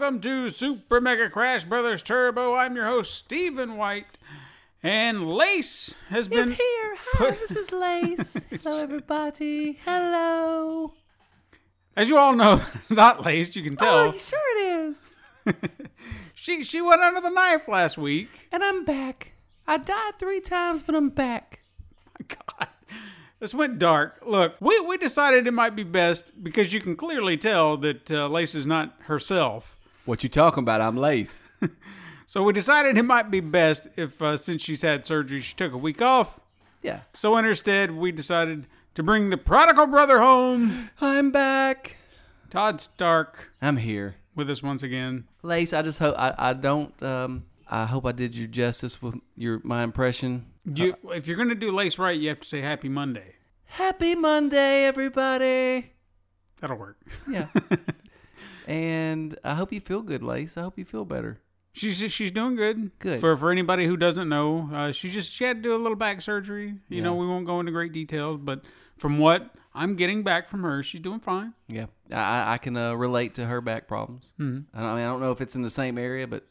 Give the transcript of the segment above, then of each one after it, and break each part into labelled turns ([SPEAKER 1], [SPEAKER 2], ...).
[SPEAKER 1] Welcome to Super Mega Crash Brothers Turbo. I'm your host, Stephen White, and Lace has
[SPEAKER 2] is
[SPEAKER 1] been.
[SPEAKER 2] here. Hi, this is Lace. Hello, everybody. Hello.
[SPEAKER 1] As you all know, not Lace. You can tell.
[SPEAKER 2] Oh, sure it is.
[SPEAKER 1] she she went under the knife last week.
[SPEAKER 2] And I'm back. I died three times, but I'm back.
[SPEAKER 1] My God, this went dark. Look, we we decided it might be best because you can clearly tell that uh, Lace is not herself.
[SPEAKER 3] What you talking about? I'm Lace.
[SPEAKER 1] So we decided it might be best if, uh, since she's had surgery, she took a week off.
[SPEAKER 3] yeah.
[SPEAKER 1] So in her stead, we decided to bring the prodigal brother home.
[SPEAKER 3] I'm back.
[SPEAKER 1] Todd Stark
[SPEAKER 3] I'm here.
[SPEAKER 1] with us once again.
[SPEAKER 3] Lace, I just hope I, I don't um I hope I did you justice with your my impression.
[SPEAKER 1] You, if you're gonna do lace right, you have to say Happy Monday.
[SPEAKER 3] Happy Monday, everybody.
[SPEAKER 1] That'll work.
[SPEAKER 3] Yeah. and I hope you feel good, Lace. I hope you feel better.
[SPEAKER 1] She's she's doing good.
[SPEAKER 3] Good.
[SPEAKER 1] For for anybody who doesn't know, uh, she just she had to do a little back surgery. You know, we won't go into great details, but from what I'm getting back from her, she's doing fine.
[SPEAKER 3] Yeah. I I- can uh, relate to her back problems.
[SPEAKER 1] Mhm.
[SPEAKER 3] I mean, I don't know if it's in the same area, but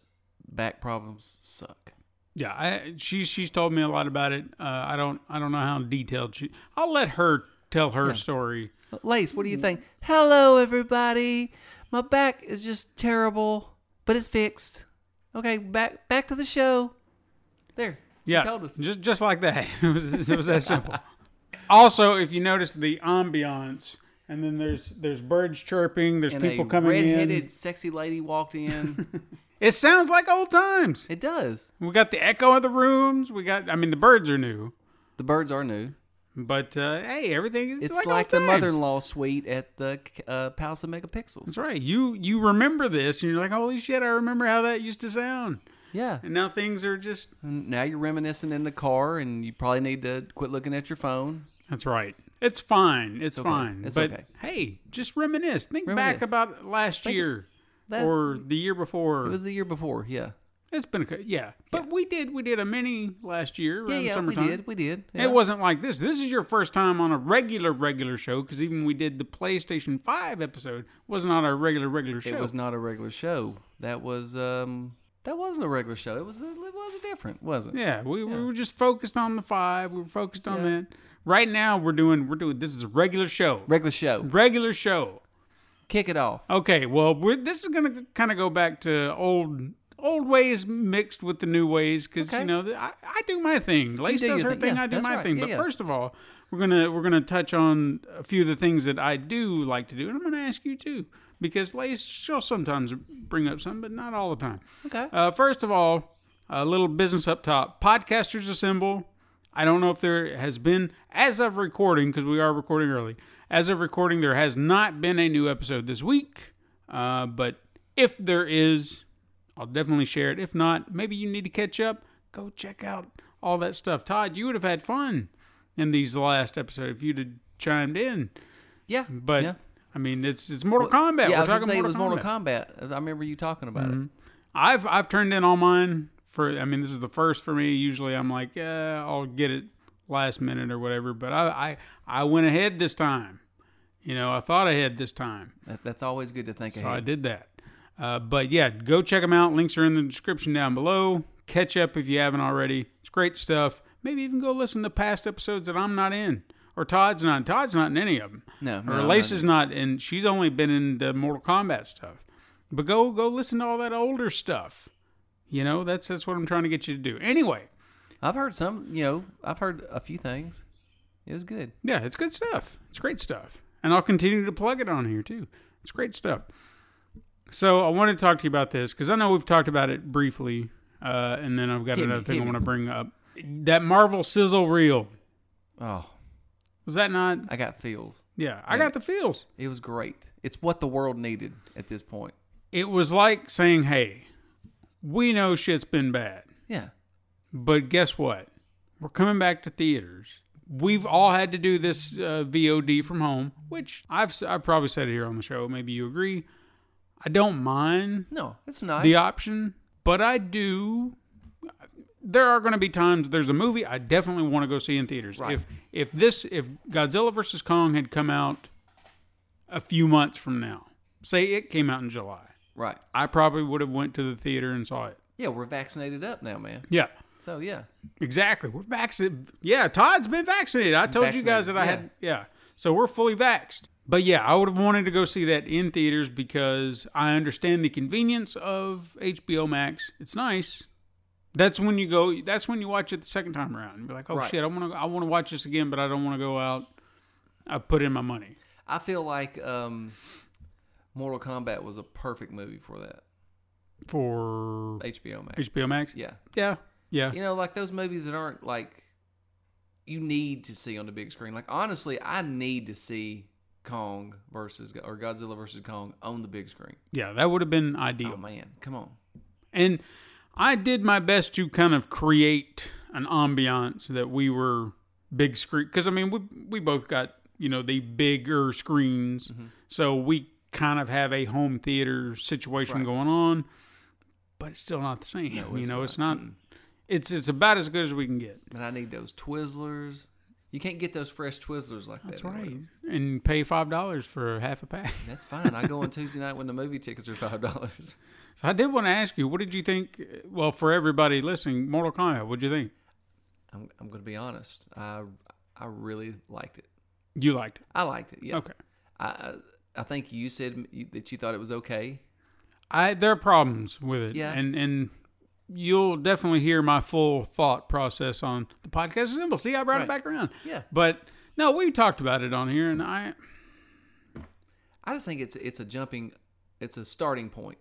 [SPEAKER 3] back problems suck.
[SPEAKER 1] Yeah, I, she's she's told me a lot about it. Uh, I don't I don't know how detailed she. I'll let her tell her story.
[SPEAKER 3] Lace, what do you think? Hello, everybody. My back is just terrible, but it's fixed. Okay, back back to the show. There, she
[SPEAKER 1] yeah,
[SPEAKER 3] told us.
[SPEAKER 1] just just like that. It was it was that simple. also, if you notice the ambiance, and then there's there's birds chirping, there's
[SPEAKER 3] and
[SPEAKER 1] people
[SPEAKER 3] a
[SPEAKER 1] coming
[SPEAKER 3] red-headed
[SPEAKER 1] in.
[SPEAKER 3] sexy lady walked in.
[SPEAKER 1] It sounds like old times.
[SPEAKER 3] it does.
[SPEAKER 1] We got the echo of the rooms. We got. I mean, the birds are new,
[SPEAKER 3] The birds are new.
[SPEAKER 1] But uh, hey, everything is
[SPEAKER 3] It's
[SPEAKER 1] like,
[SPEAKER 3] like, the mother-in-law suite at the uh, Palace of Megapixels.
[SPEAKER 1] That's right. You you remember this, and you're like, holy shit, I remember how that used to sound.
[SPEAKER 3] Yeah.
[SPEAKER 1] And now things are just.
[SPEAKER 3] Now you're reminiscing in the car, and you probably need to quit looking at your phone.
[SPEAKER 1] That's right. It's fine. It's,
[SPEAKER 3] okay.
[SPEAKER 1] fine.
[SPEAKER 3] It's
[SPEAKER 1] but
[SPEAKER 3] okay.
[SPEAKER 1] hey, just reminisce. Think back about last year
[SPEAKER 3] That-
[SPEAKER 1] or the year before.
[SPEAKER 3] It was the year before. Yeah.
[SPEAKER 1] It's been a yeah, but we did we did a mini last year
[SPEAKER 3] Yeah, yeah. We
[SPEAKER 1] summertime.
[SPEAKER 3] did. We did. Yeah.
[SPEAKER 1] It wasn't like this. This is your first time on a regular regular show because even we did the PlayStation Five episode wasn't on our regular regular show.
[SPEAKER 3] It was not a regular show. That was um that wasn't a regular show. It was a, it was a different, wasn't it?
[SPEAKER 1] Yeah, we, we were just focused on the five. We were focused on
[SPEAKER 3] Yeah.
[SPEAKER 1] that. Right now, we're doing we're doing this is a regular show.
[SPEAKER 3] Regular show.
[SPEAKER 1] Regular show.
[SPEAKER 3] Kick it off.
[SPEAKER 1] Okay, well, we're, this is gonna kind of go back to old old ways mixed with the new ways because you know I, I do my thing. Lace
[SPEAKER 3] do
[SPEAKER 1] does her
[SPEAKER 3] thing.
[SPEAKER 1] thing.
[SPEAKER 3] Yeah,
[SPEAKER 1] I do my
[SPEAKER 3] right.
[SPEAKER 1] thing.
[SPEAKER 3] Yeah,
[SPEAKER 1] but
[SPEAKER 3] yeah.
[SPEAKER 1] first of all, we're gonna we're gonna touch on a few of the things that I do like to do, and I'm gonna ask you too because Lace she'll sometimes bring up some, but not all the time.
[SPEAKER 3] Okay.
[SPEAKER 1] Uh, first of all, a little business up top. Podcasters Assemble. I don't know if there has been, as of recording, because we are recording early, as of recording, there has not been a new episode this week. Uh, but if there is, I'll definitely share it. If not, maybe you need to catch up. Go check out all that stuff. Todd, you would have had fun in these last episodes if you'd have chimed in.
[SPEAKER 3] Yeah.
[SPEAKER 1] But,
[SPEAKER 3] yeah.
[SPEAKER 1] I mean, it's it's Mortal Kombat.
[SPEAKER 3] Yeah,
[SPEAKER 1] We're
[SPEAKER 3] I was say it
[SPEAKER 1] Mortal
[SPEAKER 3] was Mortal
[SPEAKER 1] Kombat. Mm-hmm.
[SPEAKER 3] Kombat. I remember you talking about it.
[SPEAKER 1] I've I've turned in all mine for. I mean, this is the first for me. Usually, I'm like, yeah, I'll get it last minute or whatever. But I I, I went ahead this time. You know, I thought ahead this time,
[SPEAKER 3] That, that's always good to think ahead.
[SPEAKER 1] so I did that. Uh, but yeah, go check them out. Links are in the description down below. Catch up if you haven't already. It's great stuff. Maybe even go listen to past episodes that I'm not in, or Todd's not. Todd's not in any of them.
[SPEAKER 3] No,
[SPEAKER 1] or
[SPEAKER 3] no,
[SPEAKER 1] Lace is not in. She's only been in the Mortal Kombat stuff. But go go listen to all that older stuff. You know, that's that's what I'm trying to get you to do. Anyway,
[SPEAKER 3] I've heard some. You know, I've heard a few things. It was good.
[SPEAKER 1] yeah, it's good stuff. It's great stuff. and I'll continue to plug it on here too. It's great stuff. So I wanted to talk to you about this because I know we've talked about it briefly, uh, and then I've got
[SPEAKER 3] Hit me,
[SPEAKER 1] another thing I
[SPEAKER 3] me.
[SPEAKER 1] want to bring up. That Marvel sizzle reel
[SPEAKER 3] Oh,
[SPEAKER 1] was that not?
[SPEAKER 3] I got feels.
[SPEAKER 1] Yeah, I got the feels.
[SPEAKER 3] It was great. It's what the world needed at this point.
[SPEAKER 1] It was like saying, "Hey, we know shit's been bad,
[SPEAKER 3] Yeah.
[SPEAKER 1] but guess what? We're coming back to theaters." We've all had to do this uh, VOD from home, which I've I've probably said it here on the show. Maybe you agree. I don't mind
[SPEAKER 3] No, it's nice.
[SPEAKER 1] the option, but I do. There are going to be times there's a movie I definitely want to go see in theaters.
[SPEAKER 3] Right.
[SPEAKER 1] If if this if Godzilla versus Kong had come out a few months from now, say it came out in July,
[SPEAKER 3] right.
[SPEAKER 1] I probably would have went to the theater and saw it.
[SPEAKER 3] Yeah, we're vaccinated up now, man.
[SPEAKER 1] Yeah,
[SPEAKER 3] So yeah.
[SPEAKER 1] exactly. We're vaccinated. Yeah, Todd's been vaccinated. I told you guys that I
[SPEAKER 3] Vaccinated,
[SPEAKER 1] had. Yeah, so we're fully vaxxed. But yeah, I would have wanted to go see that in theaters because I understand the convenience of HBO Max. It's nice. That's when you go. That's when you watch it the second time around. And be like, oh
[SPEAKER 3] Right.
[SPEAKER 1] shit, I want to. I want to watch this again, but I don't want to go out. I put in my money.
[SPEAKER 3] I feel like um, Mortal Kombat was a perfect movie for that.
[SPEAKER 1] for
[SPEAKER 3] HBO Max.
[SPEAKER 1] HBO Max.
[SPEAKER 3] Yeah.
[SPEAKER 1] Yeah, yeah.
[SPEAKER 3] You know, like those movies that aren't like you need to see on the big screen. Like honestly, I need to see Kong versus or Godzilla versus Kong on the big screen.
[SPEAKER 1] Yeah, that would have been ideal.
[SPEAKER 3] Oh man, come on.
[SPEAKER 1] And I did my best to kind of create an ambiance that we were big screen because I mean we we both got you know the bigger screens,
[SPEAKER 3] Mm-hmm.
[SPEAKER 1] so we kind of have a home theater situation
[SPEAKER 3] Right.
[SPEAKER 1] going on, but it's still not the same.
[SPEAKER 3] No,
[SPEAKER 1] you know,
[SPEAKER 3] not.
[SPEAKER 1] it's not. It's it's about as good as we can get.
[SPEAKER 3] And I need those Twizzlers. You can't get those fresh Twizzlers like
[SPEAKER 1] That's
[SPEAKER 3] that.
[SPEAKER 1] That's
[SPEAKER 3] right,
[SPEAKER 1] and pay five dollars for half a pack.
[SPEAKER 3] That's fine. I go on Tuesday night when the movie tickets are five dollars.
[SPEAKER 1] So I did want to ask you, what did you think? Uh, well, for everybody listening, Mortal Kombat, what did you think?
[SPEAKER 3] I'm I'm going to be honest. I I really liked it.
[SPEAKER 1] You liked it?
[SPEAKER 3] I liked it. Yeah.
[SPEAKER 1] Okay.
[SPEAKER 3] I I, I think you said that you thought it was okay.
[SPEAKER 1] I there are problems with it.
[SPEAKER 3] Yeah.
[SPEAKER 1] And and you'll definitely hear my full thought process on the Podcasters Assemble. See, I brought it back around.
[SPEAKER 3] Yeah.
[SPEAKER 1] But no, we talked about it on here, and I
[SPEAKER 3] I just think it's it's a jumping, it's a starting point.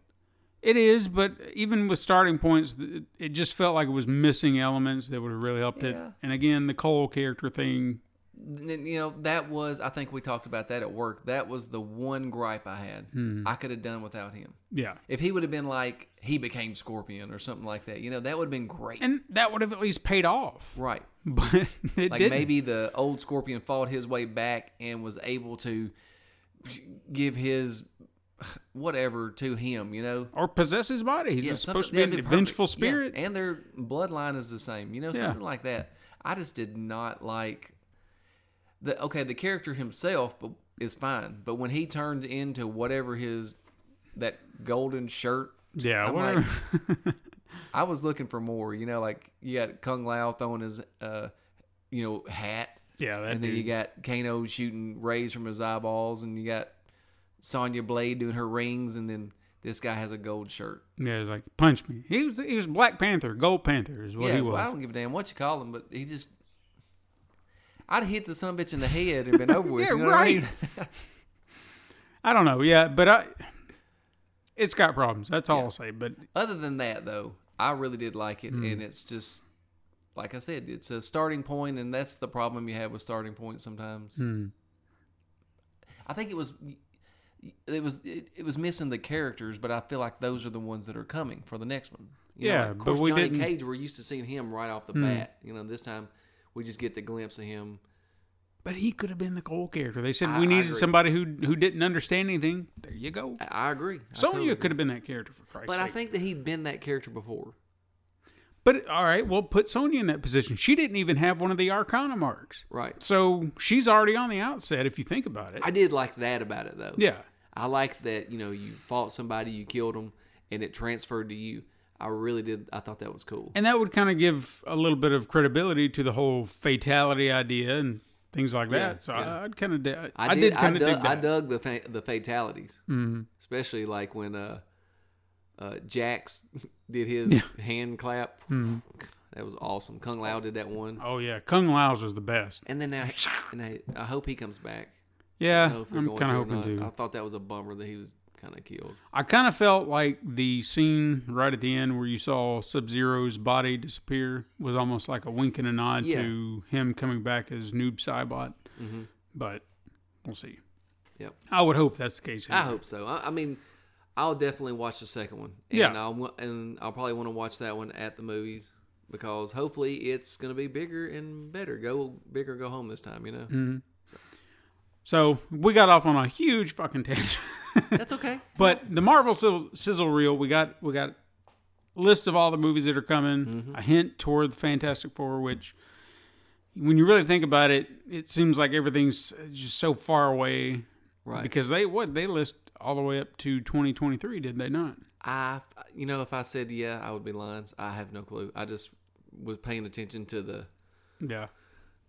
[SPEAKER 1] it is. But even with starting points, it- it just felt like it was missing elements that would have really helped it. And again, the Cole character thing.
[SPEAKER 3] You know that was I think we talked about that at work. That was the one gripe I had.
[SPEAKER 1] Hmm.
[SPEAKER 3] I could have done without him.
[SPEAKER 1] Yeah.
[SPEAKER 3] If he would have been like he became Scorpion or something like that, you know, that would have been great.
[SPEAKER 1] And that would have at least paid off.
[SPEAKER 3] right.
[SPEAKER 1] But it
[SPEAKER 3] Like
[SPEAKER 1] didn't.
[SPEAKER 3] maybe the old Scorpion fought his way back and was able to give his whatever to him, you know.
[SPEAKER 1] or possess his body. He's
[SPEAKER 3] Yeah,
[SPEAKER 1] supposed to be an vengeful
[SPEAKER 3] Yeah,
[SPEAKER 1] spirit.
[SPEAKER 3] and their bloodline is the same, you know,
[SPEAKER 1] Yeah.
[SPEAKER 3] something like that. I just did not like the okay, the character himself but is fine, but when he turns into whatever his that golden shirt,
[SPEAKER 1] Yeah. Whatever.
[SPEAKER 3] I was looking for more, you know, like you got Kung Lao throwing his uh you know, hat
[SPEAKER 1] yeah.
[SPEAKER 3] And then you got Kano shooting rays from his eyeballs and you got Sonya Blade doing her rings and then this guy has a gold shirt.
[SPEAKER 1] Yeah, he's like, punch me. He was he was Black Panther, Gold Panther is what
[SPEAKER 3] yeah,
[SPEAKER 1] he
[SPEAKER 3] well,
[SPEAKER 1] was.
[SPEAKER 3] I don't give a damn what you call him, but he just. I'd hit the son bitch in the head and been over with.
[SPEAKER 1] Yeah,
[SPEAKER 3] you know what I
[SPEAKER 1] right.
[SPEAKER 3] mean?
[SPEAKER 1] I don't know. Yeah, but I, it's got problems. That's all I'll say. But
[SPEAKER 3] Other than that, though, I really did like it,
[SPEAKER 1] Hmm.
[SPEAKER 3] and it's just like I said, it's a starting point, and that's the problem you have with starting points sometimes.
[SPEAKER 1] hmm,
[SPEAKER 3] I think it was. It was it, it was missing the characters, but I feel like those are the ones that are coming for the next one. You know,
[SPEAKER 1] Yeah,
[SPEAKER 3] like, of
[SPEAKER 1] but
[SPEAKER 3] course
[SPEAKER 1] we
[SPEAKER 3] Johnny
[SPEAKER 1] didn't- Hmm.
[SPEAKER 3] Cage. We're used to seeing him right off the bat. You know, this time we just get the glimpse of him.
[SPEAKER 1] but he could have been the Cole character. They said
[SPEAKER 3] I-
[SPEAKER 1] we needed somebody who who didn't understand anything. There you go.
[SPEAKER 3] I, I agree. I
[SPEAKER 1] Sonya
[SPEAKER 3] totally
[SPEAKER 1] could have been that character for Christ's sake.
[SPEAKER 3] But I think that he'd been that character before.
[SPEAKER 1] But all right, well, put Sonya in that position. She didn't even have one of the Arcana marks,
[SPEAKER 3] Right.
[SPEAKER 1] so she's already on the outset. If you think about it,
[SPEAKER 3] I did like that about it though.
[SPEAKER 1] yeah.
[SPEAKER 3] I like that, you know, you fought somebody, you killed them, and it transferred to you. I really did. I thought that was cool.
[SPEAKER 1] And that would kind of give a little bit of credibility to the whole fatality idea and things like
[SPEAKER 3] Yeah,
[SPEAKER 1] that. So
[SPEAKER 3] yeah.
[SPEAKER 1] I, I'd kind of, I,
[SPEAKER 3] I, did.
[SPEAKER 1] kind of dig
[SPEAKER 3] dug,
[SPEAKER 1] that.
[SPEAKER 3] I dug the fa- the fatalities,
[SPEAKER 1] Mhm.
[SPEAKER 3] especially like when uh, uh, Jax did his hand clap. That was awesome. Kung Lao did that one,
[SPEAKER 1] Oh yeah, Kung Lao's was the best.
[SPEAKER 3] and then now, and I, I hope he comes back.
[SPEAKER 1] Yeah,
[SPEAKER 3] I don't know if they're
[SPEAKER 1] I'm kind of hoping to.
[SPEAKER 3] I thought that was a bummer that he was kind of killed.
[SPEAKER 1] I kind of felt like the scene right at the end where you saw Sub Zero's body disappear was almost like a wink and a nod
[SPEAKER 3] Yeah.
[SPEAKER 1] to him coming back as Noob Saibot.
[SPEAKER 3] hmm
[SPEAKER 1] But we'll see.
[SPEAKER 3] Yep.
[SPEAKER 1] I would hope that's the case.
[SPEAKER 3] I hope so. I, I mean, I'll definitely watch the second one. And
[SPEAKER 1] Yeah.
[SPEAKER 3] I'll, and I'll probably want to watch that one at the movies because hopefully it's going to be bigger and better. Go bigger, go home this time, you know?
[SPEAKER 1] Mm-hmm. So we got off on a huge fucking tangent.
[SPEAKER 3] That's okay.
[SPEAKER 1] But the Marvel sizzle, sizzle reel, we got we got list of all the movies that are coming.
[SPEAKER 3] Mm-hmm.
[SPEAKER 1] A hint toward the Fantastic Four, which when you really think about it, it seems like everything's just so far away.
[SPEAKER 3] Right.
[SPEAKER 1] Because they what they list all the way up to 2023, did they not?
[SPEAKER 3] I, you know, if I said yeah, I would be lying. I have no clue. I just was paying attention to the
[SPEAKER 1] Yeah.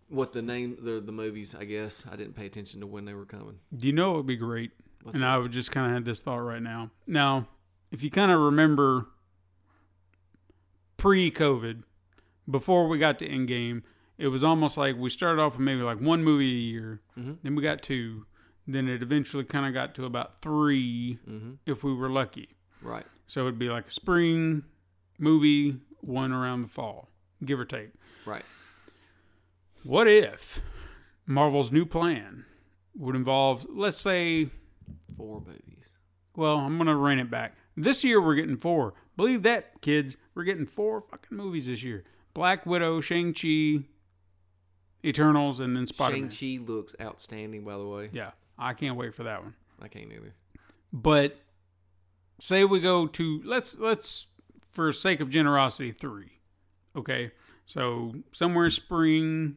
[SPEAKER 3] What the name the the movies. I guess I didn't pay attention to when they were coming.
[SPEAKER 1] Do you know it would be great?
[SPEAKER 3] What's
[SPEAKER 1] and
[SPEAKER 3] that?
[SPEAKER 1] I would just kind of had this thought right now. Now, if you kind of remember pre-COVID, before we got to Endgame, it was almost like we started off with maybe like one movie a year,
[SPEAKER 3] Mhm.
[SPEAKER 1] then we got two, then it eventually kind of got to about 3
[SPEAKER 3] hmm
[SPEAKER 1] if we were lucky.
[SPEAKER 3] Right.
[SPEAKER 1] So it'd be like a spring movie, one around the fall, give or take.
[SPEAKER 3] Right.
[SPEAKER 1] What if Marvel's new plan would involve, let's say,
[SPEAKER 3] Four movies.
[SPEAKER 1] Well, I'm gonna rein it back. This year we're getting four. Believe that, kids. We're getting four fucking movies this year. Black Widow, Shang Chi, Eternals, and then Spider Man.
[SPEAKER 3] Shang Chi looks outstanding. By the way,
[SPEAKER 1] Yeah, I can't wait for that one.
[SPEAKER 3] I can't either.
[SPEAKER 1] But say we go to let's let's for sake of generosity three. Okay, so somewhere spring,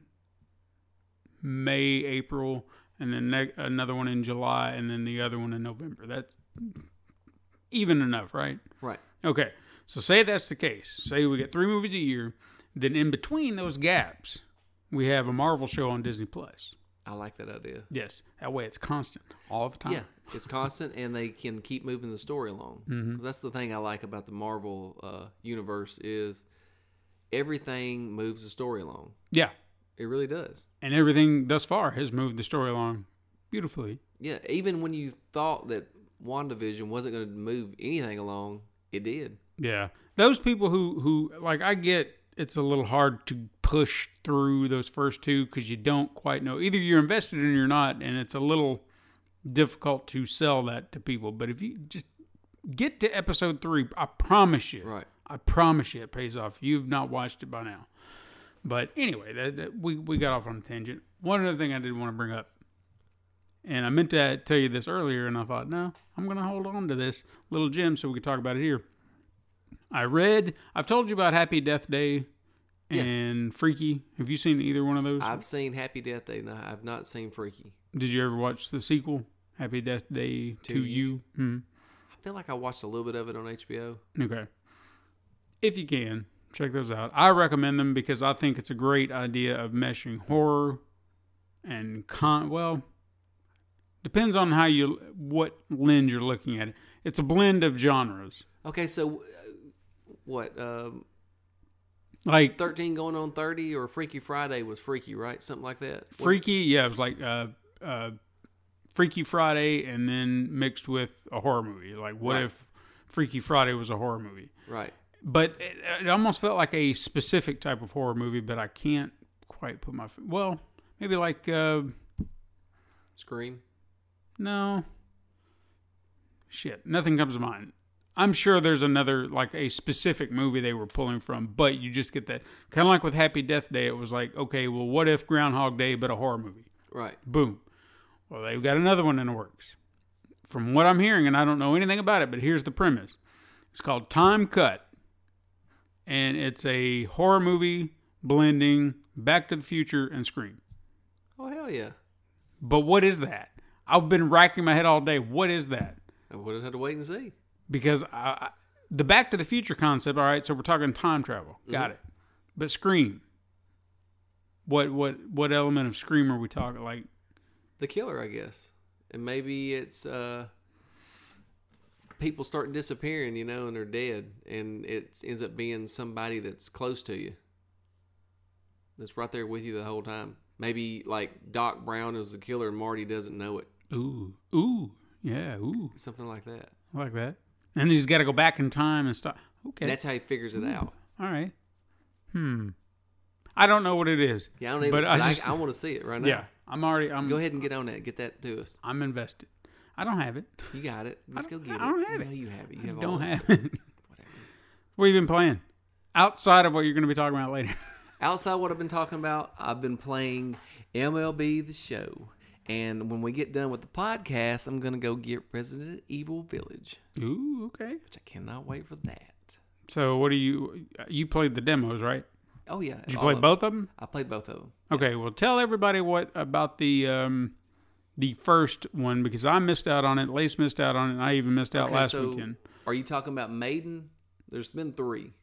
[SPEAKER 1] May, April, and then ne- another one in July, and then the other one in November. That's even enough, right?
[SPEAKER 3] Right.
[SPEAKER 1] Okay, so say that's the case. Say we get three movies a year, then in between those gaps, we have a Marvel show on Disney Plus.
[SPEAKER 3] I like that idea.
[SPEAKER 1] Yes, that way it's constant all the time.
[SPEAKER 3] Yeah, it's constant, and they can keep moving the story along.
[SPEAKER 1] Mm-hmm.
[SPEAKER 3] That's the thing I like about the Marvel uh, universe is everything moves the story along.
[SPEAKER 1] yeah,
[SPEAKER 3] It really does.
[SPEAKER 1] and everything thus far has moved the story along beautifully.
[SPEAKER 3] Yeah, even when you thought that WandaVision wasn't going to move anything along, it did.
[SPEAKER 1] Yeah, those people who who like I get it's a little hard to push through those first two because you don't quite know either you're invested or you're not, and it's a little difficult to sell that to people. But if you just get to episode three, I promise you,
[SPEAKER 3] Right.
[SPEAKER 1] I promise you, it pays off. You've not watched it by now. But anyway, that, that- we we got off on a tangent. One other thing I did want to bring up, and I meant to tell you this earlier, and I thought, no, I'm going to hold on to this little gem so we can talk about it here. I read. I've told you about Happy Death Day
[SPEAKER 3] Yeah.
[SPEAKER 1] and Freaky. Have you seen either one of those?
[SPEAKER 3] I've seen Happy Death Day, and I've not seen Freaky.
[SPEAKER 1] Did you ever watch the sequel, Happy Death Day to,
[SPEAKER 3] To
[SPEAKER 1] You?
[SPEAKER 3] You?
[SPEAKER 1] Hmm.
[SPEAKER 3] I feel like I watched a little bit of it on HBO.
[SPEAKER 1] Okay. If you can, check those out. I recommend them because I think it's a great idea of meshing horror and con well depends on how you what lens you're looking at it. It's a blend of genres.
[SPEAKER 3] Okay, so uh, what? Um,
[SPEAKER 1] Like
[SPEAKER 3] 13 going on 30 or Freaky Friday was Freaky, right? Something like that. What-
[SPEAKER 1] Freaky, yeah, it was like uh uh Freaky Friday and then mixed with a horror movie. Like what
[SPEAKER 3] Right.
[SPEAKER 1] if Freaky Friday was a horror movie?
[SPEAKER 3] Right.
[SPEAKER 1] But it, it almost felt like a specific type of horror movie. But I can't quite put my well, maybe like uh,
[SPEAKER 3] Scream.
[SPEAKER 1] no, shit, nothing comes to mind. I'm sure there's another like a specific movie they were pulling from, but you just get that kind of like with Happy Death Day. It was like, okay, well, what if Groundhog Day, but a horror movie?
[SPEAKER 3] Right.
[SPEAKER 1] Boom. Well, they've got another one in the works. From what I'm hearing, and I don't know anything about it, but here's the premise it's called Time Cut. And it's a horror movie blending Back to the Future and Scream.
[SPEAKER 3] Oh, hell yeah.
[SPEAKER 1] But what is that? I've been racking my head all day. What is that?
[SPEAKER 3] We'll just have to wait and see.
[SPEAKER 1] Because I, I, the Back to the Future concept, all right, so we're talking time travel. Got it. But Scream. What what what element of Scream are we talking? Like
[SPEAKER 3] The killer, I guess. And maybe it's uh people start disappearing, you know, and they're dead and it ends up being somebody that's close to you. That's right there with you the whole time. Maybe like Doc Brown is the killer and Marty doesn't know it.
[SPEAKER 1] Ooh, ooh, yeah, ooh,
[SPEAKER 3] Something like that.
[SPEAKER 1] I like that. And he's got to go back in time and stuff. Okay,
[SPEAKER 3] That's how he figures it out.
[SPEAKER 1] all right. Hmm. I don't know what it is.
[SPEAKER 3] Yeah, I don't even.
[SPEAKER 1] But
[SPEAKER 3] But
[SPEAKER 1] I
[SPEAKER 3] I, I, want to see it right now.
[SPEAKER 1] Yeah, I'm already. I'm.
[SPEAKER 3] Go ahead and get on that. Get that to us.
[SPEAKER 1] I'm invested. I don't have it.
[SPEAKER 3] You got it. Let's go get it.
[SPEAKER 1] I don't have it.
[SPEAKER 3] Know you have it. You have all
[SPEAKER 1] don't have it.
[SPEAKER 3] Whatever.
[SPEAKER 1] What have you been playing? Outside of what you're going to be talking about later.
[SPEAKER 3] Outside what I've been talking about, I've been playing MLB The Show. And when we get done with the podcast, I'm going to go get Resident Evil Village,
[SPEAKER 1] Ooh, okay.
[SPEAKER 3] which I cannot wait for that.
[SPEAKER 1] So what do you? You played the demos, right?
[SPEAKER 3] Oh, yeah.
[SPEAKER 1] Did you play
[SPEAKER 3] of-
[SPEAKER 1] both of them?
[SPEAKER 3] I played both of them.
[SPEAKER 1] Okay. Well, tell everybody what about the um, the first one because I missed out on it. Lace missed out on it. and I even missed out
[SPEAKER 3] Okay,
[SPEAKER 1] last
[SPEAKER 3] so
[SPEAKER 1] weekend.
[SPEAKER 3] Are you talking about Maiden? There's been three.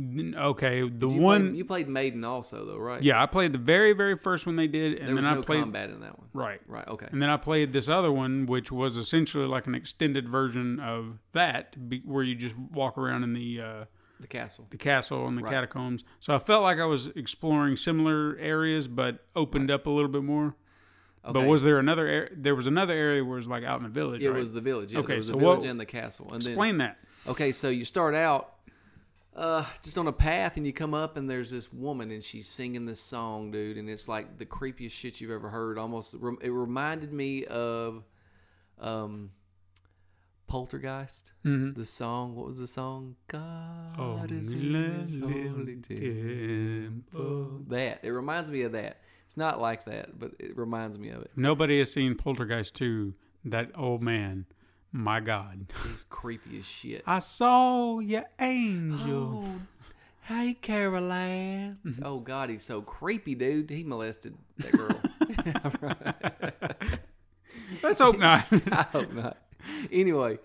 [SPEAKER 1] Okay, the
[SPEAKER 3] You
[SPEAKER 1] one.
[SPEAKER 3] played, you played Maiden also, though, right?
[SPEAKER 1] yeah, I played the very very first one they did, and
[SPEAKER 3] There was
[SPEAKER 1] then
[SPEAKER 3] no
[SPEAKER 1] I played
[SPEAKER 3] combat in that one.
[SPEAKER 1] right.
[SPEAKER 3] Right. Okay.
[SPEAKER 1] And then I played this other one, which was essentially like an extended version of that, where you just walk around in the uh,
[SPEAKER 3] The castle.
[SPEAKER 1] the castle and the
[SPEAKER 3] Right.
[SPEAKER 1] catacombs. So I felt like I was exploring similar areas, but opened up a little bit more.
[SPEAKER 3] Okay.
[SPEAKER 1] But was there another? There was another area where it was like out in the village.
[SPEAKER 3] It
[SPEAKER 1] right?
[SPEAKER 3] was the village. Yeah,
[SPEAKER 1] Okay,
[SPEAKER 3] was
[SPEAKER 1] so
[SPEAKER 3] the village
[SPEAKER 1] what-
[SPEAKER 3] and the castle. And
[SPEAKER 1] Explain that.
[SPEAKER 3] okay, so you start out uh, just on a path, and you come up, and there's this woman, and she's singing this song, dude, and it's like the creepiest shit you've ever heard. Almost, it reminded me of um, Poltergeist.
[SPEAKER 1] Mhm.
[SPEAKER 3] The song. What was the song? God
[SPEAKER 1] Oh,
[SPEAKER 3] is in His holy temple. That it reminds me of that. It's not like that, but it reminds me of it.
[SPEAKER 1] Nobody has seen Poltergeist 2. That old man, my God.
[SPEAKER 3] He's creepy as shit.
[SPEAKER 1] I saw your angel.
[SPEAKER 3] Oh, hey, Carol Anne. Oh, God, he's so creepy, dude. He molested that girl.
[SPEAKER 1] Let's hope not.
[SPEAKER 3] I hope not. Anyway,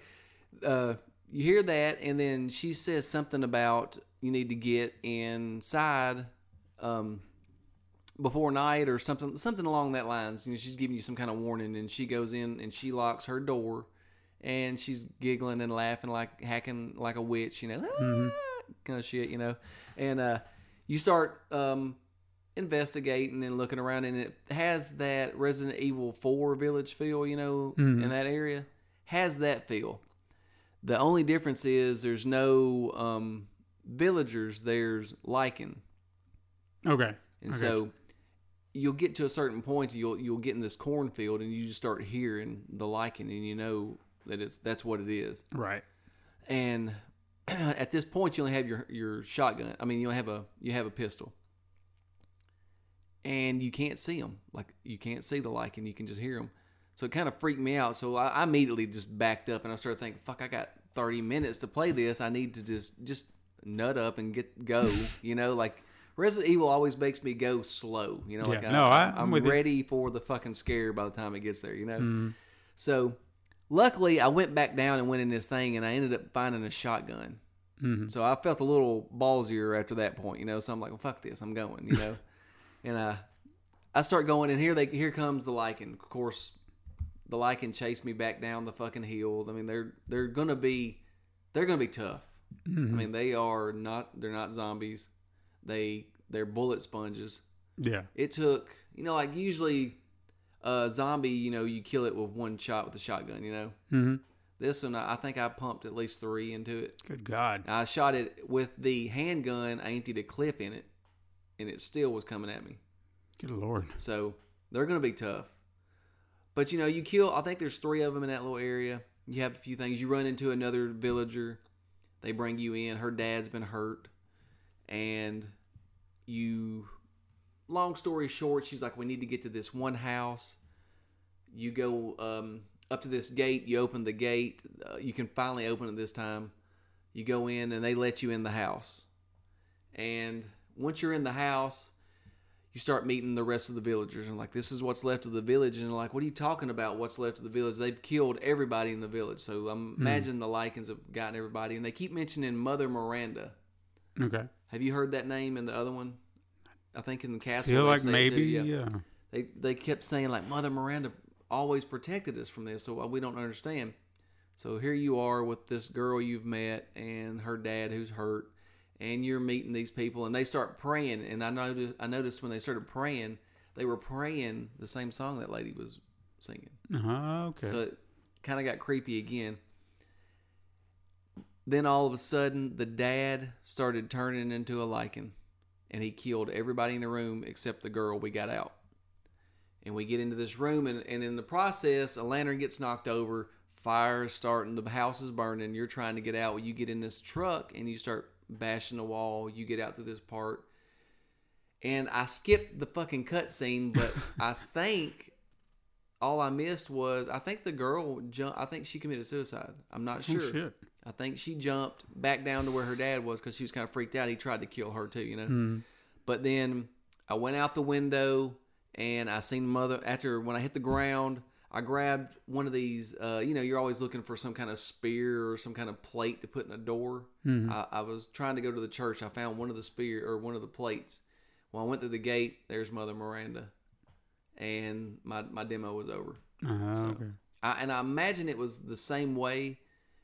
[SPEAKER 3] uh, you hear that, and then she says something about you need to get inside um, before night or something, something along that lines. You know, she's giving you some kind of warning, and she goes in and she locks her door, and she's giggling and laughing like hacking like a witch, you know, kind of shit, you know, and uh, you start um, investigating and looking around, and it has that Resident Evil Four village feel, you know, in that area has that feel. The only difference is there's no um, villagers. There's lycan,
[SPEAKER 1] okay.
[SPEAKER 3] and
[SPEAKER 1] I
[SPEAKER 3] so you'll get to a certain point. You'll you'll get in this cornfield, and you just start hearing the lycan, and you know that it's that's what it is.
[SPEAKER 1] Right.
[SPEAKER 3] And at this point, you only have your your shotgun. I mean, you only have a you have a pistol, and you can't see them. Like you can't see the lycan. You can just hear them. So it kind of freaked me out. So I, I immediately just backed up, and I started thinking, "Fuck! I got 30 minutes to play this. I need to just just nut up and get go." you know, like. Resident Evil always makes me go slow, you know. Like
[SPEAKER 1] Yeah, no, I- I'm
[SPEAKER 3] I'm
[SPEAKER 1] with you.
[SPEAKER 3] ready for the fucking scare by the time it gets there, you know. So, luckily, I went back down and went in this thing, and I ended up finding a shotgun.
[SPEAKER 1] Mhm.
[SPEAKER 3] So I felt a little ballsier after that point, you know. So I'm like, well, fuck this, I'm going, you know. and uh, I start going, and here they here comes the lycan. Of course, the lycan chased me back down the fucking hill. I mean, they're they're gonna be they're gonna be tough. I mean, they are not they're not zombies. They they're bullet sponges.
[SPEAKER 1] Yeah.
[SPEAKER 3] it took you know like usually a zombie you know you kill it with one shot with a shotgun you know?
[SPEAKER 1] Hmm
[SPEAKER 3] this one i I think i pumped at least three into it.
[SPEAKER 1] Good God.
[SPEAKER 3] i shot it with the handgun i emptied a clip in it and it still was coming at me.
[SPEAKER 1] Good Lord.
[SPEAKER 3] so they're gonna be tough. But you know you kill i think there's three of them in that little area. You have a few things. You run into another villager. They bring you in. Her dad's been hurt and you long story short she's like we need to get to this one house. You go um, up to this gate you open the gate uh, you can finally open it this time. You go in and they let you in the house. And once you're in the house you start meeting the rest of the villagers and like this is what's left of the village. And like what are you talking about? What's left of the village? They've killed everybody in the village. So i'm imagine the lycans have gotten everybody. And they keep mentioning mother miranda.
[SPEAKER 1] Okay.
[SPEAKER 3] Have you heard that name in the other one i think in the castle
[SPEAKER 1] Feel like maybe.
[SPEAKER 3] too,
[SPEAKER 1] yeah.
[SPEAKER 3] they they kept saying like Mother Miranda always protected us from this, so we don't understand. So here you are with this girl you've met and her dad who's hurt, and you're meeting these people, and they start praying. And I noticed I noticed when they started praying, they were praying the same song that lady was singing.
[SPEAKER 1] Uh, okay.
[SPEAKER 3] So it kind of got creepy again. Then all of a sudden, the dad started turning into a lycan, and he killed everybody in the room except the girl. We got out, and we get into this room, and, and in the process, a lantern gets knocked over, fire is starting, the house is burning. You're trying to get out. You get in this truck, and you start bashing the wall. You get out through this part, and I skipped the fucking cutscene, but I think all I missed was I think the girl jumped. I think she committed suicide. I'm not
[SPEAKER 1] Oh,
[SPEAKER 3] sure.
[SPEAKER 1] shit.
[SPEAKER 3] I think she jumped back down to where her dad was because she was kind of freaked out. He tried to kill her too, you know.
[SPEAKER 1] Hmm.
[SPEAKER 3] But then I went out the window and I seen mother after when I hit the ground. I grabbed one of these. Uh, you know, you're always looking for some kind of spear or some kind of plate to put in a door. I, I was trying to go to the church. I found one of the spear or one of the plates. When I went through the gate, there's Mother Miranda, and my my demo was over.
[SPEAKER 1] Uh,
[SPEAKER 3] So-
[SPEAKER 1] okay.
[SPEAKER 3] I, and I imagine it was the same way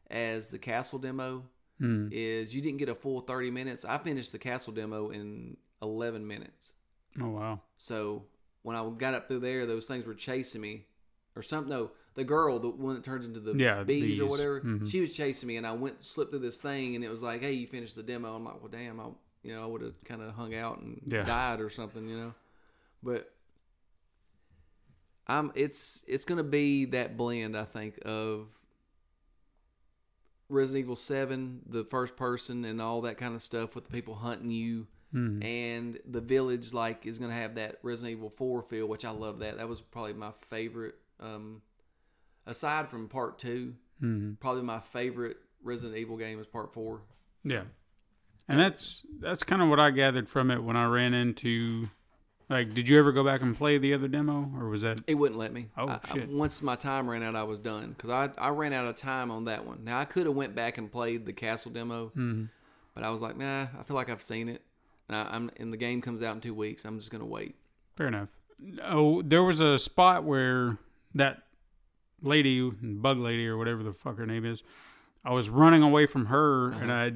[SPEAKER 3] as the castle demo.
[SPEAKER 1] Hmm.
[SPEAKER 3] Is you didn't get a full thirty minutes. I finished the castle demo in eleven minutes.
[SPEAKER 1] Oh wow.
[SPEAKER 3] So when I got up through there, those things were chasing me, or something. No, the girl, the one that turns into the
[SPEAKER 1] Yeah,
[SPEAKER 3] bees, or
[SPEAKER 1] bees.
[SPEAKER 3] whatever,
[SPEAKER 1] Mhm.
[SPEAKER 3] she was chasing me, and I went slipped through this thing, and it was like, "Hey, you finished the demo." I'm like, "Well, damn, I you know I would have kind of hung out and
[SPEAKER 1] Yeah.
[SPEAKER 3] died or something, you know." But I'm it's it's gonna be that blend, I think, of Resident Evil Seven, the first person, and all that kind of stuff with the people hunting you
[SPEAKER 1] Hmm.
[SPEAKER 3] and the village like is going to have that Resident Evil 4 feel, which I love that. That was probably my favorite um aside from part 2,
[SPEAKER 1] Hmm.
[SPEAKER 3] probably my favorite Resident Evil game is part 4.
[SPEAKER 1] Yeah. And that's that's kind of what I gathered from it when I ran into like did you ever go back and play the other demo or was that
[SPEAKER 3] It wouldn't let me.
[SPEAKER 1] Oh,
[SPEAKER 3] I- I-
[SPEAKER 1] shit.
[SPEAKER 3] once my time ran out, I was done cuz I I ran out of time on that one. Now I could have went back and played the castle demo,
[SPEAKER 1] Hmm.
[SPEAKER 3] but I was like, "Nah, I feel like I've seen it." And, I, I'm and the game comes out in 2 weeks. I'm just going to wait.
[SPEAKER 1] fair enough. Oh, there was a spot where that lady, bug lady or whatever the fuck her name is, I was running away from her and I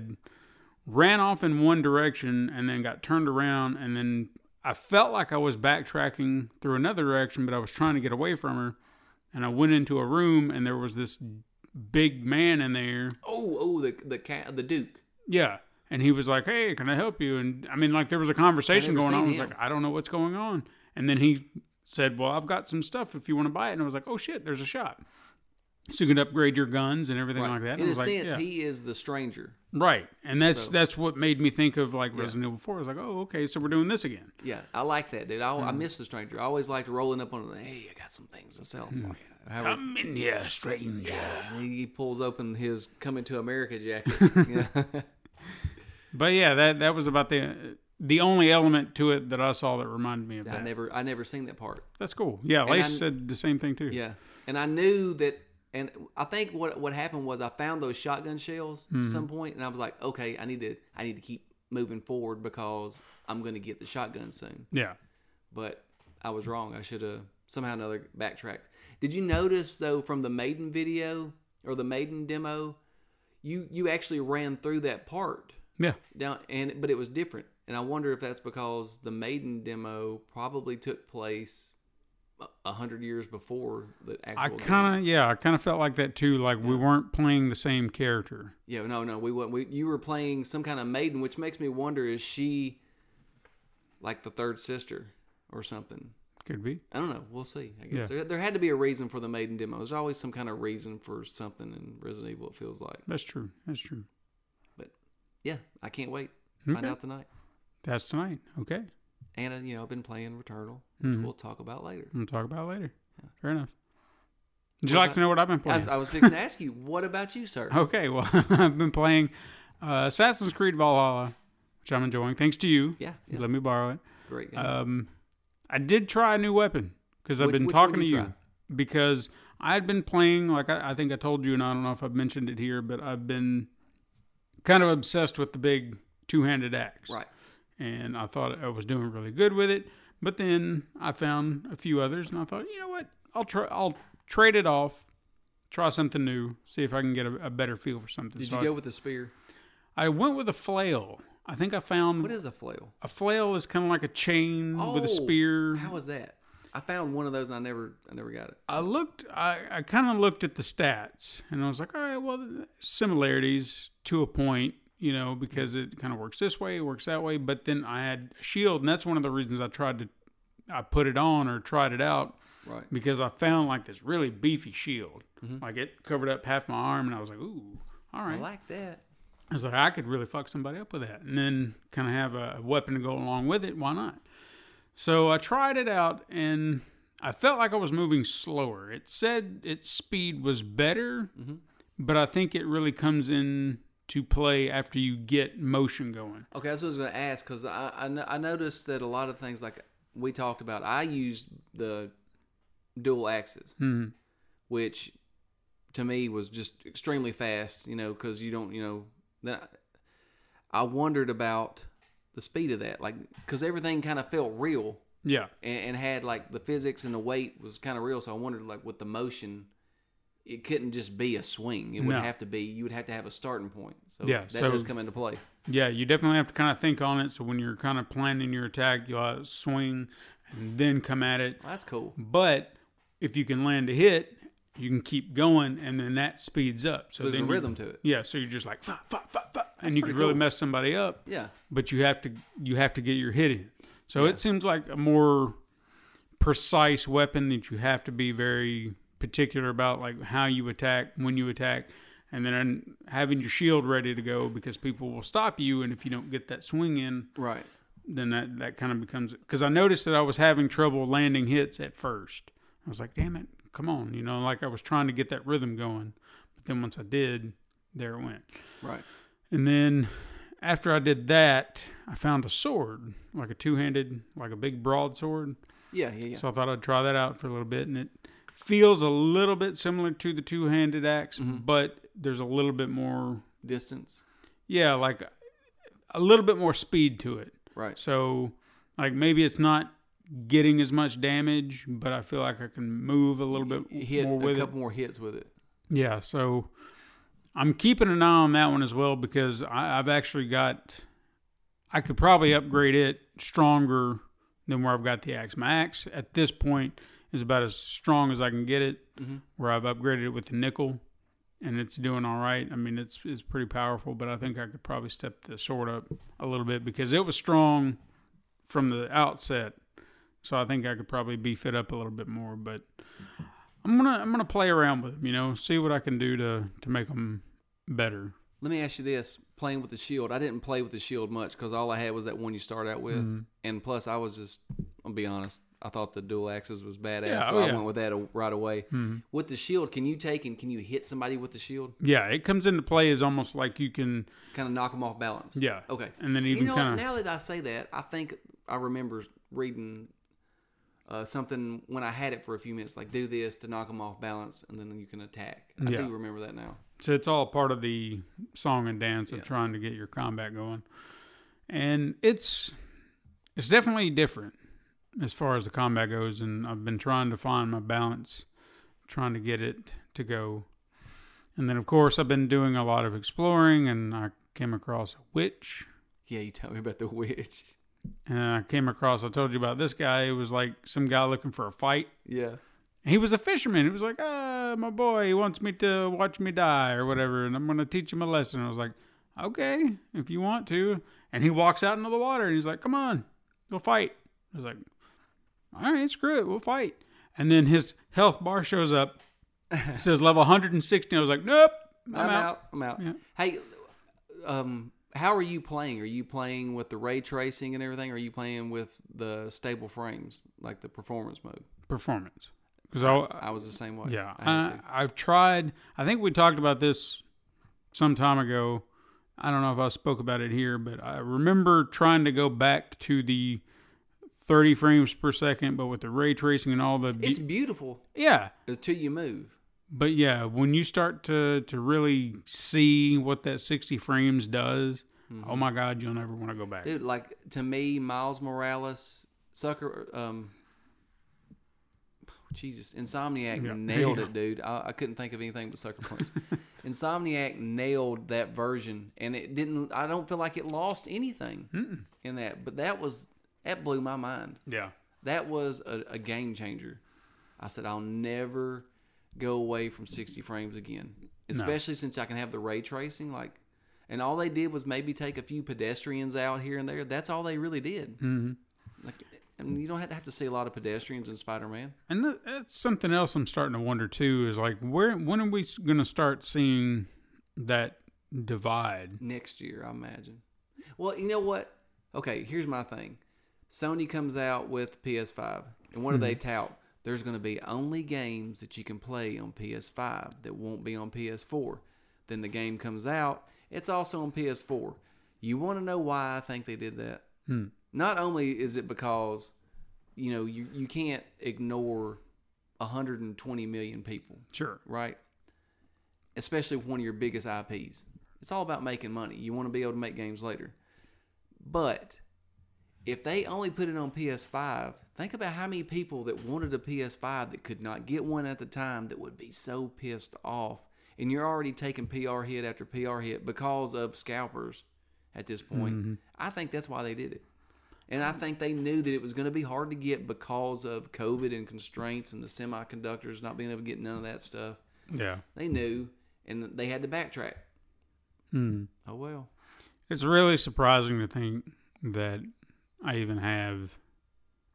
[SPEAKER 1] ran off in one direction and then got turned around and then I felt like I was backtracking through another direction, but I was trying to get away from her. And I went into a room and there was this big man in there
[SPEAKER 3] Oh, oh, the the cat, the Duke.
[SPEAKER 1] Yeah. And he was like, Hey, can I help you? And I mean, like, there was a conversation going on. I was
[SPEAKER 3] him.
[SPEAKER 1] like, I don't know what's going on. And then he said, Well, I've got some stuff if you want to buy it. And I was like, Oh, shit, there's a shop. So you can upgrade your guns and everything like that.
[SPEAKER 3] In a
[SPEAKER 1] like,
[SPEAKER 3] sense,
[SPEAKER 1] yeah.
[SPEAKER 3] he is the stranger.
[SPEAKER 1] right. And that's
[SPEAKER 3] So-
[SPEAKER 1] that's what made me think of like Resident Evil 4. I was like, Oh, okay, so we're doing this again.
[SPEAKER 3] Yeah, I like that, dude. I, I
[SPEAKER 1] Mm-hmm.
[SPEAKER 3] miss the stranger. I always liked rolling up on. Him. Hey, I got some things to sell for you. How we-
[SPEAKER 1] Come in here, stranger.
[SPEAKER 3] and he, pulls open his "Coming to America" jacket. yeah.
[SPEAKER 1] But yeah, that that was about the the only element to it that I saw that reminded me of
[SPEAKER 3] I
[SPEAKER 1] that.
[SPEAKER 3] never, I never seen that part.
[SPEAKER 1] That's cool. Yeah, Lace
[SPEAKER 3] I-
[SPEAKER 1] said the same thing too.
[SPEAKER 3] Yeah, and I knew that. And I think what what happened was I found those shotgun shells
[SPEAKER 1] Mm-hmm.
[SPEAKER 3] at some point, and I was like, okay, I need to, I need to keep moving forward because I'm going to get the shotgun soon.
[SPEAKER 1] Yeah.
[SPEAKER 3] but I was wrong. I should have somehow or another backtracked. Did you notice though from the Maiden video or the Maiden demo, you you actually ran through that part
[SPEAKER 1] Yeah.
[SPEAKER 3] down and but it was different. And I wonder if that's because the Maiden demo probably took place a- hundred years before the actual.
[SPEAKER 1] I kind of yeah, I kind of felt like that too. Like we weren't playing the same character.
[SPEAKER 3] yeah no no we went we you were playing some kind of Maiden, which makes me wonder is she like the third sister or something.
[SPEAKER 1] Could be.
[SPEAKER 3] I don't know. We'll see. I guess
[SPEAKER 1] Yeah.
[SPEAKER 3] there, there had to be a reason for the maiden demo. There's always some kind of reason for something in Resident Evil. It feels like,
[SPEAKER 1] That's true. That's true.
[SPEAKER 3] but yeah, I can't wait. Find out tonight.
[SPEAKER 1] That's tonight. Okay.
[SPEAKER 3] And uh, you know, I've been playing Returnal,
[SPEAKER 1] Mm-hmm.
[SPEAKER 3] we'll talk about later.
[SPEAKER 1] We'll talk about later. Fair enough. Would you
[SPEAKER 3] What
[SPEAKER 1] like
[SPEAKER 3] about-
[SPEAKER 1] to know what I've been playing?
[SPEAKER 3] I was fixing to ask you, what about you, sir?
[SPEAKER 1] okay. Well, I've been playing uh, Assassin's Creed Valhalla, which I'm enjoying. Thanks to you.
[SPEAKER 3] Yeah,
[SPEAKER 1] You
[SPEAKER 3] yeah,
[SPEAKER 1] let me borrow it.
[SPEAKER 3] it's a great. Game.
[SPEAKER 1] Um, I did try a new weapon because I've
[SPEAKER 3] Which-
[SPEAKER 1] been
[SPEAKER 3] which
[SPEAKER 1] talking to
[SPEAKER 3] you
[SPEAKER 1] you
[SPEAKER 3] try?
[SPEAKER 1] because I had been playing like I, I think I told you, and I don't know if I've mentioned it here, but I've been kind of obsessed with the big two-handed axe.
[SPEAKER 3] right.
[SPEAKER 1] And I thought I was doing really good with it. But then I found a few others, and I thought, you know what? I'll try. I'll trade it off, try something new, see if I can get a, a better feel for something.
[SPEAKER 3] Did
[SPEAKER 1] So
[SPEAKER 3] you
[SPEAKER 1] I,
[SPEAKER 3] go with the spear?
[SPEAKER 1] I went with a flail. I think I found
[SPEAKER 3] What is a flail?
[SPEAKER 1] a flail is kind of like a chain with
[SPEAKER 3] Oh,
[SPEAKER 1] a spear.
[SPEAKER 3] How is that? I found one of those and I never, I never got it.
[SPEAKER 1] I looked, I, I kind of looked at the stats and I was like, all right, well, similarities to a point, you know, because it kind of works this way, it works that way. But then I had a shield, and that's one of the reasons I tried to, I put it on or tried it out
[SPEAKER 3] Right.
[SPEAKER 1] because I found like this really beefy shield. Mm-hmm. Like it covered up half my arm, and I was like, ooh, all right, I
[SPEAKER 3] like that.
[SPEAKER 1] I was like, I could really fuck somebody up with that, and then kind of have a weapon to go along with it. Why not? So I tried it out, and I felt like I was moving slower. It said its speed was better, mm-hmm. but I think it really comes in to play after you get motion going.
[SPEAKER 3] Okay, that's what I was going to ask because I, I I noticed that a lot of things like we talked about, I used the dual axes,
[SPEAKER 1] Hmm.
[SPEAKER 3] which to me was just extremely fast. You know, because you don't, you know, then I, I wondered about the speed of that, like because everything kind of felt real
[SPEAKER 1] Yeah,
[SPEAKER 3] and, and had like the physics and the weight was kind of real. So I wondered like with the motion. It couldn't just be a swing. It would
[SPEAKER 1] No.
[SPEAKER 3] have to be. You would have to have a starting point. So
[SPEAKER 1] Yeah,
[SPEAKER 3] that
[SPEAKER 1] so-
[SPEAKER 3] does come into play.
[SPEAKER 1] yeah. You definitely have to kind of think on it. So when you're kind of planning your attack, you'll uh, swing and then come at it.
[SPEAKER 3] Well, that's cool.
[SPEAKER 1] But if you can land a hit, you can keep going, and then that speeds up. So
[SPEAKER 3] There's a rhythm to it.
[SPEAKER 1] Yeah, so you're just like fa, fa, fa, fa, and you can really
[SPEAKER 3] cool.
[SPEAKER 1] mess somebody up.
[SPEAKER 3] Yeah.
[SPEAKER 1] But you have to you have to get your hit in. So
[SPEAKER 3] Yeah.
[SPEAKER 1] it seems like a more precise weapon that you have to be very particular about, like how you attack, when you attack, and then having your shield ready to go because people will stop you, and if you don't get that swing in,
[SPEAKER 3] Right.
[SPEAKER 1] then that that kind of becomes because I noticed that I was having trouble landing hits at first. I was like, damn it, come on, you know, like I was trying to get that rhythm going. But then once I did, there it went.
[SPEAKER 3] Right.
[SPEAKER 1] And then after I did that, I found a sword, like a two handed, like a big broadsword.
[SPEAKER 3] Yeah, yeah, yeah.
[SPEAKER 1] So I thought I'd try that out for a little bit. And it feels a little bit similar to the two handed axe, mm-hmm. but there's a little bit more,
[SPEAKER 3] Distance.
[SPEAKER 1] yeah, like a little bit more speed to it.
[SPEAKER 3] Right.
[SPEAKER 1] So, like maybe it's not getting as much damage, but I feel like I can move a little bit
[SPEAKER 3] hit
[SPEAKER 1] more with a
[SPEAKER 3] couple
[SPEAKER 1] it.
[SPEAKER 3] more hits with it.
[SPEAKER 1] Yeah, so I'm keeping an eye on that one as well because I, I've actually got. I could probably upgrade it stronger than where I've got the axe. My axe at this point is about as strong as I can get it.
[SPEAKER 3] Mhm.
[SPEAKER 1] Where I've upgraded it with the nickel, and it's doing all right. I mean, it's it's pretty powerful, but I think I could probably step the sword up a little bit because it was strong from the outset. So I think I could probably beef it up a little bit more, but I'm gonna I'm gonna play around with them, you know, see what I can do to to make them better.
[SPEAKER 3] Let me ask you this: playing with the shield, I didn't play with the shield much because all I had was that one you start out with,
[SPEAKER 1] Mm-hmm.
[SPEAKER 3] and plus I was just, I'll be honest, I thought the dual axes was badass,
[SPEAKER 1] Yeah,
[SPEAKER 3] so
[SPEAKER 1] oh,
[SPEAKER 3] I
[SPEAKER 1] yeah. Mm-hmm.
[SPEAKER 3] went with that right away. With the shield, can you take and can you hit somebody with the shield?
[SPEAKER 1] Yeah, it comes into play as almost like you can,
[SPEAKER 3] Kind of knock them off balance.
[SPEAKER 1] yeah,
[SPEAKER 3] Okay.
[SPEAKER 1] and then
[SPEAKER 3] You
[SPEAKER 1] even
[SPEAKER 3] know,
[SPEAKER 1] kind of
[SPEAKER 3] now that I say that, I think I remember reading uh, something when I had it for a few minutes, like do this to knock them off balance, and then you can attack. I
[SPEAKER 1] Yeah.
[SPEAKER 3] do remember that now.
[SPEAKER 1] so it's all part of the song and dance of
[SPEAKER 3] Yeah.
[SPEAKER 1] trying to get your combat going, and it's it's definitely different as far as the combat goes, and I've been trying to find my balance, trying to get it to go, and then of course I've been doing a lot of exploring, and I came across a witch.
[SPEAKER 3] Yeah, you tell me about the witch.
[SPEAKER 1] And I came across, I told you about this guy. It was like some guy looking for a fight.
[SPEAKER 3] Yeah.
[SPEAKER 1] He was a fisherman. He was like, ah, my boy, he wants me to watch me die or whatever, and I'm going to teach him a lesson. I was like, okay, if you want to. And he walks out into the water and he's like, come on, we'll fight. I was like, all right, screw it, we'll fight. And then his health bar shows up. It says level 160. I was like, nope, I'm,
[SPEAKER 3] I'm,
[SPEAKER 1] out.
[SPEAKER 3] out. I'm out.
[SPEAKER 1] Yeah.
[SPEAKER 3] Hey, um, how are you playing? Are you playing with the ray tracing and everything? Or are you playing with the stable frames, like the performance mode?
[SPEAKER 1] Performance. Because I,
[SPEAKER 3] I was the same way.
[SPEAKER 1] Yeah,
[SPEAKER 3] I
[SPEAKER 1] I. I've tried. I think we talked about this some time ago. I don't know if I spoke about it here, but I remember trying to go back to the 30 frames per second, but with the ray tracing and all the.
[SPEAKER 3] It's beautiful
[SPEAKER 1] yeah,
[SPEAKER 3] until you move.
[SPEAKER 1] but yeah, when you start to to really see what that 60 frames does, oh my God, you'll never want to go back.
[SPEAKER 3] Dude, like to me, Miles Morales, Sucker, um, Jesus, Insomniac
[SPEAKER 1] Yeah.
[SPEAKER 3] nailed
[SPEAKER 1] Yeah.
[SPEAKER 3] it, dude. I, I couldn't think of anything but Sucker Punch. Insomniac nailed that version, and it didn't. I don't feel like it lost anything in that. But that was that blew my mind.
[SPEAKER 1] Yeah.
[SPEAKER 3] That was a, a game changer. I said I'll never go away from 60 frames again, especially since I can have the ray tracing. Like, and all they did was maybe take a few pedestrians out here and there. That's all they really did. Mm-hmm. Like, I mean, you don't have to have to see a lot of pedestrians in Spider Man.
[SPEAKER 1] And th- that's something else I'm starting to wonder too is like where when are we going to start seeing that divide?
[SPEAKER 3] next year, I imagine. Well, you know what? Okay, here's my thing. Sony comes out with PS5, and what do they hmm. tout? There's going to be only games that you can play on PS5 that won't be on PS4. Then the game comes out, it's also on PS4. You want to know why I think they did that? Hmm. Not only is it because, you know, you, you can't ignore 120 million people
[SPEAKER 1] Sure.
[SPEAKER 3] right? Especially one of your biggest IPs. It's all about making money. You want to be able to make games later. But if they only put it on PS5, think about how many people that wanted a PS5 that could not get one at the time that would be so pissed off. And you're already taking PR hit after PR hit because of scalpers at this point. I think that's why they did it. And I think they knew that it was going to be hard to get because of COVID and constraints and the semiconductors not being able to get none of that stuff.
[SPEAKER 1] Yeah.
[SPEAKER 3] They knew, and they had to backtrack.
[SPEAKER 1] Hmm.
[SPEAKER 3] Oh well.
[SPEAKER 1] It's really surprising to think that I even have,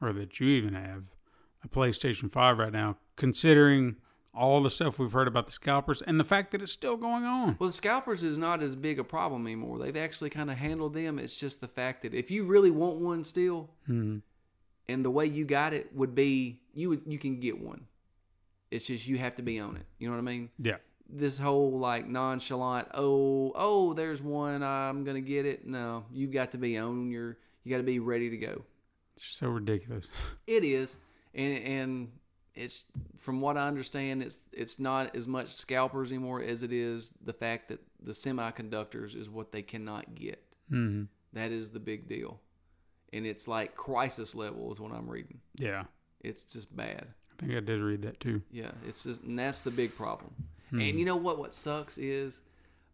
[SPEAKER 1] or that you even have, a PlayStation 5 right now, considering all the stuff we've heard about the scalpers and the fact that it's still going on.
[SPEAKER 3] Well, the scalpers is not as big a problem anymore. They've actually kind of handled them. It's just the fact that if you really want one still,
[SPEAKER 1] Hmm.
[SPEAKER 3] and the way you got it would be you would you can get one. It's just you have to be on it. You know what I mean?
[SPEAKER 1] Yeah.
[SPEAKER 3] This whole like nonchalant, oh, oh, there's one, I'm gonna get it. No, you've got to be on your, you got to be ready to go.
[SPEAKER 1] It's so ridiculous.
[SPEAKER 3] It is, and and it's from what I understand, it's it's not as much scalpers anymore as it is the fact that the semiconductors is what they cannot get.
[SPEAKER 1] hmm
[SPEAKER 3] That is the big deal, and it's like crisis level is what I'm reading.
[SPEAKER 1] Yeah.
[SPEAKER 3] It's just bad.
[SPEAKER 1] I think I did read that too.
[SPEAKER 3] Yeah, it's just, and that's the big problem. And you know what? What sucks is,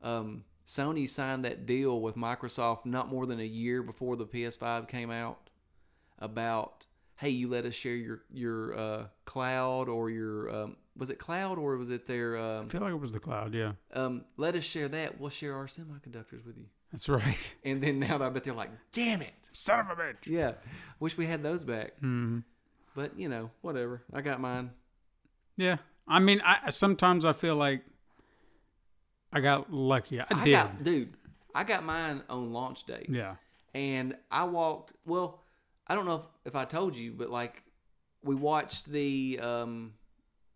[SPEAKER 3] um, Sony signed that deal with Microsoft not more than a year before the PS5 came out. About hey, you let us share your your uh, cloud or your um, was it cloud or was it their
[SPEAKER 1] I
[SPEAKER 3] um,
[SPEAKER 1] feel like it was the cloud. Yeah.
[SPEAKER 3] um, let us share that. We'll share our semiconductors with you.
[SPEAKER 1] That's right.
[SPEAKER 3] And then now I bet they're like, damn it.
[SPEAKER 1] Son of a bitch.
[SPEAKER 3] Yeah, wish we had those back.
[SPEAKER 1] hmm
[SPEAKER 3] But you know, whatever. I got mine.
[SPEAKER 1] Yeah. I mean, I sometimes I feel like I got lucky. I,
[SPEAKER 3] I
[SPEAKER 1] did.
[SPEAKER 3] got, dude. I got mine on launch day.
[SPEAKER 1] yeah.
[SPEAKER 3] and I walked. Well, I don't know if, if I told you, but like we watched the um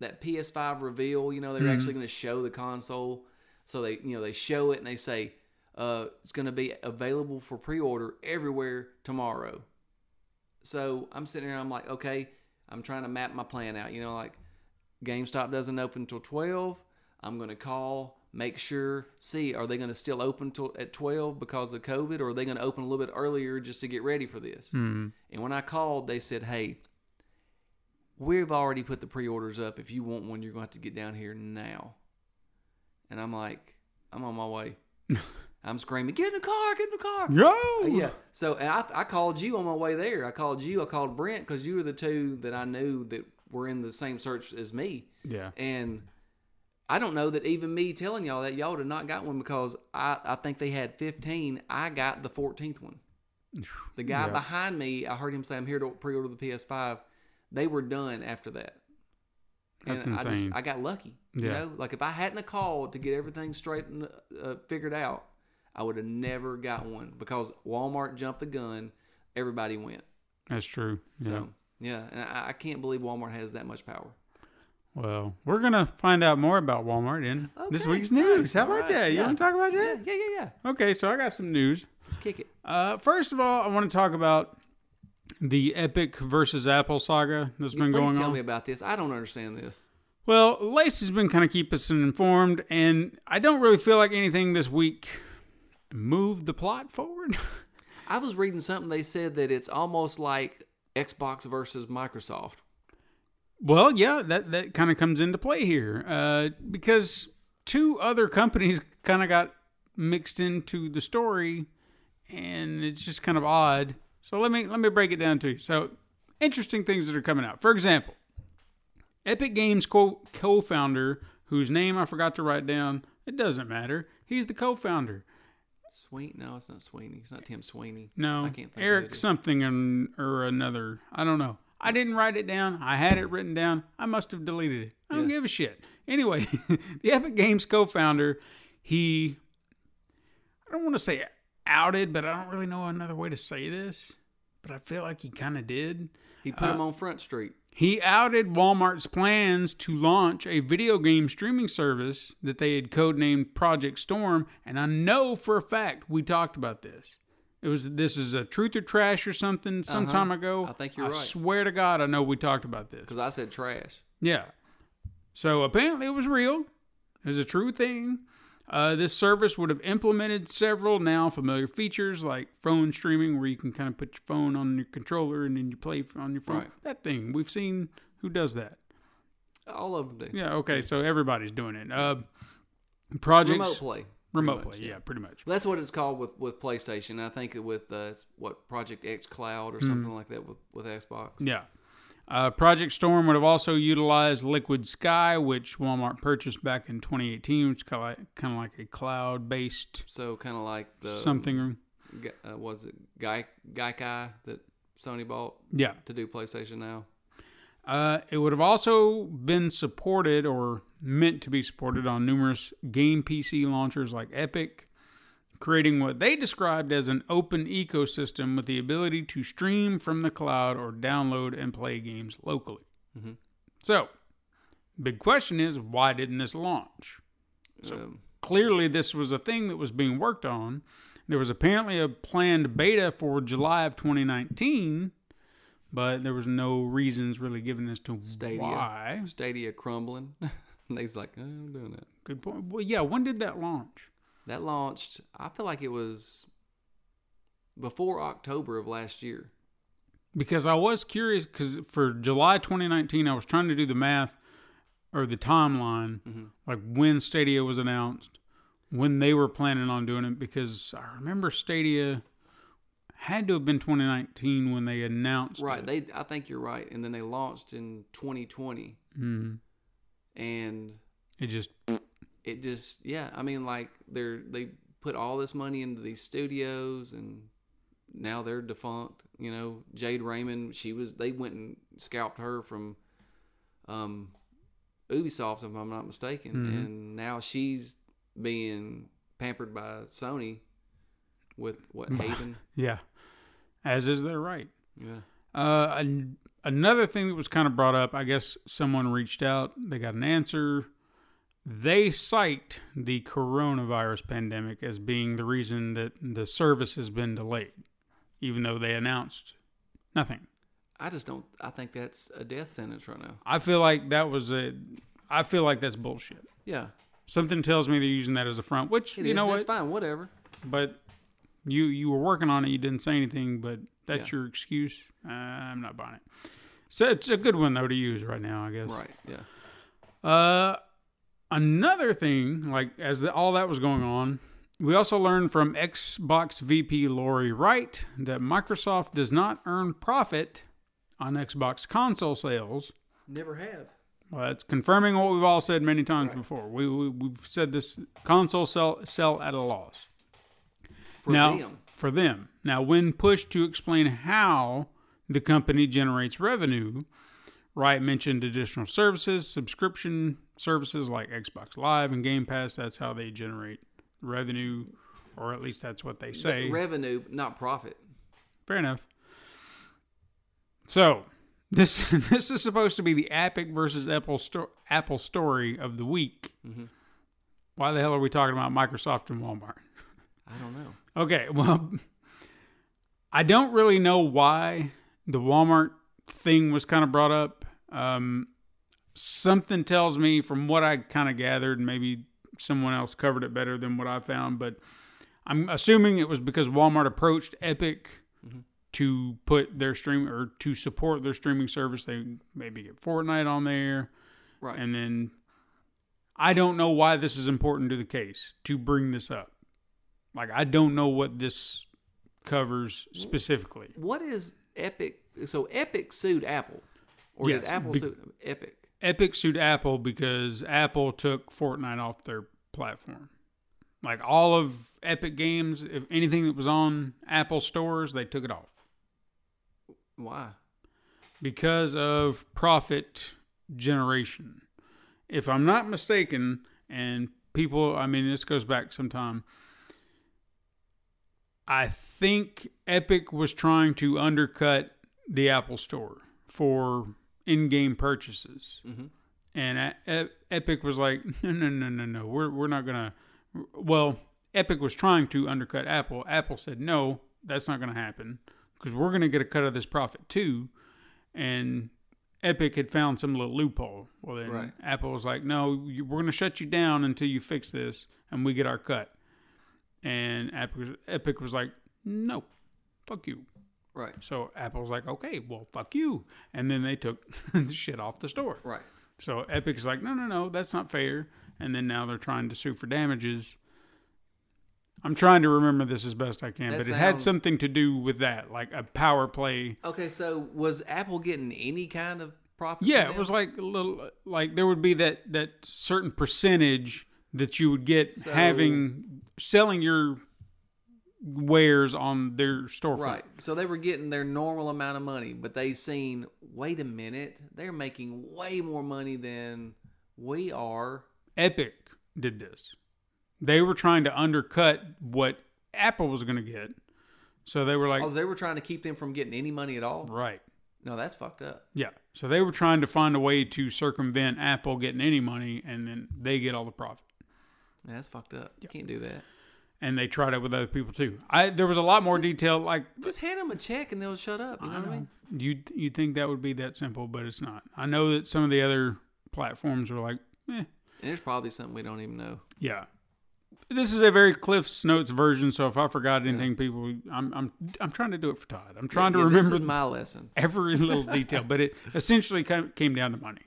[SPEAKER 3] that PS5 reveal. You know, they're actually going to show the console, so they you know they show it and they say uh it's going to be available for pre-order everywhere tomorrow. So I'm sitting there. I'm like, okay, I'm trying to map my plan out. You know, like GameStop doesn't open until 12. I'm going to call, make sure, see, are they going to still open till at 12 because of COVID, or are they going to open a little bit earlier just to get ready for this?
[SPEAKER 1] Mhm.
[SPEAKER 3] And when I called, they said, hey, we've already put the pre orders up. If you want one, you're going to have to get down here now. And I'm like, I'm on my way. I'm screaming, get in the car, get in the car.
[SPEAKER 1] Yo.
[SPEAKER 3] Uh, yeah. So I, I called you on my way there. I called you. I called Brent because you were the two that I knew that were in the same search as me.
[SPEAKER 1] Yeah.
[SPEAKER 3] And I don't know that even me telling y'all that y'all would have not got one because I, I think they had 15. I got the 14th one. The guy
[SPEAKER 1] Yeah.
[SPEAKER 3] behind me, I heard him say, I'm here to pre order the PS5. They were done after that.
[SPEAKER 1] That's
[SPEAKER 3] I just
[SPEAKER 1] insane.
[SPEAKER 3] I got lucky. You know, like if I hadn't called to get everything straight and uh, figured out, I would have never got one because Walmart jumped the gun. Everybody went.
[SPEAKER 1] That's true. Yeah.
[SPEAKER 3] So yeah, and I, I can't believe Walmart has that much power.
[SPEAKER 1] Well, we're gonna find out more about Walmart in this week's news.
[SPEAKER 3] nice.
[SPEAKER 1] How about
[SPEAKER 3] right.
[SPEAKER 1] that? You
[SPEAKER 3] Yeah.
[SPEAKER 1] want to talk about that?
[SPEAKER 3] Yeah, yeah, yeah.
[SPEAKER 1] Okay, so I got some news.
[SPEAKER 3] Let's kick it.
[SPEAKER 1] Uh, first of all, I want to talk about the Epic versus Apple saga that's been
[SPEAKER 3] Please
[SPEAKER 1] going
[SPEAKER 3] tell
[SPEAKER 1] on.
[SPEAKER 3] me about this. I don't understand this.
[SPEAKER 1] Well, Lacey's been kind of keeping us informed, and I don't really feel like anything this week moved the plot forward.
[SPEAKER 3] I was reading something. They said that it's almost like Xbox versus Microsoft.
[SPEAKER 1] Well, yeah, that that kind of comes into play here uh, because two other companies kind of got mixed into the story, and it's just kind of odd. So let me let me break it down to you. So interesting things that are coming out. For example, Epic Games co- co-founder, whose name I forgot to write down. It doesn't matter. He's the co-founder.
[SPEAKER 3] Sweet? No, it's not Sweeney. It's not Tim Sweeney.
[SPEAKER 1] No,
[SPEAKER 3] I can't think.
[SPEAKER 1] Eric something and, or another. I don't know. I didn't write it down. I had it written down. I must have deleted it. I don't
[SPEAKER 3] Yeah.
[SPEAKER 1] give a shit. Anyway, the Epic Games co-founder, he I don't want to say outed, but I don't really know another way to say this. But I feel like he kind of did.
[SPEAKER 3] He put him uh, on Front Street.
[SPEAKER 1] He outed Walmart's plans to launch a video game streaming service that they had codenamed Project Storm, and I know for a fact we talked about this. It was this is a truth or trash or something some
[SPEAKER 3] Uh-huh.
[SPEAKER 1] time ago.
[SPEAKER 3] I think you're
[SPEAKER 1] I
[SPEAKER 3] right.
[SPEAKER 1] swear to God, I know we talked about this.
[SPEAKER 3] Because I said trash.
[SPEAKER 1] Yeah. So apparently it was real. It was a true thing. Uh, this service would have implemented several now familiar features like phone streaming, where you can kind of put your phone on your controller and then you play on your phone.
[SPEAKER 3] Right.
[SPEAKER 1] That thing. We've seen who does that.
[SPEAKER 3] All of them do.
[SPEAKER 1] Yeah, okay, so everybody's doing it. Uh, projects,
[SPEAKER 3] Remote play. Pretty
[SPEAKER 1] remote
[SPEAKER 3] much,
[SPEAKER 1] play, yeah. pretty much.
[SPEAKER 3] That's what it's called with, with PlayStation. I think with uh, what Project X Cloud or
[SPEAKER 1] Mm-hmm.
[SPEAKER 3] something like that with, with Xbox.
[SPEAKER 1] Yeah. Uh, Project Storm would have also utilized Liquid Sky, which Walmart purchased back in 2018, which is kind of like, kind of like a cloud-based
[SPEAKER 3] So kind of like the
[SPEAKER 1] something.
[SPEAKER 3] Uh, was it Gai Gaikai that Sony bought
[SPEAKER 1] Yeah.
[SPEAKER 3] to do PlayStation now?
[SPEAKER 1] Uh, it would have also been supported or meant to be supported on numerous game PC launchers like Epic, creating what they described as an open ecosystem with the ability to stream from the cloud or download and play games locally.
[SPEAKER 3] Mhm.
[SPEAKER 1] So, big question is why didn't this launch?
[SPEAKER 3] um,
[SPEAKER 1] Clearly, this was a thing that was being worked on. There was apparently a planned beta for July of 2019, but there was no reasons really given as to
[SPEAKER 3] Stadia.
[SPEAKER 1] why.
[SPEAKER 3] Stadia crumbling. and he's like, "Eh, I'm doing that.
[SPEAKER 1] Good point. Well, yeah. When did that launch?
[SPEAKER 3] That launched. I feel like it was before October of last year.
[SPEAKER 1] Because I was curious. Because for July 2019, I was trying to do the math or the timeline, like when Stadia was announced, when they were planning on doing it. Because I remember Stadia had to have been 2019 when they announced
[SPEAKER 3] Right.
[SPEAKER 1] it.
[SPEAKER 3] They. I think you're right. And then they launched in 2020,
[SPEAKER 1] Mhm.
[SPEAKER 3] and
[SPEAKER 1] It just
[SPEAKER 3] it just yeah. I mean, like they're they put all this money into these studios and. Now they're defunct. You know, Jade Raymond. She was. They went and scalped her from um, Ubisoft, if I'm not mistaken,
[SPEAKER 1] Mhm.
[SPEAKER 3] and now she's being pampered by Sony with what Haven.
[SPEAKER 1] yeah, as is their right.
[SPEAKER 3] Yeah.
[SPEAKER 1] Uh, an- another thing that was kind of brought up, I guess someone reached out, they got an answer. They cite the coronavirus pandemic as being the reason that the service has been delayed, even though they announced nothing.
[SPEAKER 3] I just don't. I think that's a death sentence right now.
[SPEAKER 1] I feel like that was a. I feel like that's bullshit.
[SPEAKER 3] Yeah,
[SPEAKER 1] Something tells me they're using that as a front, which
[SPEAKER 3] it
[SPEAKER 1] you
[SPEAKER 3] is.
[SPEAKER 1] know
[SPEAKER 3] That's
[SPEAKER 1] what.
[SPEAKER 3] fine. Whatever.
[SPEAKER 1] But you you were working on it. You didn't say anything, but that's
[SPEAKER 3] Yeah.
[SPEAKER 1] your excuse. Uh, I'm not buying it. So it's a good one though to use right now, I guess.
[SPEAKER 3] Right. Yeah.
[SPEAKER 1] Uh, another thing, like as the, all that was going on, we also learned from Xbox VP Lori Wright that Microsoft does not earn profit on Xbox console sales.
[SPEAKER 3] Never have.
[SPEAKER 1] Well, that's confirming what we've all said many times before. We, we we've said this console sell sell at a loss
[SPEAKER 3] For
[SPEAKER 1] now
[SPEAKER 3] them.
[SPEAKER 1] for them. Now, when pushed to explain how the company generates revenue, Wright mentioned additional services, subscription services like Xbox Live and Game Pass. That's how they generate revenue, or at least that's what they say.
[SPEAKER 3] Revenue, not profit.
[SPEAKER 1] Fair enough. So this this is supposed to be the Epic versus Apple sto- Apple story of the week. Mm-hmm. Why the hell are we talking about Microsoft and Walmart?
[SPEAKER 3] I don't know.
[SPEAKER 1] Okay, well, I don't really know why the Walmart thing was kind of brought up. Um, something tells me, from what I kind of gathered, maybe someone else covered it better than what I found, but I'm assuming it was because Walmart approached Epic to put their stream or to support their streaming service. They maybe get Fortnite on there,
[SPEAKER 3] Right.
[SPEAKER 1] and then I don't know why this is important to the case to bring this up. Like I don't know what this covers specifically.
[SPEAKER 3] What is Epic? So Epic sued Apple, or did Apple
[SPEAKER 1] be-
[SPEAKER 3] sue Epic?
[SPEAKER 1] Epic sued Apple because Apple took Fortnite off their platform. Like all of Epic games, if anything that was on Apple stores, they took it off
[SPEAKER 3] Why?
[SPEAKER 1] because of profit generation. If I'm not mistaken, and people, I mean, this goes back some time. I think Epic was trying to undercut the Apple Store for in-game purchases,
[SPEAKER 3] Mhm.
[SPEAKER 1] and Epic was like, "No, no, no, no, no. We're we're not gonna." Well, Epic was trying to undercut Apple. Apple said, "No, that's not gonna happen because we're gonna get a cut of this profit too." And Epic had found some little loophole. Well, then
[SPEAKER 3] Right.
[SPEAKER 1] Apple was like, "No, you, we're gonna shut you down until you fix this, and we get our cut." And Epic, Epic was like, "No, fuck you."
[SPEAKER 3] Right.
[SPEAKER 1] So Apple was like, "Okay, well, fuck you," and then they took the shit off the store.
[SPEAKER 3] Right.
[SPEAKER 1] So Epic's like, "No, no, no, that's not fair," and then now they're trying to sue for damages. I'm trying to remember this as best I can,
[SPEAKER 3] That
[SPEAKER 1] but it had something to do with that, like a power play.
[SPEAKER 3] Okay. So was Apple getting any kind of profit?
[SPEAKER 1] Yeah, it was like a little, like there would be that that certain percentage that you would get
[SPEAKER 3] So-
[SPEAKER 1] having selling your wares on their storefront.
[SPEAKER 3] Right. So they were getting their normal amount of money, but they seen, wait a minute, they're making way more money than we are.
[SPEAKER 1] Epic did this. They were trying to undercut what Apple was going to get. So they were like,
[SPEAKER 3] Oh, they were trying to keep them from getting any money at all.
[SPEAKER 1] right.
[SPEAKER 3] No, that's fucked up.
[SPEAKER 1] Yeah. So they were trying to find a way to circumvent Apple getting any money and then they get all the profit.
[SPEAKER 3] Yeah, that's fucked up. You can't do that.
[SPEAKER 1] And they tried it with other people too. I there was a lot more detail like
[SPEAKER 3] Just hand them a check and they'll shut up. You know, what I mean?
[SPEAKER 1] you you think that would be that simple, but it's not. I know that some of the other platforms are like, eh,
[SPEAKER 3] And there's probably something we don't even know.
[SPEAKER 1] yeah. This is a very Cliff's Notes version, so if I forgot anything, people, I'm I'm I'm trying to do it for Todd. I'm trying to
[SPEAKER 3] Yeah,
[SPEAKER 1] remember
[SPEAKER 3] This is my lesson.
[SPEAKER 1] every little detail, but it essentially came came down to money.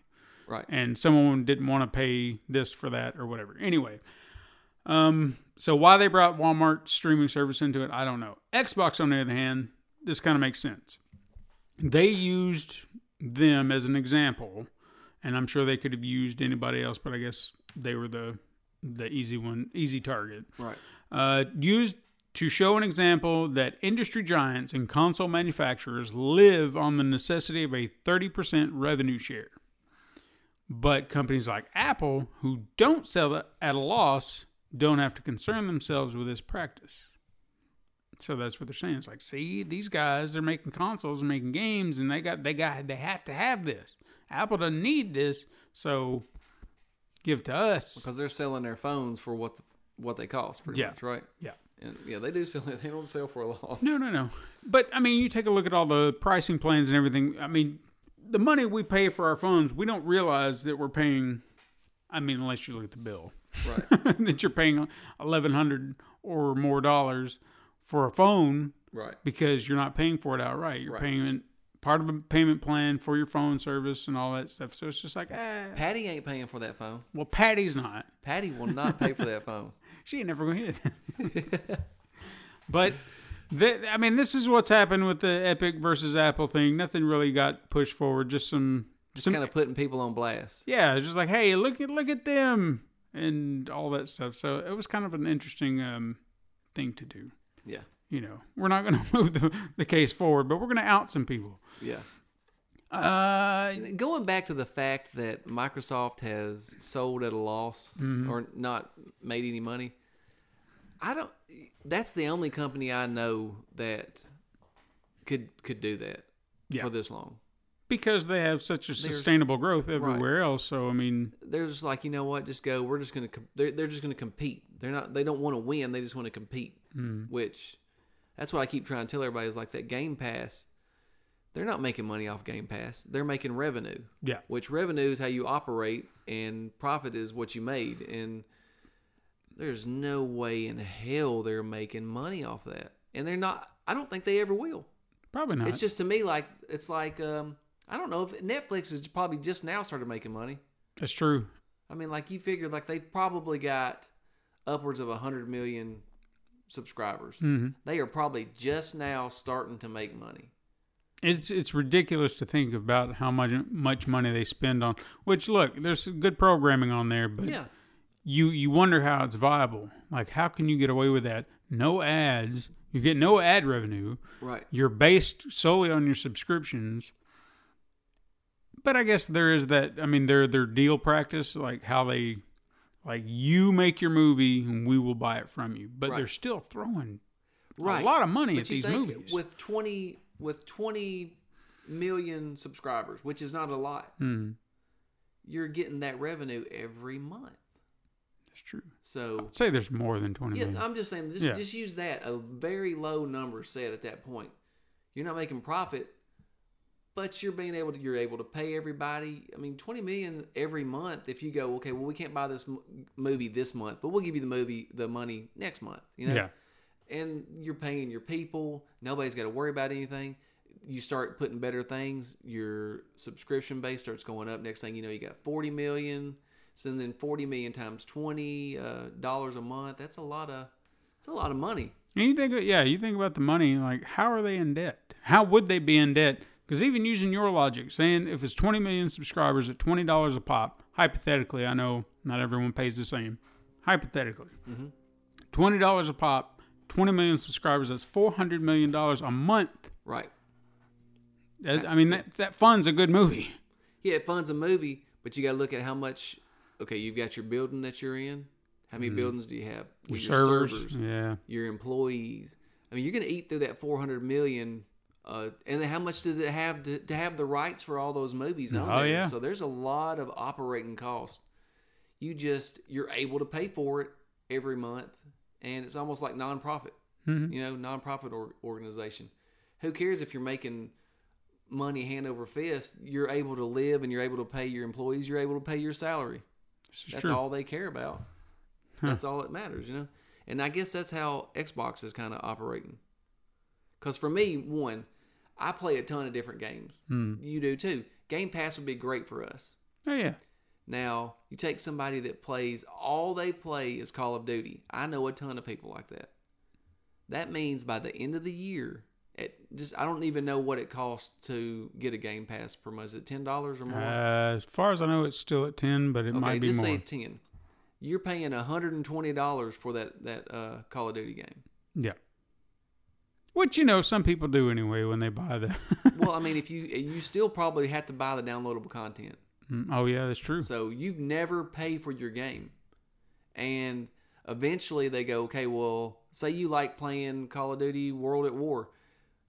[SPEAKER 3] Right.
[SPEAKER 1] and someone didn't want to pay this for that or whatever. Anyway, um, so why they brought Walmart streaming service into it, I don't know. Xbox, on the other hand, this kind of makes sense. They used them as an example, and I'm sure they could have used anybody else, but I guess they were the the easy one, easy target
[SPEAKER 3] Right.
[SPEAKER 1] uh, used to show an example that industry giants and console manufacturers live on the necessity of a 30% revenue share. But companies like Apple, who don't sell at a loss, don't have to concern themselves with this practice. So that's what they're saying. It's like, see, these guys they're making consoles and making games, and they got they got they have to have this. Apple doesn't need this, so give to us.
[SPEAKER 3] Because they're selling their phones for what the, what they cost, pretty
[SPEAKER 1] Yeah.
[SPEAKER 3] much, right?
[SPEAKER 1] Yeah.
[SPEAKER 3] And yeah, they do sell. They don't sell for a loss.
[SPEAKER 1] No, no, no. But I mean, you take a look at all the pricing plans and everything. I mean, the money we pay for our phones, we don't realize that we're paying. I mean, unless you look at the bill,
[SPEAKER 3] Right.
[SPEAKER 1] that you're paying eleven hundred or more dollars for a phone
[SPEAKER 3] Right.
[SPEAKER 1] because you're not paying for it outright. You're
[SPEAKER 3] Right.
[SPEAKER 1] paying part of a payment plan for your phone service and all that stuff. So it's just like, ah,
[SPEAKER 3] Patty ain't paying for that phone.
[SPEAKER 1] well, Patty's not.
[SPEAKER 3] Patty will not pay for that phone.
[SPEAKER 1] She ain't never gonna hit but th- I mean, this is what's happened with the Epic versus Apple thing. Nothing really got pushed forward. Just some,
[SPEAKER 3] Just kind of putting people on blast.
[SPEAKER 1] yeah. It's just like, hey, look at look at them and all that stuff. So it was kind of an interesting um, thing to do.
[SPEAKER 3] Yeah.
[SPEAKER 1] You know, we're not going to move the, the case forward, but we're going to out some people.
[SPEAKER 3] Yeah.
[SPEAKER 1] Uh,
[SPEAKER 3] Going back to the fact that Microsoft has sold at a loss
[SPEAKER 1] Mm-hmm.
[SPEAKER 3] or not made any money, I don't. That's the only company I know that could could do that
[SPEAKER 1] Yeah.
[SPEAKER 3] for this long.
[SPEAKER 1] Because they have such a sustainable growth everywhere else. So I mean,
[SPEAKER 3] They're just like, you know what? Just go. We're just gonna. com- They're they're just gonna compete. They're not. They don't want to win. They just want to compete.
[SPEAKER 1] Hmm.
[SPEAKER 3] Which, that's what I keep trying to tell everybody is like that Game Pass. They're not making money off Game Pass. They're making revenue.
[SPEAKER 1] yeah,
[SPEAKER 3] which revenue is how you operate and profit is what you made and there's no way in hell they're making money off that and they're not i don't think they ever will
[SPEAKER 1] probably not.
[SPEAKER 3] it's just to me like it's like um i don't know if netflix has probably just now started making money
[SPEAKER 1] That's true.
[SPEAKER 3] I mean, like you figured, like they probably got upwards of a hundred million subscribers. Mm-hmm. They are probably just now starting to make money.
[SPEAKER 1] It's it's ridiculous to think about how much much money they spend on. Which look, there's good programming on there, but
[SPEAKER 3] Yeah,
[SPEAKER 1] you you wonder how it's viable. Like how can you get away with that? No ads. You get no ad revenue.
[SPEAKER 3] right.
[SPEAKER 1] You're based solely on your subscriptions. But I guess there is that. I mean, their their deal practice, like how they, like you make your movie and we will buy it from you. But
[SPEAKER 3] Right.
[SPEAKER 1] they're still throwing
[SPEAKER 3] Right.
[SPEAKER 1] a lot of money
[SPEAKER 3] But
[SPEAKER 1] at
[SPEAKER 3] you
[SPEAKER 1] these
[SPEAKER 3] think
[SPEAKER 1] movies.
[SPEAKER 3] with twenty with twenty million subscribers, which is not a lot,
[SPEAKER 1] Hmm,
[SPEAKER 3] you're getting that revenue every month.
[SPEAKER 1] that's true.
[SPEAKER 3] So
[SPEAKER 1] I'd say there's more than twenty
[SPEAKER 3] yeah,
[SPEAKER 1] million.
[SPEAKER 3] I'm just saying, just
[SPEAKER 1] Yeah.
[SPEAKER 3] just use that a very low number set at that point. You're not making profit, but you're being able to you're able to pay everybody. I mean, twenty million every month. If you go, okay, well, we can't buy this m- movie this month, but we'll give you the movie the money next month. You know,
[SPEAKER 1] Yeah.
[SPEAKER 3] and you're paying your people. Nobody's got to worry about anything. You start putting better things. Your subscription base starts going up. Next thing you know, you got 40 million. So then 40 million times 20 uh, dollars a month. That's a lot of. It's a lot of money.
[SPEAKER 1] And you think, yeah, you think about the money. Like, how are they in debt? How would they be in debt? Because even using your logic, saying if it's 20 million subscribers at $20 a pop, hypothetically, I know not everyone pays the same. Hypothetically, mm-hmm. $20 a pop, 20 million subscribers, that's $400 million a month.
[SPEAKER 3] Right.
[SPEAKER 1] That- I mean, that, that funds a good movie.
[SPEAKER 3] Yeah, it funds a movie, but you got to look at how much. Okay, you've got your building that you're in. How many mm-hmm. buildings do you have?
[SPEAKER 1] Your
[SPEAKER 3] With
[SPEAKER 1] servers. Yeah.
[SPEAKER 3] your employees. I mean, you're going to eat through that 400 million. Uh, and then how much does it have to, to have the rights for all those movies on
[SPEAKER 1] Oh,
[SPEAKER 3] there?
[SPEAKER 1] yeah.
[SPEAKER 3] So there's a lot of operating costs. You just you're able to pay for it every month, and it's almost like nonprofit.
[SPEAKER 1] Mhm.
[SPEAKER 3] You know, nonprofit or, organization. Who cares if you're making money hand over fist? You're able to live, and you're able to pay your employees. You're able to pay your salary. That's
[SPEAKER 1] true.
[SPEAKER 3] all they care about. That's all that matters, you know. And I guess that's how Xbox is kind of operating. Because for me, one, I play a ton of different games.
[SPEAKER 1] Hmm.
[SPEAKER 3] You do too. Game Pass would be great for us.
[SPEAKER 1] Oh, yeah.
[SPEAKER 3] Now, you take somebody that plays all they play is Call of Duty. I know a ton of people like that. That means by the end of the year, it just I don't even know what it costs to get a Game Pass per month. Is it ten dollars or more?
[SPEAKER 1] Uh, as far as I know, it's still at 10, but it
[SPEAKER 3] Okay,
[SPEAKER 1] might be
[SPEAKER 3] just
[SPEAKER 1] more.
[SPEAKER 3] say ten. You're paying hundred and twenty dollars for that that uh, Call of Duty game.
[SPEAKER 1] Yeah. Which you know some people do anyway when they buy the.
[SPEAKER 3] Well, I mean, if you you still probably have to buy the downloadable content,
[SPEAKER 1] Mm, oh yeah, that's true.
[SPEAKER 3] so you've never paid for your game, and eventually they go, okay, well, say you like playing Call of Duty World at War,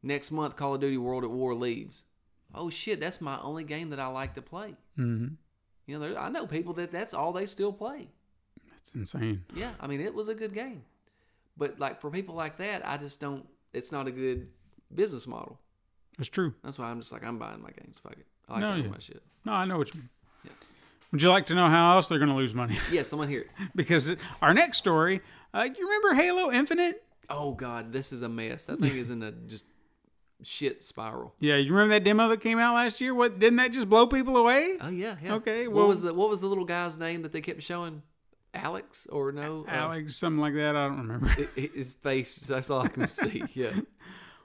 [SPEAKER 3] next month Call of Duty World at War leaves. Oh shit, that's my only game that I like to play.
[SPEAKER 1] hmm
[SPEAKER 3] You know, I know people that that's all they still play.
[SPEAKER 1] That's insane.
[SPEAKER 3] Yeah, I mean, it was a good game. But like for people like that, I just don't. It's not a good business model.
[SPEAKER 1] That's true.
[SPEAKER 3] That's why I'm just like I'm buying my games. Fuck it. I like
[SPEAKER 1] No, yeah.
[SPEAKER 3] my shit.
[SPEAKER 1] No, I know what you mean.
[SPEAKER 3] Yeah.
[SPEAKER 1] Would you like to know how else they're going to lose money?
[SPEAKER 3] Yes, someone here.
[SPEAKER 1] because our next story, uh, you remember Halo Infinite?
[SPEAKER 3] Oh God, this is a mess. That thing is in a just shit spiral.
[SPEAKER 1] Yeah, you remember that demo that came out last year? What didn't that just blow people away?
[SPEAKER 3] Oh yeah, yeah.
[SPEAKER 1] Okay,
[SPEAKER 3] what was the what was the little guy's name that they kept showing? Alex or no? Uh,
[SPEAKER 1] Alex, something like that. I don't remember.
[SPEAKER 3] hi- hi- his face. That's all I can see. Yeah.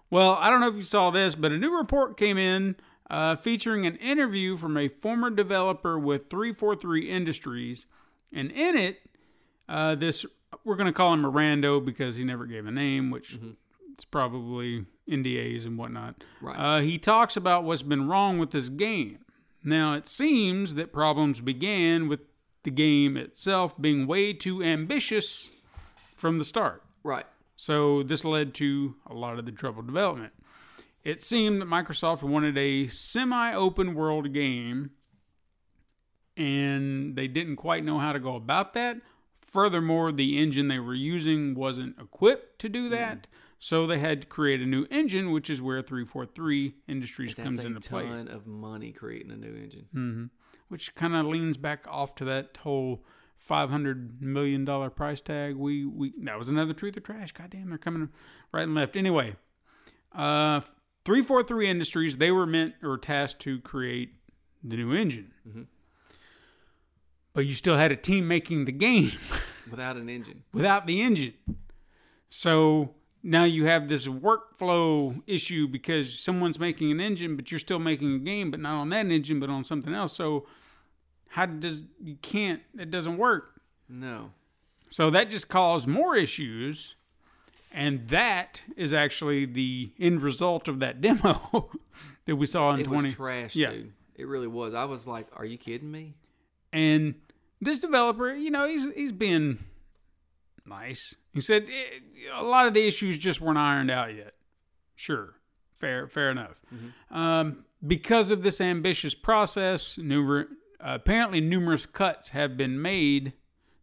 [SPEAKER 1] Well, I don't know if you saw this, but a new report came in uh, featuring an interview from a former developer with 343 Industries. And in it, uh, this, we're going to call him Mirando because he never gave a name, which it's probably NDAs and whatnot.
[SPEAKER 3] Right.
[SPEAKER 1] Uh, he talks about what's been wrong with this game. Now, it seems that problems began with the game itself being way too ambitious from the start.
[SPEAKER 3] Right.
[SPEAKER 1] So this led to a lot of the troubled development. It seemed that Microsoft wanted a semi open world game, and they didn't quite know how to go about that. Furthermore, the engine they were using wasn't equipped to do that, so they had to create a new engine, which is where 343 Industries comes into play.
[SPEAKER 3] That's A ton of money creating a new engine.
[SPEAKER 1] hmm Which kind of leans back off to that whole five hundred million dollar price tag. We we that was another truth or trash. Goddamn, they're coming right and left. Anyway, uh, three four three Industries they were meant or tasked to create the new engine. but you still had a team making the game
[SPEAKER 3] without an engine.
[SPEAKER 1] without the engine. So now you have this workflow issue because someone's making an engine, but you're still making a game, but not on that engine, but on something else. So how does you can't? It doesn't work.
[SPEAKER 3] No.
[SPEAKER 1] So that just caused more issues. And that is actually the end result of that demo that we saw in
[SPEAKER 3] It
[SPEAKER 1] 20.
[SPEAKER 3] was trash,
[SPEAKER 1] Yeah.
[SPEAKER 3] dude. It really was. I was like, "Are you kidding me?"
[SPEAKER 1] And this developer, you know, he's he's been nice. He said eh, a lot of the issues just weren't ironed out yet. Sure, fair, fair enough. Um, because of this ambitious process, numer- apparently numerous cuts have been made,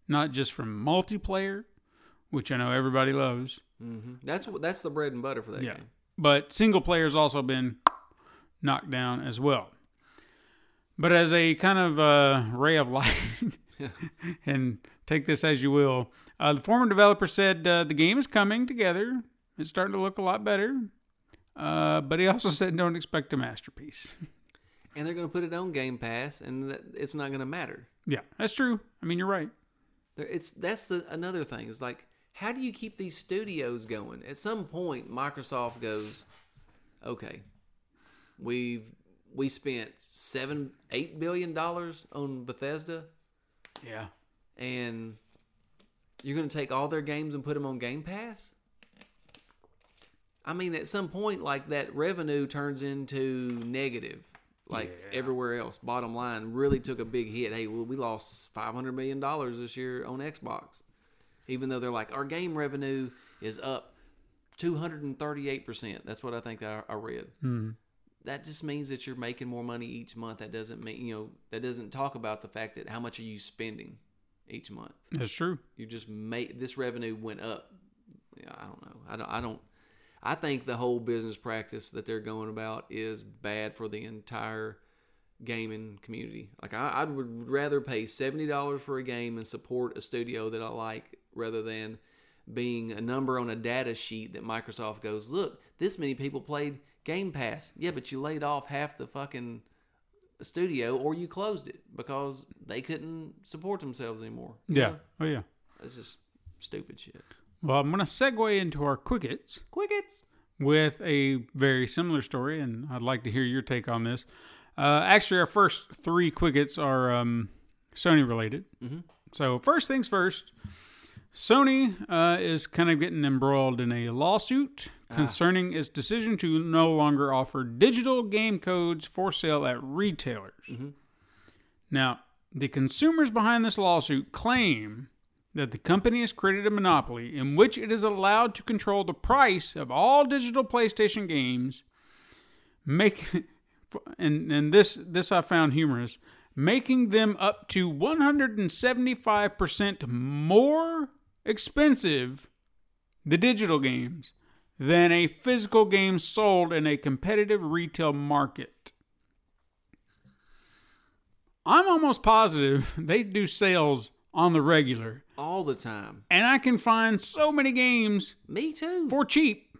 [SPEAKER 1] not just from multiplayer, which I know everybody loves.
[SPEAKER 3] hmm That's. That's the bread and butter for that
[SPEAKER 1] Yeah.
[SPEAKER 3] game.
[SPEAKER 1] But single player's also been knocked down as well. But as a kind of uh, ray of light, and take this as you will, uh, the former developer said uh, the game is coming together. It's starting to look a lot better. Uh, but he also said don't expect a masterpiece.
[SPEAKER 3] And they're going to put it on Game Pass, and that, it's not going to matter.
[SPEAKER 1] yeah, that's true. I mean, you're right.
[SPEAKER 3] There- It's that's the another thing. Is like, how do you keep these studios going? At some point, Microsoft goes, okay, we've we spent seven, eight billion dollars on Bethesda,
[SPEAKER 1] Yeah.
[SPEAKER 3] and you're going to take all their games and put them on Game Pass. I mean, at some point, like that revenue turns into negative, like everywhere else. Bottom line really took a big hit. Hey, well, we lost five hundred million dollars this year on Xbox, even though they're like our game revenue is up two hundred and thirty-eight percent. That's what I think I, I read. Hmm. That just means that you're making more money each month. That doesn't mean you know that doesn't talk about the fact that how much are you spending each month
[SPEAKER 1] That's true.
[SPEAKER 3] you just make this revenue went up. Yeah, I don't know. I don't. I don't. I think the whole business practice that they're going about is bad for the entire gaming community. Like I, I would rather pay seventy dollars for a game and support a studio that I like rather than being a number on a data sheet that Microsoft goes, look, this many people played Game Pass. Yeah, but you laid off half the fucking studio or you closed it because they couldn't support themselves anymore. You
[SPEAKER 1] Yeah.
[SPEAKER 3] know?
[SPEAKER 1] Oh, yeah.
[SPEAKER 3] It's just stupid shit.
[SPEAKER 1] Well, I'm going to segue into our quickets.
[SPEAKER 3] Quickets.
[SPEAKER 1] with a very similar story, and I'd like to hear your take on this. Uh, actually, our first three quickets are um, Sony related. Mm-hmm. So, first things first, Sony uh, is kind of getting embroiled in a lawsuit concerning its decision to no longer offer digital game codes for sale at retailers. Now, the consumers behind this lawsuit claim that the company has created a monopoly in which it is allowed to control the price of all digital PlayStation games, make and and this this I found humorous, making them up to 175% more expensive the digital games than a physical game sold in a competitive retail market. I'm almost positive they do sales on the regular
[SPEAKER 3] All the time.
[SPEAKER 1] and I can find so many games
[SPEAKER 3] Me too.
[SPEAKER 1] for cheap.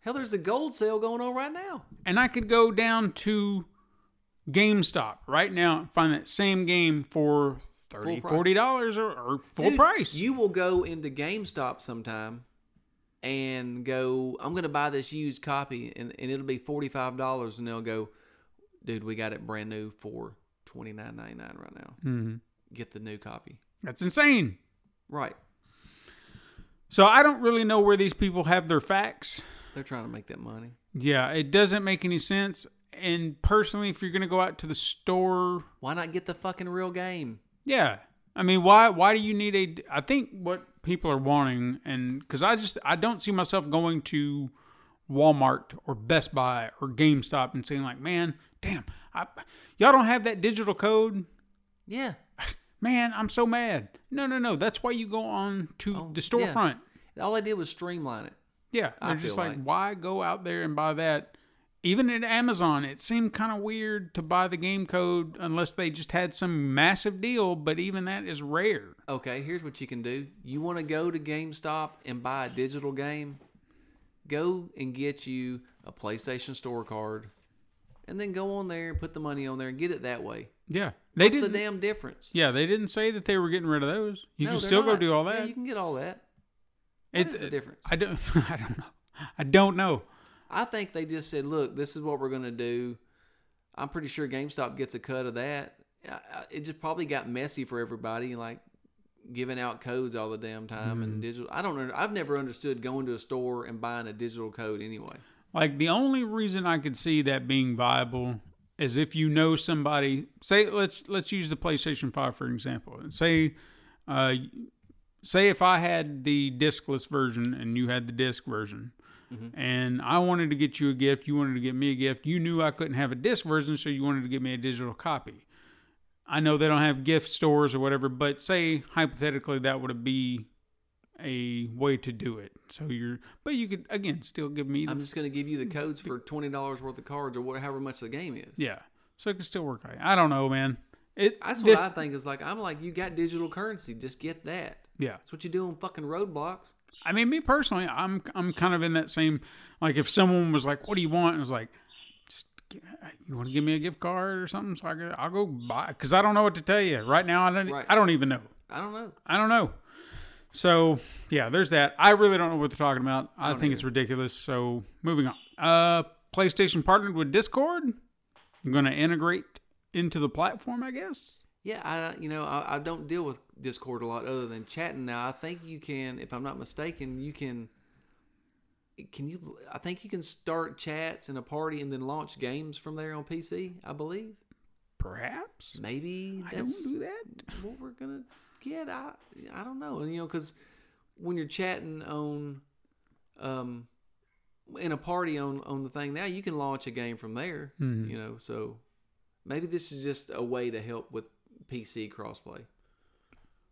[SPEAKER 3] Hell, there's a gold sale going on right now.
[SPEAKER 1] And I could go down to GameStop right now and find that same game for 30
[SPEAKER 3] price.
[SPEAKER 1] $40 or, or full
[SPEAKER 3] Dude,
[SPEAKER 1] price.
[SPEAKER 3] You will go into GameStop sometime and go, I'm going to buy this used copy and, and it'll be $45. And they'll go, dude, we got it brand new for twenty nine ninety nine right now.
[SPEAKER 1] Mhm.
[SPEAKER 3] Get the new copy.
[SPEAKER 1] That's insane.
[SPEAKER 3] Right.
[SPEAKER 1] So I don't really know where these people have their facts.
[SPEAKER 3] They're trying to make that money.
[SPEAKER 1] Yeah, it doesn't make any sense. And personally, if you're going to go out to the store
[SPEAKER 3] Why not get the fucking real game?
[SPEAKER 1] Yeah. I mean, why why do you need a I think what people are wanting and cuz I just I don't see myself going to Walmart or Best Buy or GameStop and saying like, "Man, damn, I, y'all don't have that digital code."
[SPEAKER 3] Yeah.
[SPEAKER 1] Man, I'm so mad. No, no, no. That's why you go on to
[SPEAKER 3] Oh,
[SPEAKER 1] the
[SPEAKER 3] yeah.
[SPEAKER 1] storefront.
[SPEAKER 3] All I did was streamline it.
[SPEAKER 1] Yeah,
[SPEAKER 3] I
[SPEAKER 1] they're just like,
[SPEAKER 3] like-
[SPEAKER 1] why go out there and buy that? Even at Amazon, it seemed kind of weird to buy the game code unless they just had some massive deal, but even that is rare.
[SPEAKER 3] Okay, here's what you can do. You want to go to GameStop and buy a digital game? Go and get you a PlayStation Store card, and then go on there and put the money on there and get it that way.
[SPEAKER 1] Yeah, they
[SPEAKER 3] What's the
[SPEAKER 1] didn't.
[SPEAKER 3] damn difference?
[SPEAKER 1] yeah, they didn't say that they were getting rid of those. You
[SPEAKER 3] No,
[SPEAKER 1] can still go do all that.
[SPEAKER 3] Yeah, you can get all that. What
[SPEAKER 1] It-
[SPEAKER 3] is the difference?
[SPEAKER 1] I don't. I don't know. I don't know.
[SPEAKER 3] I think they just said, "Look, this is what we're going to do." I'm pretty sure GameStop gets a cut of that. It just probably got messy for everybody, like giving out codes all the damn time
[SPEAKER 1] Mm-hmm.
[SPEAKER 3] and digital. I don't know. I've never understood going to a store and buying a digital code anyway.
[SPEAKER 1] Like the only reason I could see that being viable is if you know somebody. Say let's let's use the PlayStation Five for example. and Say, uh, say if I had the discless version and you had the disc version, and I wanted to get you a gift, you wanted to get me a gift. You knew I couldn't have a disc version, so you wanted to give me a digital copy. I know they don't have gift stores or whatever, but say hypothetically that would be a way to do it. So you're, but you could again still give me the
[SPEAKER 3] I'm just going to give you the codes for twenty dollars worth of cards or whatever, however much the game is.
[SPEAKER 1] Yeah. So it could still work. I don't know, man. It
[SPEAKER 3] That's
[SPEAKER 1] this-
[SPEAKER 3] what I think is like. I'm like, you got digital currency, just get that.
[SPEAKER 1] Yeah.
[SPEAKER 3] That's what you do on fucking Roblox.
[SPEAKER 1] I mean, me personally, I'm I'm kind of in that same like if someone was like, "What do you want?" and I was like, "You want to give me a gift card or something?" So I could, I'll go buy because I don't know what to tell you right now. I don't
[SPEAKER 3] Right.
[SPEAKER 1] I don't even know.
[SPEAKER 3] I don't know.
[SPEAKER 1] I don't know. So yeah, there's that. I really don't know what they're talking about. I,
[SPEAKER 3] don't
[SPEAKER 1] think it's ridiculous. So moving on. Uh, PlayStation partnered with Discord. I'm going to integrate into the platform, I guess.
[SPEAKER 3] Yeah, I you know I, I don't deal with Discord a lot other than chatting. Now I think you can, if I'm not mistaken, you can. Can you? I think you can start chats in a party and then launch games from there on PC. I believe
[SPEAKER 1] Perhaps.
[SPEAKER 3] maybe
[SPEAKER 1] I don't do that.
[SPEAKER 3] what we're gonna get. I I don't know. And you know, because when you're chatting on, um, in a party on on the thing now, you can launch a game from there.
[SPEAKER 1] Mhm.
[SPEAKER 3] You know, so maybe this is just a way to help with PC crossplay.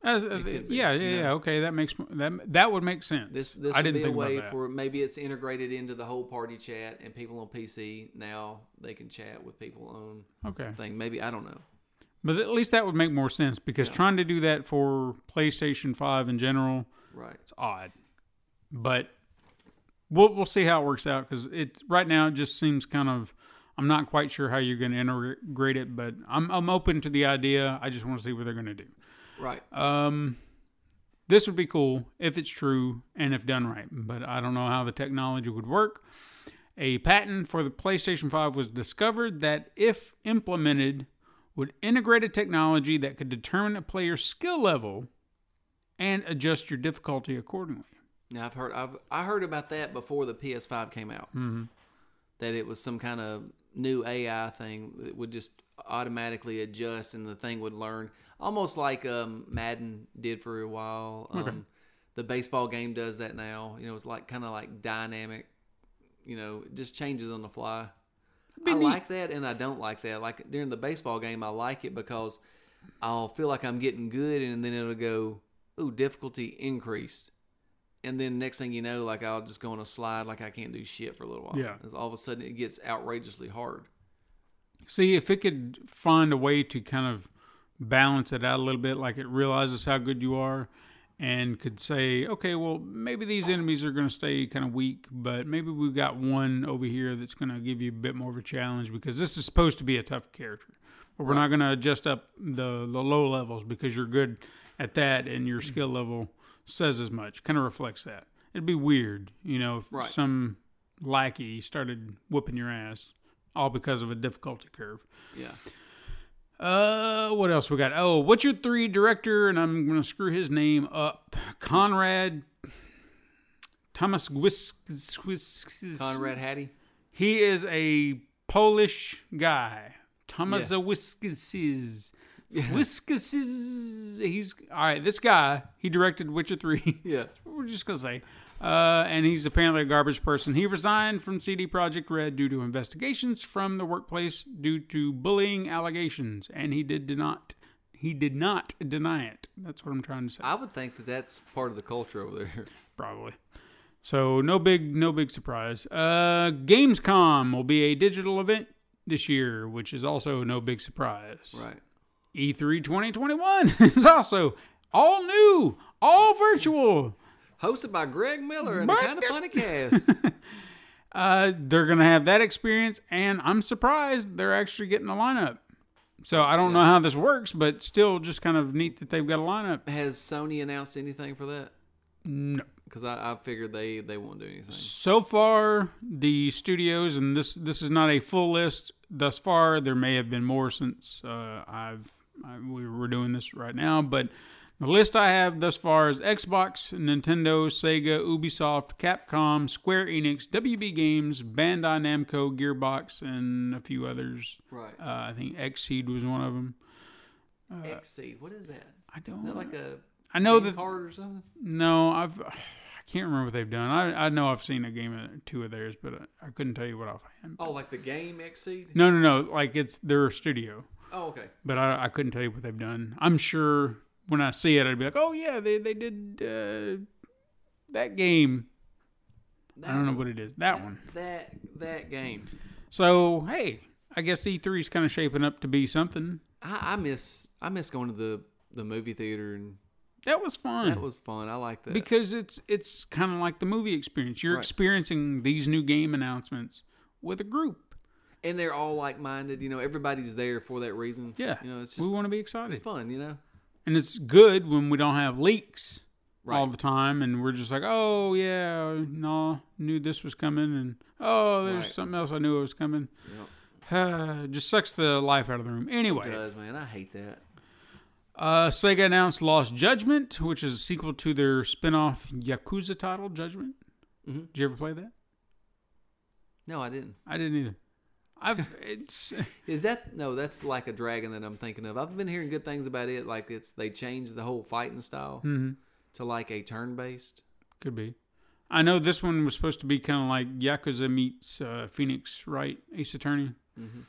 [SPEAKER 1] Uh, uh,
[SPEAKER 3] be,
[SPEAKER 1] yeah,
[SPEAKER 3] you
[SPEAKER 1] yeah, yeah. Okay, that makes that that would make sense.
[SPEAKER 3] This this
[SPEAKER 1] I
[SPEAKER 3] would
[SPEAKER 1] didn't
[SPEAKER 3] be a
[SPEAKER 1] think
[SPEAKER 3] way for maybe it's integrated into the whole party chat, and people on PC now they can chat with people on
[SPEAKER 1] okay,
[SPEAKER 3] thing. Maybe I don't know.
[SPEAKER 1] But at least that would make more sense because
[SPEAKER 3] Yeah.
[SPEAKER 1] trying to do that for PlayStation Five in general,
[SPEAKER 3] Right.
[SPEAKER 1] it's odd. But we'll we'll see how it works out because it right now it just seems kind of. I'm not quite sure how you're going to integrate it, but I'm I'm open to the idea. I just want to see what they're going to do.
[SPEAKER 3] Right.
[SPEAKER 1] Um, this would be cool if it's true and if done right, but I don't know how the technology would work. A patent for the PlayStation 5 was discovered that, if implemented, would integrate a technology that could determine a player's skill level and adjust your difficulty accordingly.
[SPEAKER 3] Now I've heard I've I heard about that before the PS5 came out. Mm-hmm. That it was some kind of new AI thing that would just automatically adjust, and the thing would learn, almost like um, Madden did for a while. Um, The baseball game does that now. You know, it's like kind of like dynamic. You know, it just changes on the fly. I
[SPEAKER 1] neat.
[SPEAKER 3] like that, and I don't like that. Like during the baseball game, I like it because I'll feel like I'm getting good, and then it'll go, "Ooh, difficulty increased." and then next thing you know, like I'll just go on a slide, like I can't do shit for a little while.
[SPEAKER 1] Yeah.
[SPEAKER 3] all of a sudden it gets outrageously hard.
[SPEAKER 1] See, if it could find a way to kind of balance it out a little bit, like it realizes how good you are and could say, okay, well, maybe these enemies are going to stay kind of weak, but maybe we've got one over here that's going to give you a bit more of a challenge because this is supposed to be a tough character. But we're not going to adjust up the, the low levels because you're good at that and your mm-hmm. skill level says as much, kind of reflects that. It'd be weird, you know, if
[SPEAKER 3] Right.
[SPEAKER 1] some lackey started whooping your ass all because of a difficulty curve.
[SPEAKER 3] Yeah,
[SPEAKER 1] Uh, what else we got? Oh, Witcher Three director? And I'm gonna screw his name up. Conrad Thomas Gwisk.
[SPEAKER 3] Conrad Hattie.
[SPEAKER 1] He is a Polish guy. Thomas
[SPEAKER 3] Yeah.
[SPEAKER 1] Wiskus. Wiskus. He's all right. This guy, he directed Witcher Three.
[SPEAKER 3] Yeah,
[SPEAKER 1] We're just gonna say, uh, and he's apparently a garbage person. He resigned from CD Projekt Red due to investigations from the workplace due to bullying allegations, and he did not. He did not deny it. That's what I'm trying to say.
[SPEAKER 3] I would think that that's part of the culture over there.
[SPEAKER 1] Probably. So no big, no big surprise. Uh, Gamescom will be a digital event this year, which is also no big surprise.
[SPEAKER 3] Right.
[SPEAKER 1] E3 2021 is also all new, all virtual.
[SPEAKER 3] Hosted by Greg Miller and a
[SPEAKER 1] But-
[SPEAKER 3] kind of funny cast.
[SPEAKER 1] Uh, they're gonna have that experience, and I'm surprised they're actually getting a lineup. So I don't know how this works, but still just kind of neat that they've got a lineup.
[SPEAKER 3] Has Sony announced anything for that?
[SPEAKER 1] No.
[SPEAKER 3] Because I, I figured they they won't do anything.
[SPEAKER 1] So far, the studios, and this this is not a full list thus far. There may have been more since uh, I've I, we were doing this right now, but the list I have thus far is Xbox, Nintendo, Sega, Ubisoft, Capcom, Square Enix, WB Games, Bandai Namco, Gearbox, and a few others.
[SPEAKER 3] Right.
[SPEAKER 1] Uh, I think Xseed was one of them.
[SPEAKER 3] Uh, Xseed. What is that?
[SPEAKER 1] I don't.
[SPEAKER 3] that like a
[SPEAKER 1] I know that
[SPEAKER 3] card or something?
[SPEAKER 1] No, I've I can't remember what they've done. I I know I've seen a game or two of theirs, but I, I couldn't tell you what offhand.
[SPEAKER 3] Oh, like the game Xseed?
[SPEAKER 1] No, no, no. Like it's their studio,
[SPEAKER 3] Oh, okay.
[SPEAKER 1] but I I couldn't tell you what they've done. I'm sure when I see it, I'd be like, oh yeah, they they did uh, that game. I don't know what it is. That one.
[SPEAKER 3] That that game.
[SPEAKER 1] So hey, I guess E3 is kind of shaping up to be something.
[SPEAKER 3] I, I miss I miss going to the the movie theater and
[SPEAKER 1] That was fun.
[SPEAKER 3] that was fun. I like that.
[SPEAKER 1] because it's it's kind of like the movie experience. You're
[SPEAKER 3] Right.
[SPEAKER 1] experiencing these new game announcements with a group.
[SPEAKER 3] and they're all like minded. You know, everybody's there for that reason.
[SPEAKER 1] Yeah,
[SPEAKER 3] You know, it's just, we
[SPEAKER 1] want to be excited.
[SPEAKER 3] it's fun. You know.
[SPEAKER 1] And it's good when we don't have leaks all the time and we're just like oh yeah no knew this was coming and oh there's
[SPEAKER 3] Right.
[SPEAKER 1] something else i knew it was coming
[SPEAKER 3] Yep.
[SPEAKER 1] just sucks the life out of the room
[SPEAKER 3] It
[SPEAKER 1] anyway
[SPEAKER 3] does, man. I hate that.
[SPEAKER 1] uh, sega announced lost judgment which is a sequel to their spin-off yakuza title judgment
[SPEAKER 3] Mm-hmm.
[SPEAKER 1] did you ever play that
[SPEAKER 3] No, I didn't.
[SPEAKER 1] i didn't either i've it's
[SPEAKER 3] Is that no? That's like a dragon that I'm thinking of. I've been hearing good things about it. Like it's they changed the whole fighting style
[SPEAKER 1] mhm,
[SPEAKER 3] to like a turn based.
[SPEAKER 1] could be i know this one was supposed to be kind of like yakuza meets uh, phoenix wright ace attorney
[SPEAKER 3] Mhm.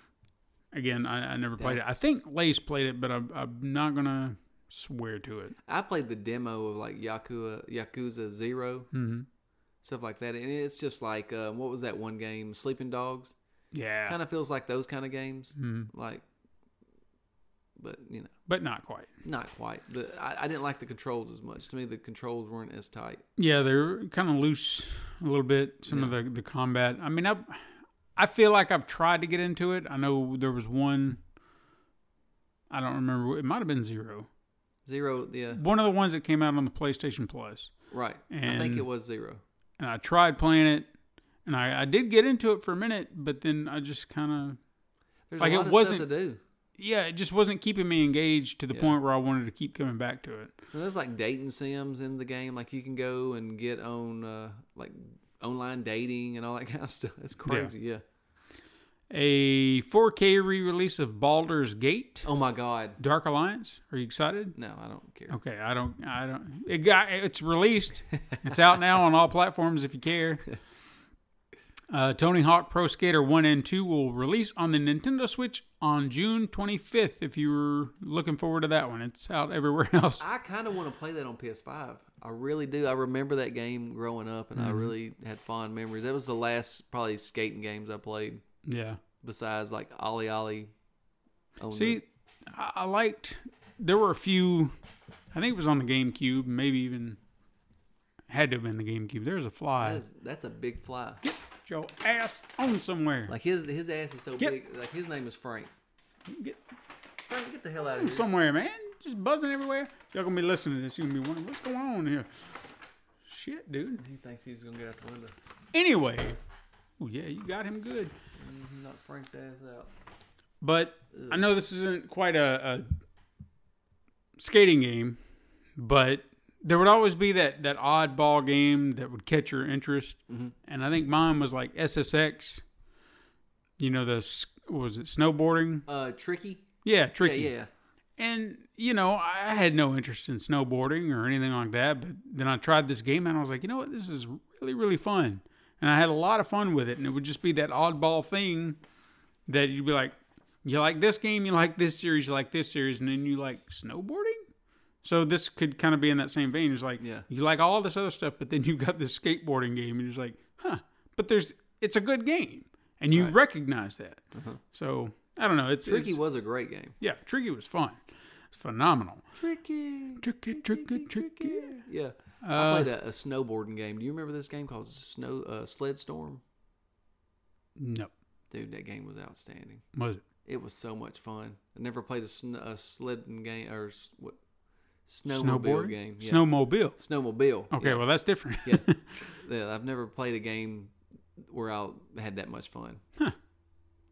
[SPEAKER 1] Again, I, I never played it. I think Lace played it, but I'm, I'm not gonna swear to it.
[SPEAKER 3] I played the demo of like Yakuza Yakuza 0
[SPEAKER 1] hmm
[SPEAKER 3] stuff like that, and it's just like um, what was that one game, Sleeping Dogs?
[SPEAKER 1] Yeah,
[SPEAKER 3] Kind of feels like those kind of games,
[SPEAKER 1] Mhm.
[SPEAKER 3] like, but you know,
[SPEAKER 1] but not quite.
[SPEAKER 3] not quite. The I, I didn't like the controls as much. To me, the controls weren't as tight.
[SPEAKER 1] Yeah, they're kind of loose a little bit. Some of the the combat. I mean, I I feel like I've tried to get into it. I know there was one. I don't remember. It might have been zero.
[SPEAKER 3] Zero, yeah,
[SPEAKER 1] One of the ones that came out on the PlayStation Plus,
[SPEAKER 3] right. I think it was zero.
[SPEAKER 1] and I tried playing it, and I I did get into it for a minute, but then I just kind of
[SPEAKER 3] There's
[SPEAKER 1] Like,
[SPEAKER 3] a
[SPEAKER 1] it
[SPEAKER 3] lot of
[SPEAKER 1] wasn't-
[SPEAKER 3] to do.
[SPEAKER 1] yeah, it just wasn't keeping me engaged to the
[SPEAKER 3] Yeah.
[SPEAKER 1] point where I wanted to keep coming back to it.
[SPEAKER 3] And there's like dating sims in the game. Like you can go and get on uh, like online dating and all that kind of stuff. It's crazy. Yeah.
[SPEAKER 1] A 4K re-release of Baldur's Gate,
[SPEAKER 3] Oh my God.
[SPEAKER 1] Dark Alliance. Are you excited?
[SPEAKER 3] No, I don't care.
[SPEAKER 1] Okay, I don't. I don't. It got. It's released. it's out now on all platforms. If you care. Uh, Tony Hawk Pro Skater 1 and 2 will release on the Nintendo Switch on June 25th. If you were looking forward to that one, it's out everywhere else.
[SPEAKER 3] I kind of want to play that on PS5. I really do. I remember that game growing up, and I
[SPEAKER 1] Mm-hmm.
[SPEAKER 3] really had fond memories. That was the last probably skating games I played,
[SPEAKER 1] Yeah.
[SPEAKER 3] besides like OlliOlli.
[SPEAKER 1] See, I, I liked. There were a few. I think it was on the GameCube. Maybe even had to have been the GameCube. There's a fly.
[SPEAKER 3] that's, that's a big fly.
[SPEAKER 1] Your ass on somewhere.
[SPEAKER 3] Like his his ass is so
[SPEAKER 1] Get-
[SPEAKER 3] big. Like his name is Frank.
[SPEAKER 1] Get
[SPEAKER 3] Frank, get the hell out of here.
[SPEAKER 1] somewhere, man. Just buzzing everywhere. Y'all gonna be listening to this. You're gonna be wondering what's going on here. Shit, dude.
[SPEAKER 3] He thinks he's gonna get out the window.
[SPEAKER 1] Anyway, oh yeah, you got him good.
[SPEAKER 3] Mhm, Knock Frank's ass out.
[SPEAKER 1] But I know this isn't quite a, a skating game, but there would always be that that oddball game that would catch your interest, and I think mine was like SSX. You know the was it snowboarding?
[SPEAKER 3] Uh, tricky.
[SPEAKER 1] Yeah, tricky.
[SPEAKER 3] Yeah, yeah.
[SPEAKER 1] And you know, I had no interest in snowboarding or anything like that. But then I tried this game and I was like, you know what, this is really, really fun. And I had a lot of fun with it. And it would just be that oddball thing that you'd be like, you like this game, you like this series, you like this series, and then you like snowboarding. So this could kind of be in that same vein. It's like
[SPEAKER 3] Yeah.
[SPEAKER 1] you like all this other stuff, but then you've got this skateboarding game, and you're just like, huh. But there's it's a good game, and you recognize that. So I don't know. It's
[SPEAKER 3] Tricky
[SPEAKER 1] it's-
[SPEAKER 3] was a great game.
[SPEAKER 1] yeah, Tricky was fun. It's phenomenal.
[SPEAKER 3] Tricky.
[SPEAKER 1] Tricky, tricky, tricky.
[SPEAKER 3] Yeah. I
[SPEAKER 1] Uh,
[SPEAKER 3] played a, a snowboarding game. Do you remember this game called Snow uh, Sled Storm?
[SPEAKER 1] No,
[SPEAKER 3] Dude, that game was outstanding.
[SPEAKER 1] was it?
[SPEAKER 3] It was so much fun. I never played a, sn- a sledding game or s- what snowmobile
[SPEAKER 1] Snowboard
[SPEAKER 3] game. Yeah.
[SPEAKER 1] Snowmobile.
[SPEAKER 3] snowmobile.
[SPEAKER 1] Okay,
[SPEAKER 3] yeah.
[SPEAKER 1] well that's different.
[SPEAKER 3] yeah. yeah. I've never played a game where I had that much fun.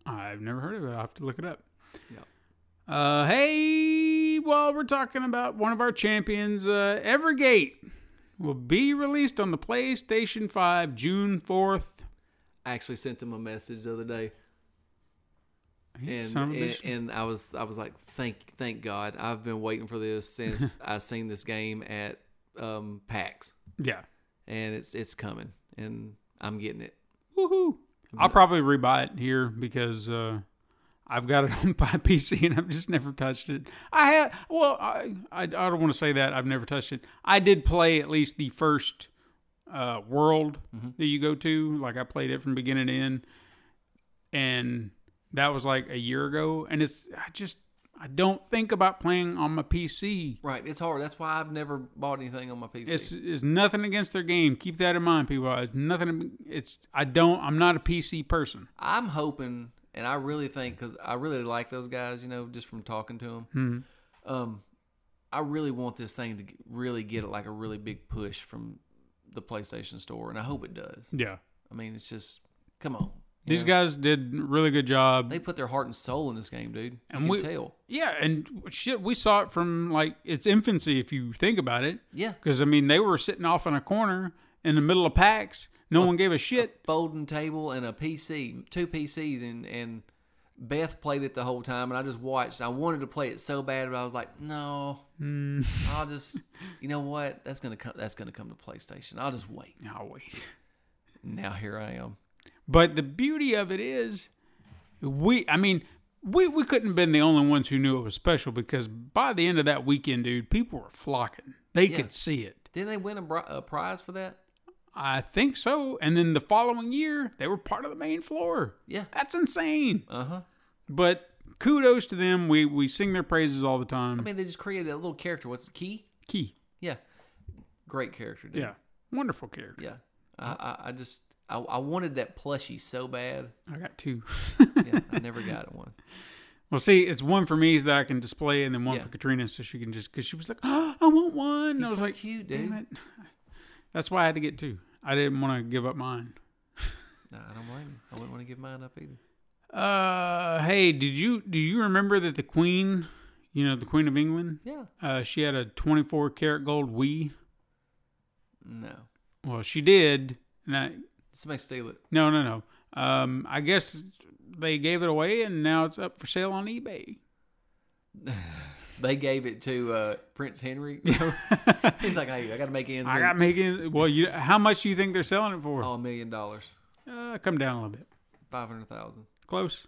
[SPEAKER 1] I've never heard of it. I'll have to look it up.
[SPEAKER 3] Yeah.
[SPEAKER 1] Uh, hey, while we're talking about one of our champions, uh, Evergate will be released on the PlayStation 5 June 4th.
[SPEAKER 3] I actually sent them a message the other day. And,
[SPEAKER 1] Son of a
[SPEAKER 3] and, and I was I was like thank thank God I've been waiting for this since I seen this game at um, PAX
[SPEAKER 1] yeah.
[SPEAKER 3] and it's it's coming and I'm getting it.
[SPEAKER 1] Woohoo. I'll probably rebuy it here because uh, I've got it on my PC and I've just never touched it. I had, well, I, I, I don't want to say that I've never touched it. I did play at least the first uh, world that you go to. Like I played it from beginning to end. And that was like a year ago. And it's, I just, I don't think about playing on my PC.
[SPEAKER 3] Right, it's hard. That's why I've never bought anything on my PC.
[SPEAKER 1] It's, it's nothing against their game. Keep that in mind, people. It's nothing. It's I don't. I'm not a PC person.
[SPEAKER 3] I'm hoping, and I really think because I really like those guys, you know, just from talking to them.
[SPEAKER 1] Hmm.
[SPEAKER 3] Um, I really want this thing to really get like a really big push from the PlayStation Store, and I hope it does.
[SPEAKER 1] Yeah.
[SPEAKER 3] I mean, it's just come on. You
[SPEAKER 1] These
[SPEAKER 3] know?
[SPEAKER 1] guys did really good job.
[SPEAKER 3] they put their heart and soul in this game, dude. You
[SPEAKER 1] And
[SPEAKER 3] can
[SPEAKER 1] we-
[SPEAKER 3] tell.
[SPEAKER 1] yeah, and shit, we saw it from like its infancy, if you think about it.
[SPEAKER 3] Yeah,
[SPEAKER 1] Because I mean, they were sitting off in a corner in the middle of PAX. No one gave a shit.
[SPEAKER 3] folding table and a PC, two PCs, and and Beth played it the whole time, and I just watched. I wanted to play it so bad, but I was like, no,
[SPEAKER 1] Hmm.
[SPEAKER 3] I'll just, you know what? That's gonna come. That's gonna come to PlayStation. I'll just wait.
[SPEAKER 1] I'll wait.
[SPEAKER 3] Now here I am.
[SPEAKER 1] But the beauty of it is, we. I mean, we we couldn't have been the only ones who knew it was special because by the end of that weekend, dude, people were flocking. They
[SPEAKER 3] Yeah.
[SPEAKER 1] could see it.
[SPEAKER 3] Didn't they win a, bri- a prize for that?
[SPEAKER 1] I think so. And then the following year, they were part of the main floor.
[SPEAKER 3] Yeah.
[SPEAKER 1] That's insane.
[SPEAKER 3] Uh huh.
[SPEAKER 1] But kudos to them. We we sing their praises all the time.
[SPEAKER 3] I mean, they just created a little character. What's the Ki?
[SPEAKER 1] Ki.
[SPEAKER 3] Yeah, great character. Dude.
[SPEAKER 1] Yeah. Wonderful character.
[SPEAKER 3] Yeah. I, I, I just I, I wanted that plushie so bad.
[SPEAKER 1] I got two.
[SPEAKER 3] Yeah, I never got one.
[SPEAKER 1] well, see, it's one for me that I can display, and then one
[SPEAKER 3] Yeah.
[SPEAKER 1] for Katrina, so she can just because she was like, oh, "I want one." And I was
[SPEAKER 3] so
[SPEAKER 1] like,
[SPEAKER 3] cute,
[SPEAKER 1] "Damn
[SPEAKER 3] dude."
[SPEAKER 1] it!" That's why I had to get two. I didn't want to give up mine.
[SPEAKER 3] No, I don't blame you. I wouldn't want to give mine up either.
[SPEAKER 1] Uh, hey, did you do you remember that the Queen, you know, the Queen of England,
[SPEAKER 3] Yeah.
[SPEAKER 1] uh, she had a 24 karat gold Wii.
[SPEAKER 3] No.
[SPEAKER 1] Well, she did. And I,
[SPEAKER 3] Somebody steal it.
[SPEAKER 1] no, no, no. Um, I guess they gave it away, and now it's up for sale on eBay.
[SPEAKER 3] They gave it to uh, Prince Henry. He's like, hey, I got to make ends
[SPEAKER 1] I got making. Well, you how much do you think they're selling it for?
[SPEAKER 3] Oh, a million dollars.
[SPEAKER 1] Uh, come down a little bit.
[SPEAKER 3] Five hundred thousand.
[SPEAKER 1] Close.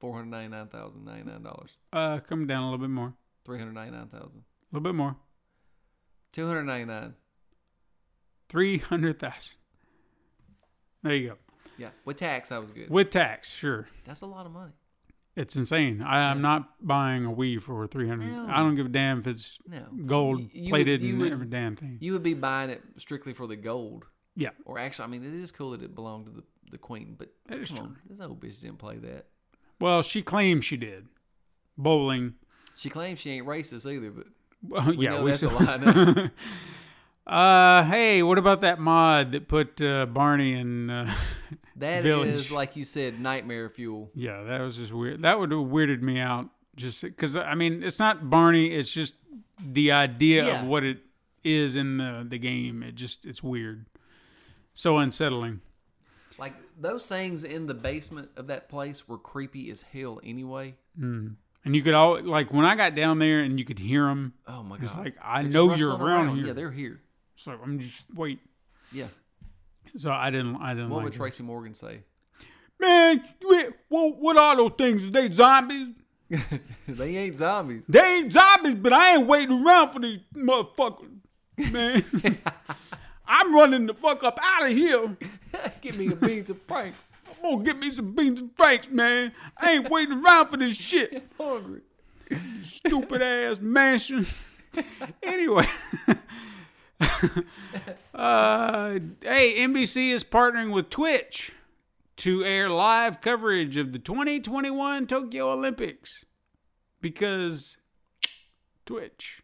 [SPEAKER 3] Four hundred ninety nine thousand ninety nine dollars.
[SPEAKER 1] Uh, come down a little bit more.
[SPEAKER 3] Three hundred ninety nine thousand.
[SPEAKER 1] A little bit more.
[SPEAKER 3] Two hundred ninety nine.
[SPEAKER 1] Three hundred thousand. There you go.
[SPEAKER 3] Yeah. With tax, that was good.
[SPEAKER 1] With tax, sure.
[SPEAKER 3] That's a lot of money.
[SPEAKER 1] It's insane. I, I'm not buying a Wii for three hundred.
[SPEAKER 3] No.
[SPEAKER 1] I don't give a damn if it's
[SPEAKER 3] No.
[SPEAKER 1] gold
[SPEAKER 3] You- you would-
[SPEAKER 1] plated
[SPEAKER 3] you
[SPEAKER 1] and
[SPEAKER 3] would-
[SPEAKER 1] every damn thing.
[SPEAKER 3] You would be buying it strictly for the gold.
[SPEAKER 1] Yeah.
[SPEAKER 3] Or actually, I mean, it is cool that it belonged to the, the queen, but
[SPEAKER 1] That is
[SPEAKER 3] come
[SPEAKER 1] true.
[SPEAKER 3] on, this old bitch didn't play that.
[SPEAKER 1] Well, she claims she did. Bowling.
[SPEAKER 3] She claims she ain't racist either, but
[SPEAKER 1] Well,
[SPEAKER 3] we
[SPEAKER 1] yeah,
[SPEAKER 3] know
[SPEAKER 1] we
[SPEAKER 3] that's a
[SPEAKER 1] still-
[SPEAKER 3] lie now.
[SPEAKER 1] Uh, hey, what about that mod that put uh, Barney in? Uh,
[SPEAKER 3] That is
[SPEAKER 1] Village.
[SPEAKER 3] like you said, nightmare fuel.
[SPEAKER 1] yeah, that was just weird. That would have weirded me out. Just because I mean, it's not Barney. It's just the idea
[SPEAKER 3] Yeah.
[SPEAKER 1] of what it is in the the game. It just it's weird. So unsettling.
[SPEAKER 3] Like those things in the basement of that place were creepy as hell anyway.
[SPEAKER 1] And you could all like when I got down there and you could hear them.
[SPEAKER 3] Oh my god!
[SPEAKER 1] It's like I
[SPEAKER 3] They're
[SPEAKER 1] know you're
[SPEAKER 3] rustling
[SPEAKER 1] around, here.
[SPEAKER 3] Yeah, they're here.
[SPEAKER 1] So I'm just wait.
[SPEAKER 3] Yeah.
[SPEAKER 1] So I didn't. I didn't
[SPEAKER 3] What
[SPEAKER 1] like
[SPEAKER 3] would
[SPEAKER 1] it.
[SPEAKER 3] Tracy Morgan say?
[SPEAKER 1] Man, you, what, what are those things? Are they zombies?
[SPEAKER 3] they ain't zombies.
[SPEAKER 1] They ain't zombies, but I ain't waiting around for these motherfuckers, man. I'm running the fuck up out of here.
[SPEAKER 3] Give me a beans of pranks.
[SPEAKER 1] I'm gonna get me some beans and franks, man. I ain't waiting around for this shit.
[SPEAKER 3] Hungry.
[SPEAKER 1] Stupid ass mansion. anyway. uh, hey, NBC is partnering with Twitch to air live coverage of the 2021 Tokyo Olympics because Twitch,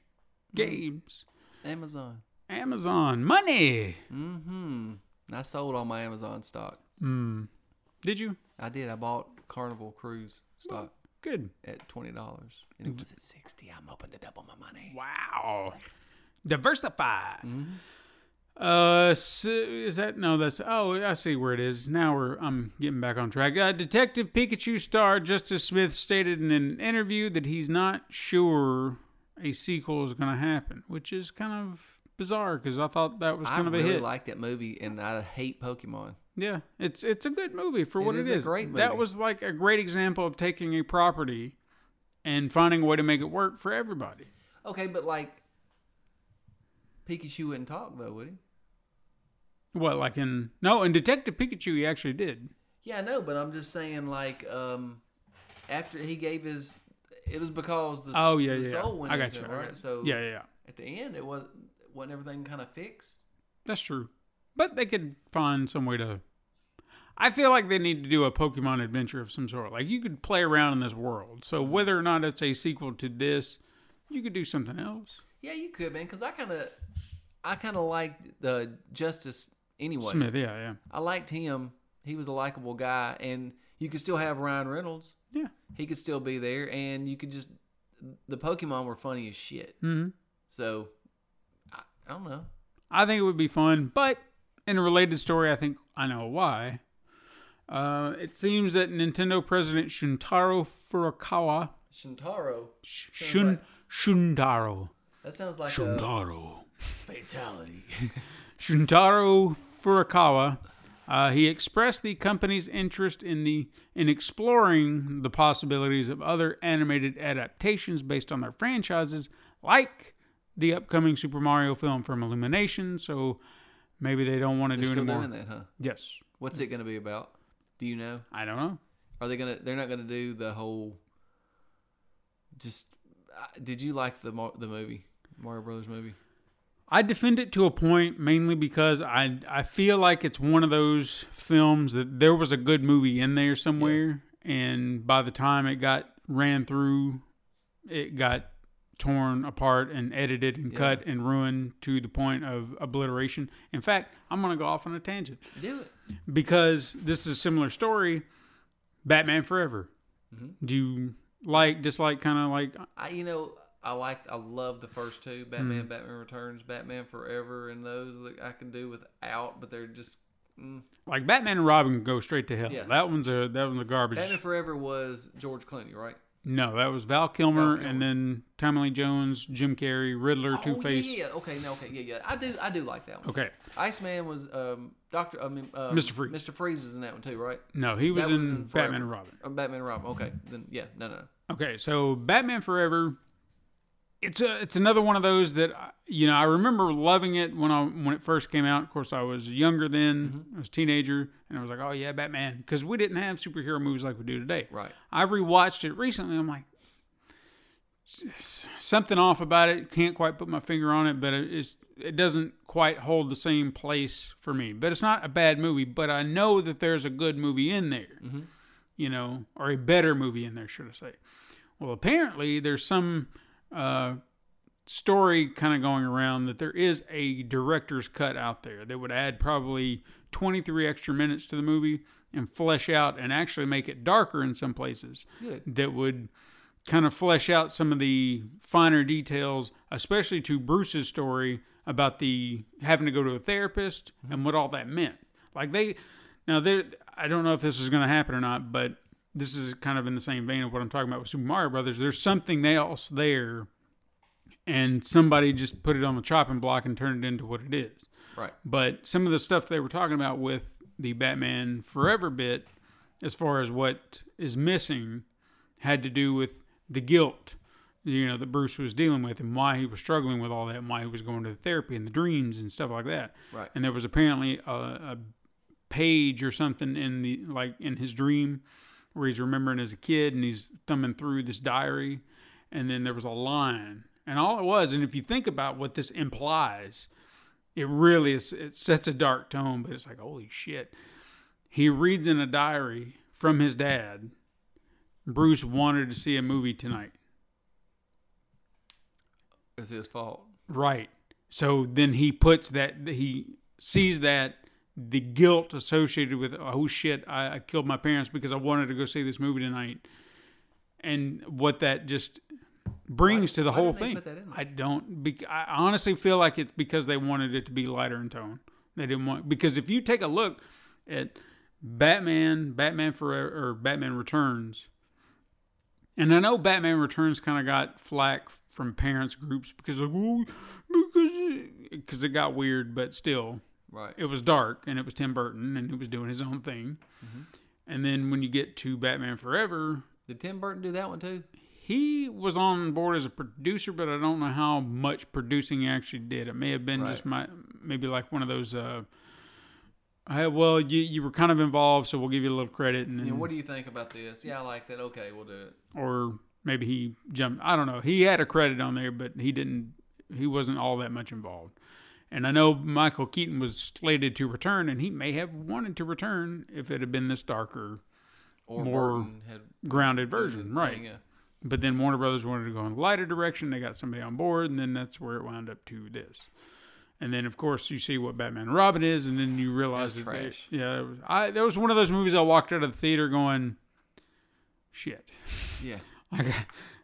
[SPEAKER 1] games,
[SPEAKER 3] Amazon.
[SPEAKER 1] Amazon, money.
[SPEAKER 3] Mm-hmm. I sold all my Amazon stock.
[SPEAKER 1] Did you?
[SPEAKER 3] I did. I bought Carnival Cruise stock
[SPEAKER 1] Good.
[SPEAKER 3] at twenty dollars, and it was at sixty. I'm hoping to double my money.
[SPEAKER 1] Wow. Diversify. Uh, so is that no? That's oh, I see where it is. Now we're I'm getting back on track. Uh, Detective Pikachu star Justice Smith stated in an interview that he's not sure a sequel is going to happen, which is kind of bizarre because I thought that was
[SPEAKER 3] I
[SPEAKER 1] kind of a
[SPEAKER 3] really
[SPEAKER 1] hit.
[SPEAKER 3] like that movie, and I hate Pokemon.
[SPEAKER 1] yeah, it's it's a good movie for what
[SPEAKER 3] is
[SPEAKER 1] it
[SPEAKER 3] a
[SPEAKER 1] is.
[SPEAKER 3] great
[SPEAKER 1] That was like a great example of taking a property and finding a way to make it work for everybody.
[SPEAKER 3] Okay, but like Pikachu wouldn't talk though, would he?
[SPEAKER 1] What like in no in Detective Pikachu he actually did.
[SPEAKER 3] Yeah, I know, but I'm just saying, like, um, after he gave his, it was because the,
[SPEAKER 1] Oh yeah,
[SPEAKER 3] the
[SPEAKER 1] yeah.
[SPEAKER 3] soul went
[SPEAKER 1] I got
[SPEAKER 3] into
[SPEAKER 1] you.
[SPEAKER 3] him,
[SPEAKER 1] I got
[SPEAKER 3] right? So
[SPEAKER 1] yeah, yeah, yeah.
[SPEAKER 3] at the end, it was wasn't everything kind of fixed.
[SPEAKER 1] That's true. But they could find some way to. I feel like they need to do a Pokemon adventure of some sort. Like you could play around in this world. So whether or not it's a sequel to this, you could do something else.
[SPEAKER 3] Yeah, you could, man, because I kind of, I kind of liked the Justice anyway.
[SPEAKER 1] Smith, yeah, yeah,
[SPEAKER 3] I liked him. He was a likable guy, and you could still have Ryan Reynolds.
[SPEAKER 1] yeah.
[SPEAKER 3] He could still be there, and you could just the Pokemon were funny as shit.
[SPEAKER 1] hmm
[SPEAKER 3] So I, I don't know.
[SPEAKER 1] I think it would be fun. But in a related story, I think I know why. Uh, it seems that Nintendo president Shuntaro Furukawa,
[SPEAKER 3] Shintaro.
[SPEAKER 1] Shun,
[SPEAKER 3] like-
[SPEAKER 1] Shuntaro,
[SPEAKER 3] That sounds like a
[SPEAKER 1] Shuntaro.
[SPEAKER 3] fatality.
[SPEAKER 1] Shuntaro Furukawa, uh, he expressed the company's interest in the in exploring the possibilities of other animated adaptations based on their franchises, like the upcoming Super Mario film from Illumination. So maybe they don't want to do
[SPEAKER 3] still
[SPEAKER 1] anymore.
[SPEAKER 3] doing that, huh?
[SPEAKER 1] Yes,
[SPEAKER 3] What's it going to be about? Do you know?
[SPEAKER 1] I don't know.
[SPEAKER 3] Are they gonna? They're not gonna do the whole. Just, did you like the the movie Mario Brothers movie?
[SPEAKER 1] I defend it to a point mainly because I I feel like it's one of those films that there was a good movie in there somewhere, and by the time it got ran through, it got torn apart and edited and
[SPEAKER 3] Yeah.
[SPEAKER 1] cut and ruined to the point of obliteration. In fact, I'm gonna go off on a tangent
[SPEAKER 3] Do it.
[SPEAKER 1] because this is a similar story. Batman Forever.
[SPEAKER 3] Mm-hmm.
[SPEAKER 1] Do you like dislike kind of like
[SPEAKER 3] I you know I like I love the first two Batman,
[SPEAKER 1] Mm.
[SPEAKER 3] Batman Returns, Batman Forever, and those that I can do without, but they're just. Mm.
[SPEAKER 1] like Batman and Robin go straight to hell.
[SPEAKER 3] Yeah.
[SPEAKER 1] That one's a that one's a garbage.
[SPEAKER 3] Batman Forever was George Clooney, right?
[SPEAKER 1] No, that was Val Kilmer,
[SPEAKER 3] Val Kilmer.
[SPEAKER 1] and then Tommy Lee Jones, Jim Carrey, Riddler, Two
[SPEAKER 3] Oh,
[SPEAKER 1] Face.
[SPEAKER 3] yeah, yeah, okay, no, okay, yeah, yeah. I do, I do like that one.
[SPEAKER 1] Okay,
[SPEAKER 3] Iceman was um, Doctor, I mean, um,
[SPEAKER 1] Mr. Freeze.
[SPEAKER 3] Mr. Freeze was in that one too, right?
[SPEAKER 1] no, he was in,
[SPEAKER 3] was in Forever.
[SPEAKER 1] Batman and Robin.
[SPEAKER 3] Or Batman and Robin. Okay, then yeah, no, no, no.
[SPEAKER 1] Okay, so Batman Forever. It's a it's another one of those that you know I remember loving it when I when it first came out. Of course, I was younger then.
[SPEAKER 3] Mm-hmm.
[SPEAKER 1] I was a teenager, and I was like, oh yeah, Batman, because we didn't have superhero movies like we do today.
[SPEAKER 3] Right.
[SPEAKER 1] I've rewatched it recently. I'm like, something off about it. Can't quite put my finger on it, but it- it's it doesn't quite hold the same place for me. But it's not a bad movie. But I know that there's a good movie in there, you know, or a better movie in there, should I say? Well, apparently there's some uh, story kind of going around that there is a director's cut out there that would add probably 23 extra minutes to the movie and flesh out and actually make it darker in some places
[SPEAKER 3] Good.
[SPEAKER 1] that would kind of flesh out some of the finer details, especially to Bruce's story about the having to go to a therapist and what all that meant. Like they now they I don't know if this is going to happen or not, but this is kind of in the same vein of what I'm talking about with Super Mario Brothers. There's something else there and somebody just put it on the chopping block and turned it into what it is.
[SPEAKER 3] Right.
[SPEAKER 1] But some of the stuff they were talking about with the Batman Forever bit, as far as what is missing, had to do with the guilt, you know, that Bruce was dealing with and why he was struggling with all that and why he was going to therapy and the dreams and stuff like that.
[SPEAKER 3] Right.
[SPEAKER 1] And there was apparently a, a page or something in the like in his dream where he's remembering as a kid and he's thumbing through this diary and then there was a line and all it was and if you think about what this implies it really is it sets a dark tone but it's like holy shit he reads in a diary from his dad, Bruce wanted to see a movie tonight.
[SPEAKER 3] It's his fault.
[SPEAKER 1] Right. So then he puts that he sees that the guilt associated with oh shit I, I killed my parents because I wanted to go see this movie tonight, and what that just brings
[SPEAKER 3] Why-
[SPEAKER 1] to the whole thing.
[SPEAKER 3] put that in there?
[SPEAKER 1] I don't. Be, I honestly feel like it's because they wanted it to be lighter in tone. They didn't want because if you take a look at Batman, Batman Forever, or Batman Returns, and I know Batman Returns kind of got flack from parents groups because like well, because because it got weird, but still
[SPEAKER 3] Right.
[SPEAKER 1] it was dark and it was Tim Burton and he was doing his own thing.
[SPEAKER 3] Mm-hmm.
[SPEAKER 1] And then when you get to Batman Forever,
[SPEAKER 3] Did Tim Burton do that one too?
[SPEAKER 1] he was on board as a producer, but I don't know how much producing he actually did. It may have been
[SPEAKER 3] Right.
[SPEAKER 1] just my maybe like one of those. Uh, hey, well, you you were kind of involved, so we'll give you a little credit, and then,
[SPEAKER 3] Yeah, what do you think about this? Yeah, I like that. Okay, we'll do it.
[SPEAKER 1] or maybe he jumped. I don't know. He had a credit on there, but he didn't. He wasn't all that much involved. And I know Michael Keaton was slated to return, and he may have wanted to return if it had been this darker,
[SPEAKER 3] Or
[SPEAKER 1] More
[SPEAKER 3] had
[SPEAKER 1] grounded version, right?
[SPEAKER 3] yeah.
[SPEAKER 1] But then Warner Brothers wanted to go in a lighter direction. They got somebody on board, and then that's where it wound up to this. And then, of course, you see what Batman and Robin is, and then you realize
[SPEAKER 3] That's
[SPEAKER 1] that they- yeah, was, I that was one of those movies I walked out of the theater going, shit.
[SPEAKER 3] Yeah.
[SPEAKER 1] Like,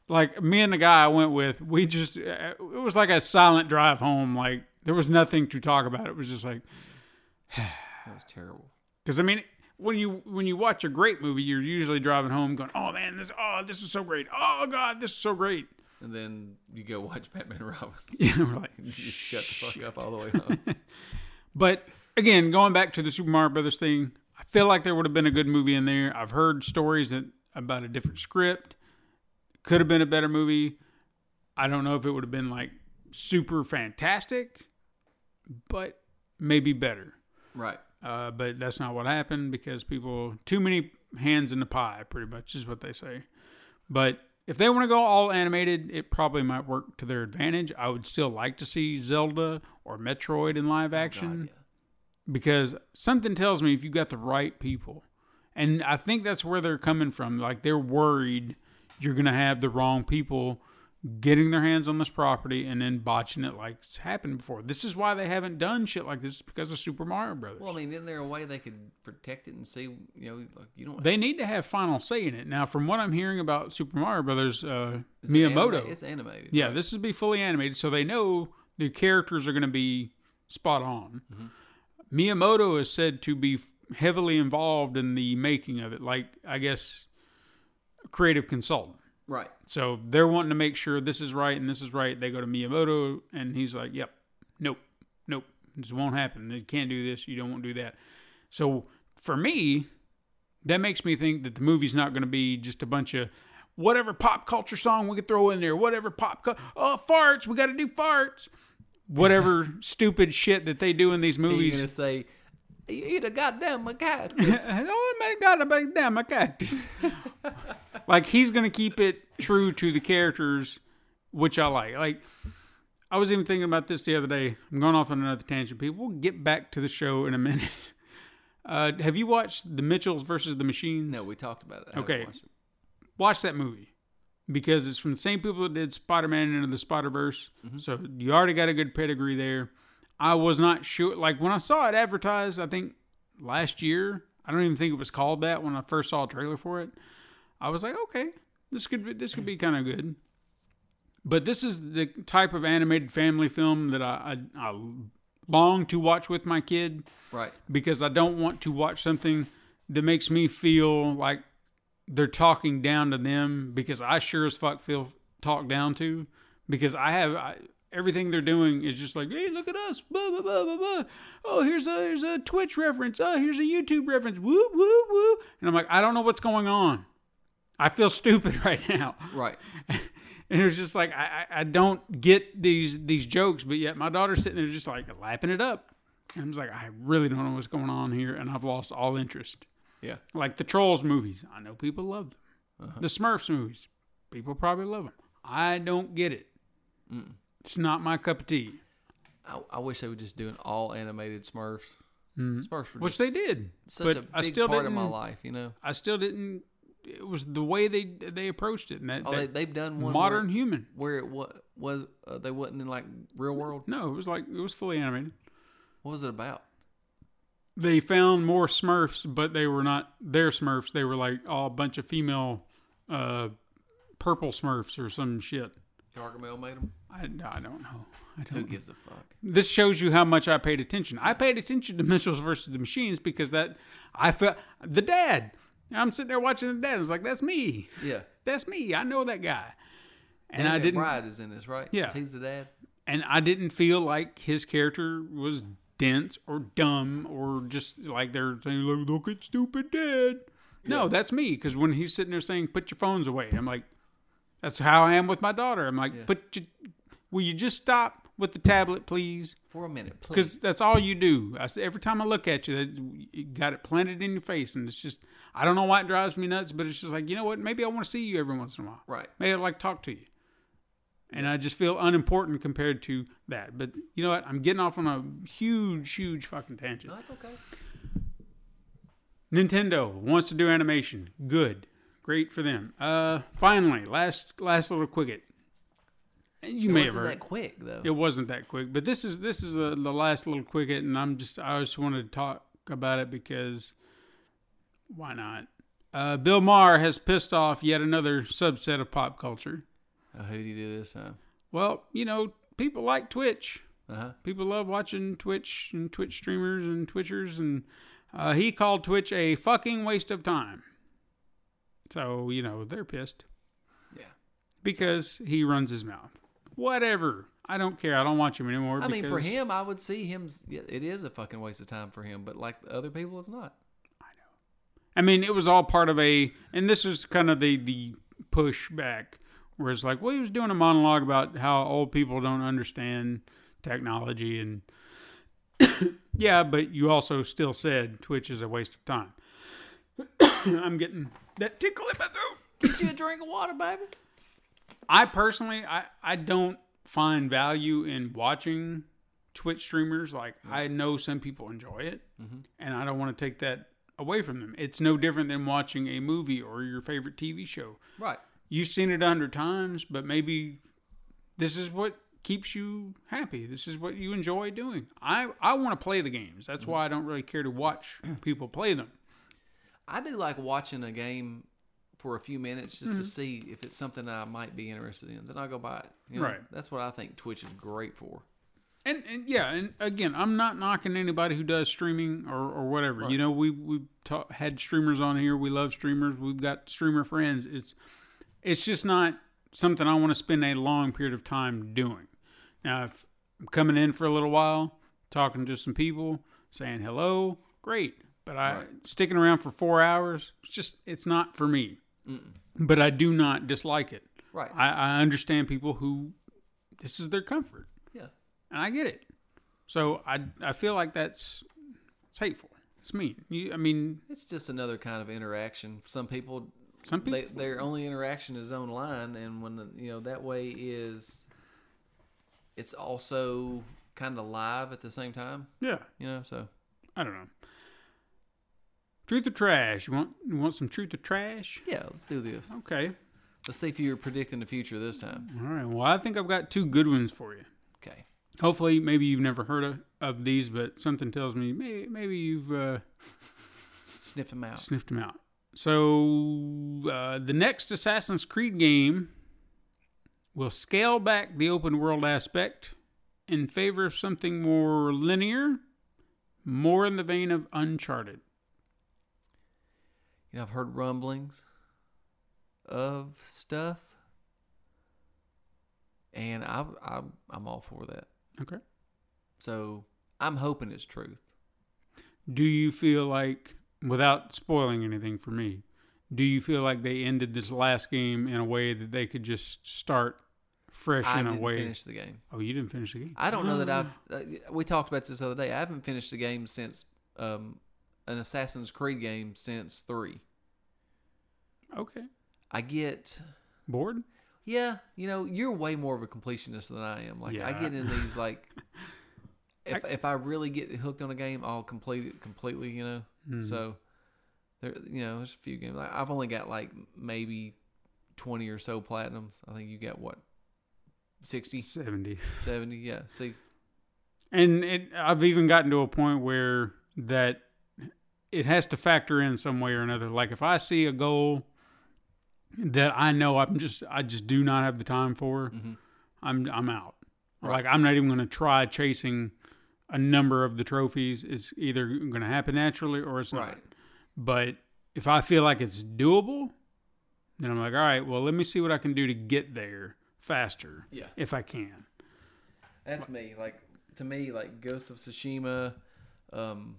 [SPEAKER 1] like me and the guy I went with, we just it was like a silent drive home. Like there was nothing to talk about. It was just like
[SPEAKER 3] That was terrible.
[SPEAKER 1] because I mean. When you when you watch a great movie, you're usually driving home going, "Oh man, this oh this is so great! Oh god, this is so great!"
[SPEAKER 3] And then you go watch Batman and Robin.
[SPEAKER 1] Yeah, we're like,
[SPEAKER 3] You just shut the fuck up all the way home.
[SPEAKER 1] But again, going back to the Super Mario Brothers thing, I feel like there would have been a good movie in there. I've heard stories that about a different script. Could have been a better movie. I don't know if it would have been like super fantastic, but maybe better.
[SPEAKER 3] right.
[SPEAKER 1] Uh, but that's not what happened because people too many hands in the pie, pretty much is what they say. But if they want to go all animated, it probably might work to their advantage. I would still like to see Zelda or Metroid in live action
[SPEAKER 3] God, yeah.
[SPEAKER 1] because something tells me if you got the right people, and I think that's where they're coming from. Like they're worried you're gonna have the wrong people getting their hands on this property and then botching it like it's happened before. This is why they haven't done shit like this because of Super Mario Brothers.
[SPEAKER 3] Well, I mean, isn't there a way they could protect it and see, you know, like you don't.
[SPEAKER 1] they need to have final say in it. Now, from what I'm hearing about Super Mario Brothers, uh,
[SPEAKER 3] is it
[SPEAKER 1] Miyamoto,
[SPEAKER 3] anima- it's animated.
[SPEAKER 1] yeah,
[SPEAKER 3] right?
[SPEAKER 1] this is be fully animated, so they know the characters are going to be spot on. Miyamoto is said to be heavily involved in the making of it, like I guess creative consultant.
[SPEAKER 3] Right.
[SPEAKER 1] So they're wanting to make sure this is right and this is right. They go to Miyamoto and he's like, "Yep, nope, nope, this won't happen. You can't do this. You don't want to do that." So for me, that makes me think that the movie's not going to be just a bunch of whatever pop culture song we could throw in there, whatever pop cu- oh farts, we got to do farts, whatever stupid shit that they do in these movies.
[SPEAKER 3] gonna say, "You eat a goddamn macaque."
[SPEAKER 1] oh my god, I'm like, cactus. like he's gonna keep it true to the characters, which I like. Like I was even thinking about this the other day. I'm going off on another tangent. People, we'll get back to the show in a minute. Uh, have you watched the Mitchells versus the Machines?
[SPEAKER 3] no, we talked about it. I
[SPEAKER 1] Okay.
[SPEAKER 3] it.
[SPEAKER 1] Watch that movie because it's from the same people that did Spider-Man into the Spider-Verse. So you already got a good pedigree there. I was not sure. Like when I saw it advertised, I think last year. I don't even think it was called that when I first saw a trailer for it. I was like, okay, this could be, this could be kind of good. But this is the type of animated family film that I, I, I long to watch with my kid
[SPEAKER 3] Right.
[SPEAKER 1] because I don't want to watch something that makes me feel like they're talking down to them because I sure as fuck feel talked down to because I have I, everything they're doing is just like hey look at us blah, blah, blah, blah, blah. oh here's a here's a Twitch reference oh here's a YouTube reference woo woo woo and I'm like I don't know what's going on I feel stupid right now
[SPEAKER 3] Right.
[SPEAKER 1] and it was just like I, I I don't get these these jokes, but yet my daughter's sitting there just like lapping it up. And I was like, I really don't know what's going on here, and I've lost all interest.
[SPEAKER 3] Yeah.
[SPEAKER 1] Like the Trolls movies, I know people love them.
[SPEAKER 3] Uh-huh.
[SPEAKER 1] The Smurfs movies, people probably love them. I don't get it. It's not my cup of tea.
[SPEAKER 3] I, I wish they would just do an all animated Smurfs.
[SPEAKER 1] Mm.
[SPEAKER 3] Smurfs were
[SPEAKER 1] which
[SPEAKER 3] just
[SPEAKER 1] they did.
[SPEAKER 3] Such
[SPEAKER 1] but
[SPEAKER 3] a big
[SPEAKER 1] I still
[SPEAKER 3] part of my life, you know.
[SPEAKER 1] I still didn't. It was the way they they approached it, and that,
[SPEAKER 3] Oh, they,
[SPEAKER 1] that
[SPEAKER 3] they've done one
[SPEAKER 1] modern
[SPEAKER 3] where,
[SPEAKER 1] human.
[SPEAKER 3] where it was, was uh, they wasn't in like real world.
[SPEAKER 1] No, it was like it was fully animated.
[SPEAKER 3] What was it about?
[SPEAKER 1] They found more Smurfs, but they were not their Smurfs. They were like all a bunch of female, uh, purple Smurfs or some shit.
[SPEAKER 3] Gargamel made them.
[SPEAKER 1] I, I don't know. I don't.
[SPEAKER 3] Who
[SPEAKER 1] know.
[SPEAKER 3] gives a fuck?
[SPEAKER 1] this shows you how much I paid attention. I paid attention to Mitchells versus the Machines because that I felt the dad. I'm sitting there watching the dad. It's like that's me.
[SPEAKER 3] Yeah.
[SPEAKER 1] That's me. I know that guy. And
[SPEAKER 3] Danny
[SPEAKER 1] I didn't.
[SPEAKER 3] McBride is in this, right?
[SPEAKER 1] Yeah.
[SPEAKER 3] He's the dad.
[SPEAKER 1] And I didn't feel like his character was dense or dumb or just like they're saying, "Look, look at stupid dad." No, that's me. Because when he's sitting there saying, "Put your phones away," I'm like, "That's how I am with my daughter." I'm like,
[SPEAKER 3] Yeah.
[SPEAKER 1] "Put your, will you just stop with the tablet, please?"
[SPEAKER 3] For a minute, please.
[SPEAKER 1] because that's all you do. I say every time I look at you, you got it planted in your face, and it's just I don't know why it drives me nuts, but it's just like you know what? Maybe I want to see you every once in a while.
[SPEAKER 3] Right.
[SPEAKER 1] Maybe I'd like talk to you, and I just feel unimportant compared to that. But you know what? I'm getting off on a huge, huge fucking tangent.
[SPEAKER 3] No, that's okay.
[SPEAKER 1] Nintendo wants to do animation. Good, great for them. Uh, finally, last last little quickie. You
[SPEAKER 3] It
[SPEAKER 1] may have
[SPEAKER 3] wasn't
[SPEAKER 1] heard.
[SPEAKER 3] that quick though.
[SPEAKER 1] It wasn't that quick, but this is this is uh the last little quick hit, and I'm just I just wanted to talk about it because why not? Uh, Bill Maher has pissed off yet another subset of pop culture.
[SPEAKER 3] Uh, who do you do this time?
[SPEAKER 1] Well, you know, people like Twitch.
[SPEAKER 3] Uh huh.
[SPEAKER 1] People love watching Twitch and Twitch streamers and Twitchers, and uh, he called Twitch a fucking waste of time. So you know they're pissed
[SPEAKER 3] Yeah.
[SPEAKER 1] because he runs his mouth. Whatever. I don't care. I don't watch him anymore.
[SPEAKER 3] I mean, for him, I would see him. it is a fucking waste of time for him, but like other people, it's not.
[SPEAKER 1] I know. I mean, it was all part of a, and this is kind of the the pushback, where it's like, well, he was doing a monologue about how old people don't understand technology, and yeah, but you also still said Twitch is a waste of time. I'm getting that tickle in my throat.
[SPEAKER 3] Get you a drink of water, baby.
[SPEAKER 1] I personally, I I don't find value in watching Twitch streamers. Like I know some people enjoy it, mm-hmm. and I don't want to take that away from them. It's no different than watching a movie or your favorite TV show.
[SPEAKER 3] Right.
[SPEAKER 1] You've seen it a hundred times, but maybe this is what keeps you happy. This is what you enjoy doing. I I want to play the games. That's mm-hmm. why I don't really care to watch people play them.
[SPEAKER 3] I do like watching a game for a few minutes just
[SPEAKER 1] Mm-hmm.
[SPEAKER 3] to see if it's something I might be interested in. Then I'll go buy it. You know,
[SPEAKER 1] Right.
[SPEAKER 3] That's what I think Twitch is great for.
[SPEAKER 1] And, and yeah, and again, I'm not knocking anybody who does streaming or, or whatever. You know, we we've ta- had streamers on here. We love streamers. We've got streamer friends. It's it's just not something I want to spend a long period of time doing. Now, if I'm coming in for a little while, talking to some people, saying hello, great. But I sticking around for four hours, it's just it's not for me. But I do not dislike it.
[SPEAKER 3] Right.
[SPEAKER 1] I, I understand people who this is their comfort
[SPEAKER 3] yeah.
[SPEAKER 1] and I get it. So I I feel like that's it's hateful. It's mean. You, I mean,
[SPEAKER 3] It's just another kind of interaction. Some people,
[SPEAKER 1] Some
[SPEAKER 3] they,
[SPEAKER 1] people-
[SPEAKER 3] their only interaction is online, and when the, you know that way is, it's also kind of live at the same time.
[SPEAKER 1] yeah.
[SPEAKER 3] You know, so
[SPEAKER 1] I don't know. Truth or trash? You want you want some truth or trash?
[SPEAKER 3] yeah, let's do this.
[SPEAKER 1] Okay.
[SPEAKER 3] Let's see if you're predicting the future this time.
[SPEAKER 1] All right. Well, I think I've got two good ones for you.
[SPEAKER 3] Okay.
[SPEAKER 1] Hopefully, maybe you've never heard of, of these, but something tells me maybe maybe you've uh,
[SPEAKER 3] Sniff them out.
[SPEAKER 1] sniffed them out. So uh, the next Assassin's Creed game will scale back the open world aspect in favor of something more linear, more in the vein of Uncharted.
[SPEAKER 3] You know, I've heard rumblings of stuff, and I, I, I'm all for that.
[SPEAKER 1] Okay.
[SPEAKER 3] So I'm hoping it's truth.
[SPEAKER 1] Do you feel like, without spoiling anything for me, do you feel like they ended this last game in a way that they could just start fresh
[SPEAKER 3] I
[SPEAKER 1] in a
[SPEAKER 3] didn't
[SPEAKER 1] way?
[SPEAKER 3] finish the game.
[SPEAKER 1] Oh, you didn't finish the game.
[SPEAKER 3] I don't know that I've. Uh, we talked about this the other day. I haven't finished the game since um, an Assassin's Creed game since three.
[SPEAKER 1] Okay.
[SPEAKER 3] I get.
[SPEAKER 1] Bored?
[SPEAKER 3] Yeah, you know, you're way more of a completionist than I am. Like I get in these like if if I really get hooked on a game, I'll complete it completely. You know,
[SPEAKER 1] Mm-hmm.
[SPEAKER 3] so there, you know, there's a few games. Like, I've only got like maybe twenty or so platinums. I think you got what 60,
[SPEAKER 1] 70.
[SPEAKER 3] 70? Yeah. See,
[SPEAKER 1] And it, I've even gotten to a point where that it has to factor in some way or another. Like if I see a goal that I know I'm just I just do not have the time for, I'm I'm out. Or Like I'm not even going to try chasing a number of the trophies. It's either going to happen naturally or it's not. But if I feel like it's doable, then I'm like, all right, well, let me see what I can do to get there faster.
[SPEAKER 3] Yeah.
[SPEAKER 1] If I can.
[SPEAKER 3] That's me. Like to me, like Ghost of Tsushima, um,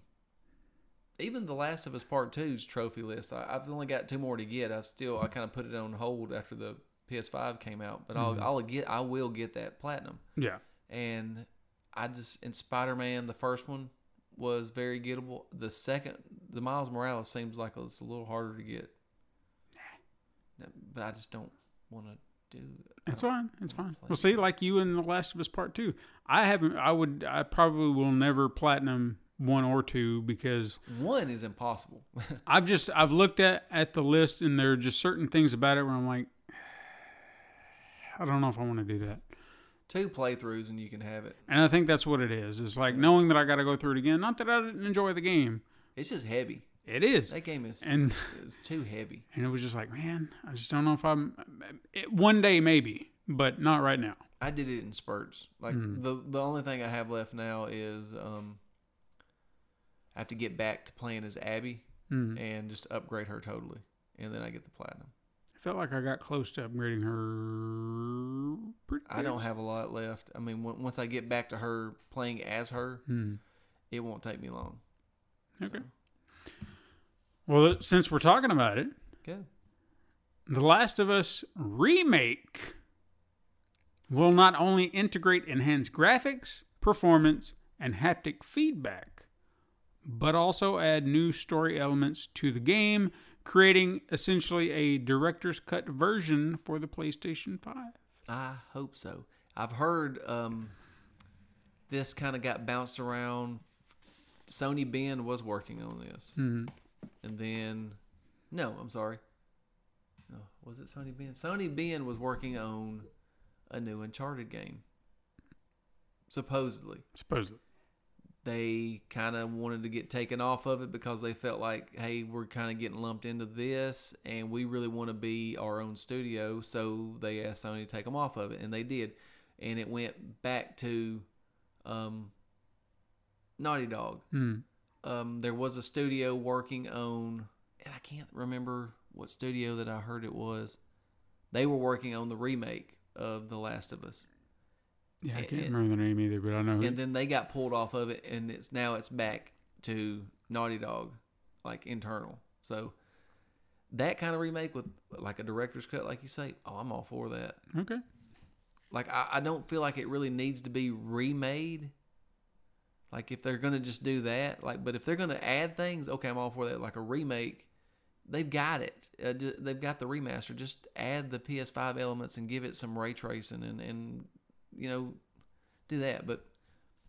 [SPEAKER 3] even The Last of Us Part 2's trophy list. I, I've only got two more to get. I still I kind of put it on hold after the PS5 came out, but I'll mm-hmm. I'll get I will get that platinum.
[SPEAKER 1] Yeah.
[SPEAKER 3] And I just in Spider Man, the first one was very gettable. The second, the Miles Morales seems like it's a little harder to get. But I just don't want to do. It.
[SPEAKER 1] It's fine. It's fine. Well, see, like you in The Last of Us Part Two, I haven't. I would. I probably will never platinum one or two because
[SPEAKER 3] One is impossible.
[SPEAKER 1] I've just I've looked at at the list and there are just certain things about it where I'm like, I don't know if I want to do that.
[SPEAKER 3] Two playthroughs and you can have it.
[SPEAKER 1] And I think that's what it is. It's like knowing that I got to go through it again. Not that I didn't enjoy the game.
[SPEAKER 3] It's just heavy.
[SPEAKER 1] It is.
[SPEAKER 3] That game is
[SPEAKER 1] And
[SPEAKER 3] it's too heavy.
[SPEAKER 1] and it was just like, man, I just don't know if I'm. It, one day maybe, but not right now.
[SPEAKER 3] I did it in spurts. Like
[SPEAKER 1] Hmm.
[SPEAKER 3] the the only thing I have left now is um I have to get back to playing as Abby
[SPEAKER 1] Hmm.
[SPEAKER 3] and just upgrade her totally, and then I get the platinum.
[SPEAKER 1] I felt like I got close to upgrading her. Pretty
[SPEAKER 3] I don't have a lot left. I mean, w- once I get back to her playing as her,
[SPEAKER 1] Hmm.
[SPEAKER 3] it won't take me long.
[SPEAKER 1] Okay. Well, since we're talking about it,
[SPEAKER 3] Good.
[SPEAKER 1] The Last of Us remake will not only integrate enhanced graphics, performance, and haptic feedback, but also add new story elements to the game, creating essentially a director's cut version for the PlayStation 5.
[SPEAKER 3] I hope so. I've heard um, this kind of got bounced around. Sony Bend was working on this,
[SPEAKER 1] Mm-hmm.
[SPEAKER 3] and then no, I'm sorry. No, was it Sony Bend? Sony Bend was working on a new Uncharted game. Supposedly,
[SPEAKER 1] Supposedly.
[SPEAKER 3] They kind of wanted to get taken off of it because they felt like, hey, we're kind of getting lumped into this, and we really want to be our own studio. So they asked Sony to take them off of it, and they did, and it went back to um, Naughty Dog.
[SPEAKER 1] Hmm.
[SPEAKER 3] Um, there was a studio working on, and I can't remember what studio that I heard it was. They were working on the remake of The Last of Us
[SPEAKER 1] Yeah, I can't
[SPEAKER 3] and-
[SPEAKER 1] remember the name either, but I know.
[SPEAKER 3] And then they got pulled off of it and it's now it's back to naughty dog like internal so that kind of remake with like a director's cut like you say oh i'm all for that
[SPEAKER 1] okay.
[SPEAKER 3] like i, I don't feel like it really needs to be remade like if they're gonna just do that like but if they're gonna add things okay i'm all for that like a remake they've got it uh, they've got the remaster just add the ps5 elements and give it some ray tracing and and you know do that but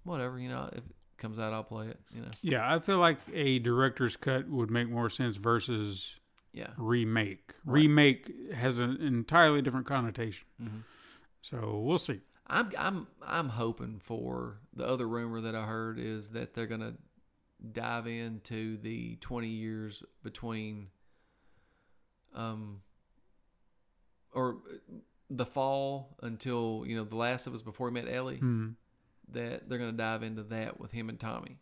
[SPEAKER 3] whatever you know if it comes out i'll play it you know
[SPEAKER 1] Yeah, I feel like a director's cut would make more sense versus
[SPEAKER 3] yeah
[SPEAKER 1] remake.
[SPEAKER 3] Right.
[SPEAKER 1] Remake has an entirely different connotation.
[SPEAKER 3] Mhm.
[SPEAKER 1] So we'll see.
[SPEAKER 3] i'm i'm i'm hoping for the other rumor that i heard is that they're gonna dive into the 20 years between um or the fall until you know the last of us before he met ellie
[SPEAKER 1] Hmm.
[SPEAKER 3] that they're gonna dive into that with him and tommy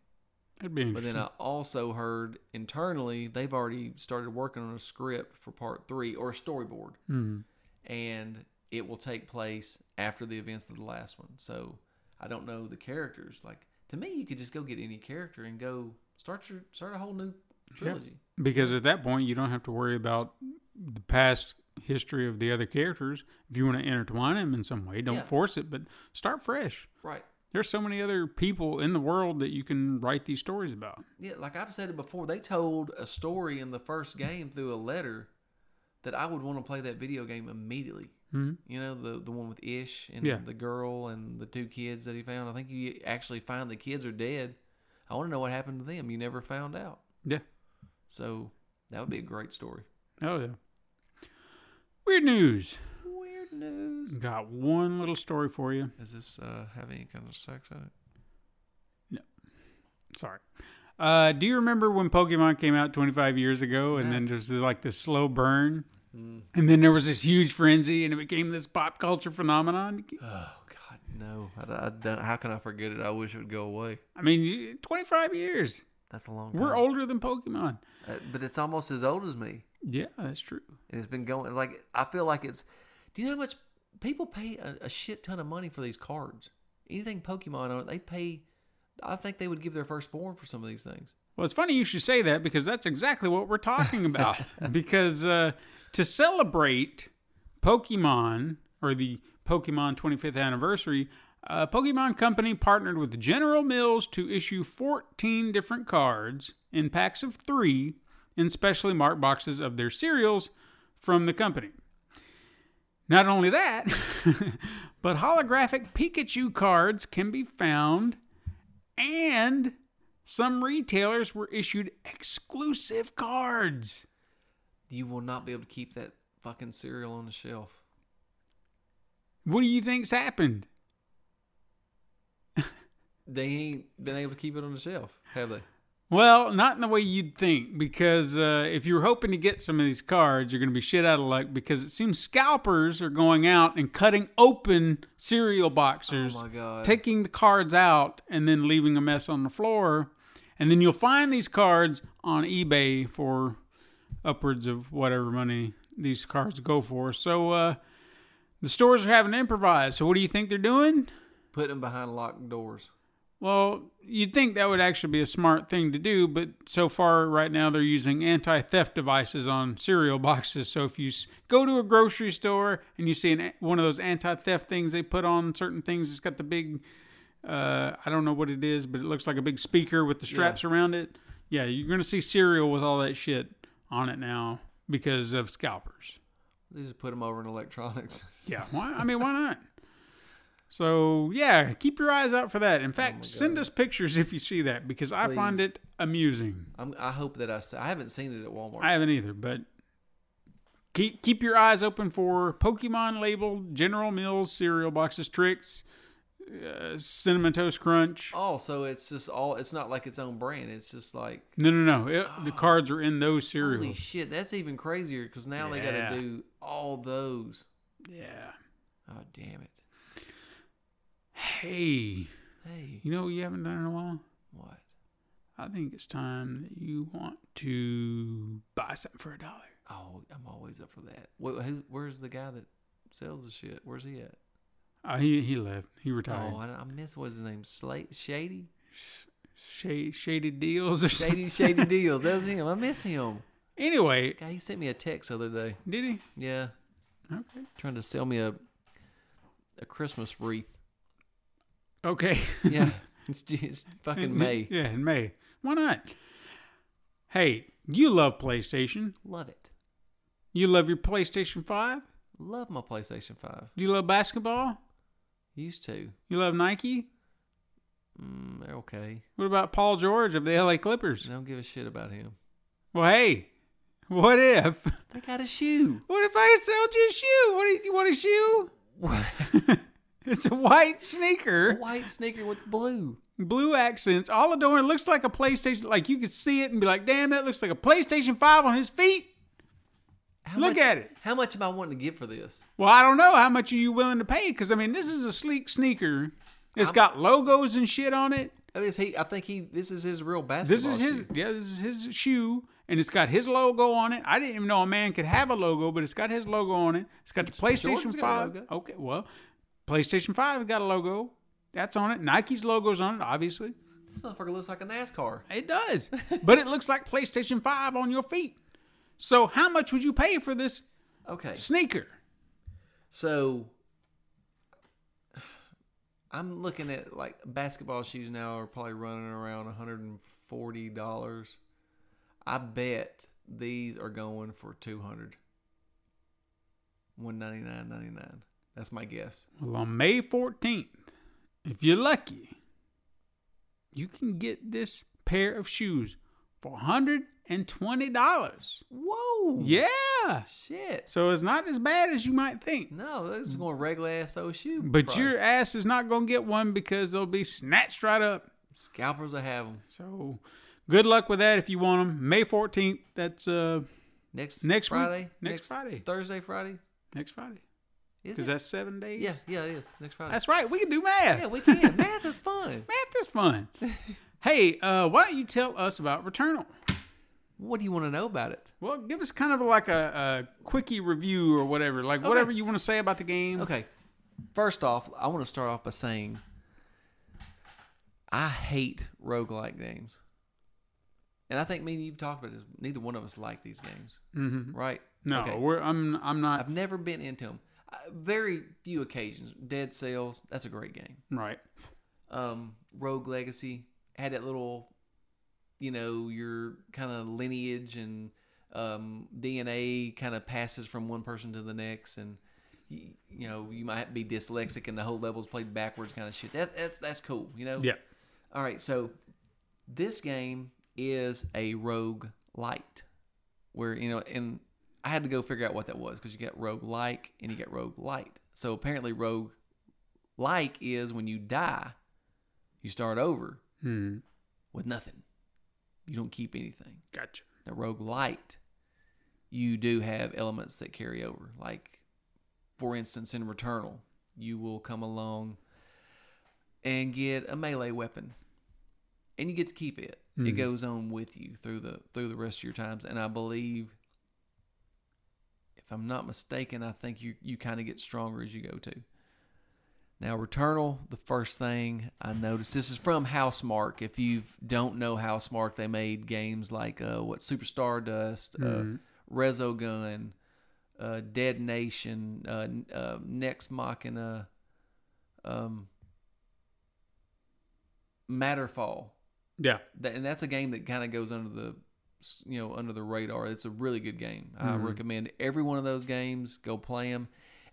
[SPEAKER 1] That'd be
[SPEAKER 3] But then I also heard internally they've already started working on a script for part three or a storyboard,
[SPEAKER 1] Hmm.
[SPEAKER 3] and it will take place after the events of the last one. So I don't know the characters. Like to me, you could just go get any character and go start your start a whole new trilogy.
[SPEAKER 1] Because at that point, you don't have to worry about the past history of the other characters. If you want to intertwine them in some way, don't
[SPEAKER 3] Yeah.
[SPEAKER 1] force it, but start fresh.
[SPEAKER 3] Right.
[SPEAKER 1] There's so many other people in the world that you can write these stories about.
[SPEAKER 3] Yeah, like I've said it before, they told a story in the first game through a letter that I would want to play that video game immediately.
[SPEAKER 1] Mhm.
[SPEAKER 3] You know the the one with Ish and
[SPEAKER 1] Yeah.
[SPEAKER 3] the girl and the two kids that he found. I think you actually find the kids are dead. I want to know what happened to them. You never found out.
[SPEAKER 1] Yeah.
[SPEAKER 3] So that would be a great story.
[SPEAKER 1] Oh yeah. Weird news.
[SPEAKER 3] Weird news.
[SPEAKER 1] Got one little story for you.
[SPEAKER 3] Is this uh, have any kind of sex in it? No.
[SPEAKER 1] Sorry. Uh, do you remember when Pokemon came out 25 years ago, and then there's like this slow burn, and then there was this huge frenzy, and it became this pop culture phenomenon?
[SPEAKER 3] Oh God, no! I, I don't, how can I forget it? I wish it would go away.
[SPEAKER 1] I mean, 25 years.
[SPEAKER 3] That's a long time.
[SPEAKER 1] We're older than Pokemon.
[SPEAKER 3] Uh, but it's almost as old as me.
[SPEAKER 1] Yeah, that's true.
[SPEAKER 3] And it's been going like I feel like it's. Do you know how much people pay a, a shit ton of money for these cards? Anything Pokemon on it, they pay. I think they would give their firstborn for some of these things.
[SPEAKER 1] Well, it's funny you should say that because that's exactly what we're talking about. because uh, to celebrate Pokemon or the Pokemon 25th anniversary, uh, Pokemon Company partnered with General Mills to issue 14 different cards in packs of three in specially marked boxes of their cereals from the company. Not only that, but holographic Pikachu cards can be found and some retailers were issued exclusive cards.
[SPEAKER 3] You will not be able to keep that fucking cereal on the shelf.
[SPEAKER 1] What do you think's happened?
[SPEAKER 3] They ain't been able to keep it on the shelf, have they?
[SPEAKER 1] Well, not in the way you'd think, because uh, if you're hoping to get some of these cards, you're going to be shit out of luck because it seems scalpers are going out and cutting open cereal boxers,
[SPEAKER 3] Oh my god!
[SPEAKER 1] taking the cards out, and then leaving a mess on the floor. And then you'll find these cards on eBay for upwards of whatever money these cards go for. So uh, the stores are having to improvise. So what do you think they're doing?
[SPEAKER 3] Putting them behind locked doors.
[SPEAKER 1] Well, you'd think that would actually be a smart thing to do, but so far right now they're using anti-theft devices on cereal boxes. So if you go to a grocery store and you see an, one of those anti-theft things they put on certain things, it's got the big, uh, I don't know what it is, but it looks like a big speaker with the straps around it. Yeah, you're gonna see cereal with all that shit on it now because of scalpers.
[SPEAKER 3] They just put them over in electronics.
[SPEAKER 1] Yeah, why? I mean, why not? So yeah, keep your eyes out for that. In fact, send us pictures if you see that because I find it amusing.
[SPEAKER 3] I'm, I hope that I. I haven't seen it at Walmart.
[SPEAKER 1] I haven't either, but keep keep your eyes open for Pokemon labeled General Mills cereal boxes, Trix, uh, cinnamon toast crunch.
[SPEAKER 3] oh, so it's just all. It's not like its own brand. It's just like
[SPEAKER 1] No, no, no. It, the cards are in those cereals.
[SPEAKER 3] holy shit. That's even crazier because now they got to do all those.
[SPEAKER 1] yeah.
[SPEAKER 3] Oh damn it!
[SPEAKER 1] Hey,
[SPEAKER 3] Hey,
[SPEAKER 1] you know what you haven't done in a while?
[SPEAKER 3] what?
[SPEAKER 1] I think it's time that you want to buy something for a dollar.
[SPEAKER 3] Oh, I'm always up for that. Wh- who? Where's the guy that sells the shit? Where's he at?
[SPEAKER 1] Uh, he he left. He retired.
[SPEAKER 3] Oh, I, I miss what's his name? Slate Shady.
[SPEAKER 1] Shady, shady deals or something.
[SPEAKER 3] Shady Shady Deals. That was him. I miss him.
[SPEAKER 1] Anyway,
[SPEAKER 3] Guy, he sent me a text the other day.
[SPEAKER 1] did he?
[SPEAKER 3] Yeah,
[SPEAKER 1] Okay.
[SPEAKER 3] trying to sell me a a Christmas wreath.
[SPEAKER 1] Okay.
[SPEAKER 3] Yeah, it's, it's fucking May.
[SPEAKER 1] Yeah, in May. Why not? Hey, you love PlayStation.
[SPEAKER 3] Love it.
[SPEAKER 1] You love your PlayStation 5?
[SPEAKER 3] Love my PlayStation Five.
[SPEAKER 1] Do you love basketball?
[SPEAKER 3] Used to.
[SPEAKER 1] You love Nike?
[SPEAKER 3] Mm, they're okay.
[SPEAKER 1] What about Paul George of the LA Clippers?
[SPEAKER 3] I don't give a shit about him.
[SPEAKER 1] Well, hey, what if?
[SPEAKER 3] They got a shoe.
[SPEAKER 1] What if I sold you a shoe? What do you, you want a shoe? It's a white
[SPEAKER 3] a
[SPEAKER 1] sneaker,
[SPEAKER 3] white sneaker with blue.
[SPEAKER 1] blue accents, all adorned. It looks like a PlayStation. Like you could see it and be like, "Damn, that looks like a PlayStation Five on his feet."
[SPEAKER 3] How
[SPEAKER 1] Look
[SPEAKER 3] much-
[SPEAKER 1] at it.
[SPEAKER 3] How much am I wanting to give for this?
[SPEAKER 1] Well, I don't know how much are you willing to pay because I mean, this is a sleek sneaker. It's got logos and shit on it.
[SPEAKER 3] I, mean, he, I think he. This is his real basketball.
[SPEAKER 1] This is his,
[SPEAKER 3] shoe.
[SPEAKER 1] yeah, this is his shoe, and it's got his logo on it. I didn't even know a man could have a logo, but it's got his logo on it. It's got the PlayStation
[SPEAKER 3] Jordan's got a
[SPEAKER 1] Five.
[SPEAKER 3] logo.
[SPEAKER 1] Okay, well, PlayStation 5 got a logo. That's on it. Nike's logo's on it, obviously.
[SPEAKER 3] This motherfucker looks like a NASCAR.
[SPEAKER 1] It does. but it looks like PlayStation 5 on your feet. So how much would you pay for this
[SPEAKER 3] okay.
[SPEAKER 1] sneaker?
[SPEAKER 3] So I'm looking at like basketball shoes now are probably running around $140. I bet these are going for 200. 199.99. That's my guess.
[SPEAKER 1] Well, on May 14th, if you're lucky, you can get this pair of shoes for $120.
[SPEAKER 3] Whoa!
[SPEAKER 1] Yeah.
[SPEAKER 3] Shit.
[SPEAKER 1] So it's not as bad as you might think.
[SPEAKER 3] No, this is going regular ass old shoe.
[SPEAKER 1] But
[SPEAKER 3] price.
[SPEAKER 1] your ass is not going to get one because they'll be snatched right up.
[SPEAKER 3] scalpers will have them
[SPEAKER 1] So good luck with that if you want them. May 14th, that's uh
[SPEAKER 3] next
[SPEAKER 1] Next?
[SPEAKER 3] Friday.
[SPEAKER 1] Next Friday.
[SPEAKER 3] Thursday, Friday.
[SPEAKER 1] next Friday.
[SPEAKER 3] Is
[SPEAKER 1] Because
[SPEAKER 3] it?
[SPEAKER 1] that's seven days.
[SPEAKER 3] Yeah, yeah, it is next Friday.
[SPEAKER 1] That's right. We can do math.
[SPEAKER 3] yeah, we can. Math is fun.
[SPEAKER 1] Math is fun. hey, uh, why don't you tell us about Returnal?
[SPEAKER 3] What do you want to know about it?
[SPEAKER 1] Well, give us kind of like a, a quickie review or whatever, like whatever you want to say about the game.
[SPEAKER 3] Okay. First off, I want to start off by saying I hate roguelike games. And I think me and you've talked about this. Neither one of us like these games,
[SPEAKER 1] Mm-hmm.
[SPEAKER 3] right?
[SPEAKER 1] No,
[SPEAKER 3] Okay.
[SPEAKER 1] we're I'm I'm not
[SPEAKER 3] I've never been into them. Very few occasions. Dead Cells, that's a great game.
[SPEAKER 1] right.
[SPEAKER 3] Um, Rogue Legacy had that little, you know, your kind of lineage and um, DNA kind of passes from one person to the next, and you, you know you might be dyslexic and the whole level's played backwards, kind of shit. That, that's that's cool, you know.
[SPEAKER 1] Yeah.
[SPEAKER 3] All right, so this game is a rogue light, where you know, and I had to go figure out what that was because you get rogue like and you get rogue light. So apparently, rogue like is when you die, you start over
[SPEAKER 1] Hmm.
[SPEAKER 3] with nothing. You don't keep anything.
[SPEAKER 1] Gotcha.
[SPEAKER 3] Now, rogue light, you do have elements that carry over. Like, for instance, in Returnal, you will come along and get a melee weapon, and you get to keep it. It
[SPEAKER 1] Mhm.
[SPEAKER 3] goes on with you through the through the rest of your times. And I believe, if I'm not mistaken, I think you you kind of get stronger as you go too. Now, Returnal, the first thing I noticed, this is from Housemarque. If you don't know Housemarque, they made games like uh, what Super Stardust,
[SPEAKER 1] Mhm.
[SPEAKER 3] uh, Resogun, uh, Dead Nation, uh, uh, Nex Machina, um, Matterfall.
[SPEAKER 1] Yeah.
[SPEAKER 3] That, and that's a game that kind of goes under the you know under the radar. It's a really good game. I
[SPEAKER 1] Mhm.
[SPEAKER 3] recommend every one of those games. Go play them,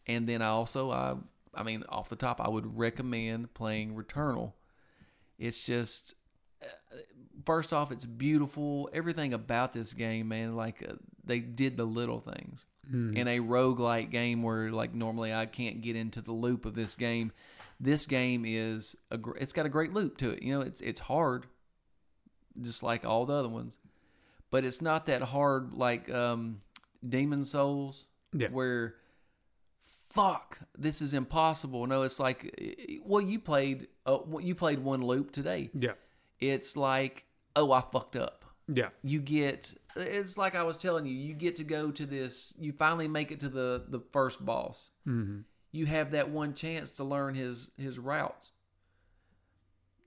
[SPEAKER 3] and then I also I I mean off the top I would recommend playing Returnal. It's just uh, first off it's beautiful. Everything about this game, man, like uh, they did the little things
[SPEAKER 1] Hmm.
[SPEAKER 3] in a roguelike game where like normally I can't get into the loop of this game. This game is a gr- it's got a great loop to it. You know, it's it's hard just like all the other ones. But it's not that hard like um Demon's Souls
[SPEAKER 1] Yeah.
[SPEAKER 3] where fuck, this is impossible. No, it's like well you played uh, you played one loop today.
[SPEAKER 1] Yeah.
[SPEAKER 3] It's like oh I fucked up
[SPEAKER 1] Yeah.
[SPEAKER 3] you get it's like I was telling you, you get to go to this you finally make it to the the first boss.
[SPEAKER 1] hmm
[SPEAKER 3] You have that one chance to learn his his routes.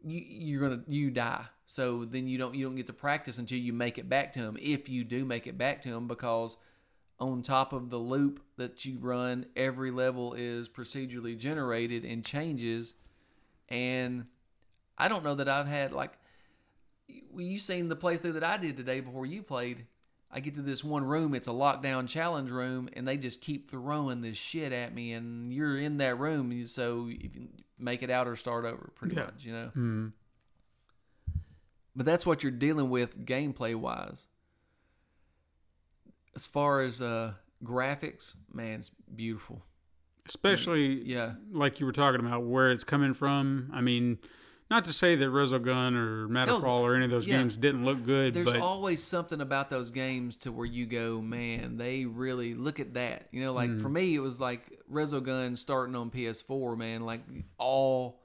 [SPEAKER 3] You you're to you die. So then you don't you don't get to practice until you make it back to him if you do make it back to him because on top of the loop that you run, every level is procedurally generated and changes and I don't know that I've had like well, you seen the playthrough that I did today before you played. I get to this one room, it's a lockdown challenge room, and they just keep throwing this shit at me, and you're in that room, so if you make it out or start over, pretty
[SPEAKER 1] Yeah.
[SPEAKER 3] much, you know.
[SPEAKER 1] hmm
[SPEAKER 3] But that's what you're dealing with gameplay wise. As far as uh, graphics, man, it's beautiful.
[SPEAKER 1] Especially
[SPEAKER 3] Yeah,
[SPEAKER 1] like you were talking about where it's coming from. I mean, not to say that Resogun or Matterfall or any of those
[SPEAKER 3] yeah.
[SPEAKER 1] games didn't look good,
[SPEAKER 3] There's
[SPEAKER 1] but
[SPEAKER 3] always something about those games to where you go, man, they really look at that. You know, like
[SPEAKER 1] Mm.
[SPEAKER 3] for me, it was like Resogun starting on PS4, man, like all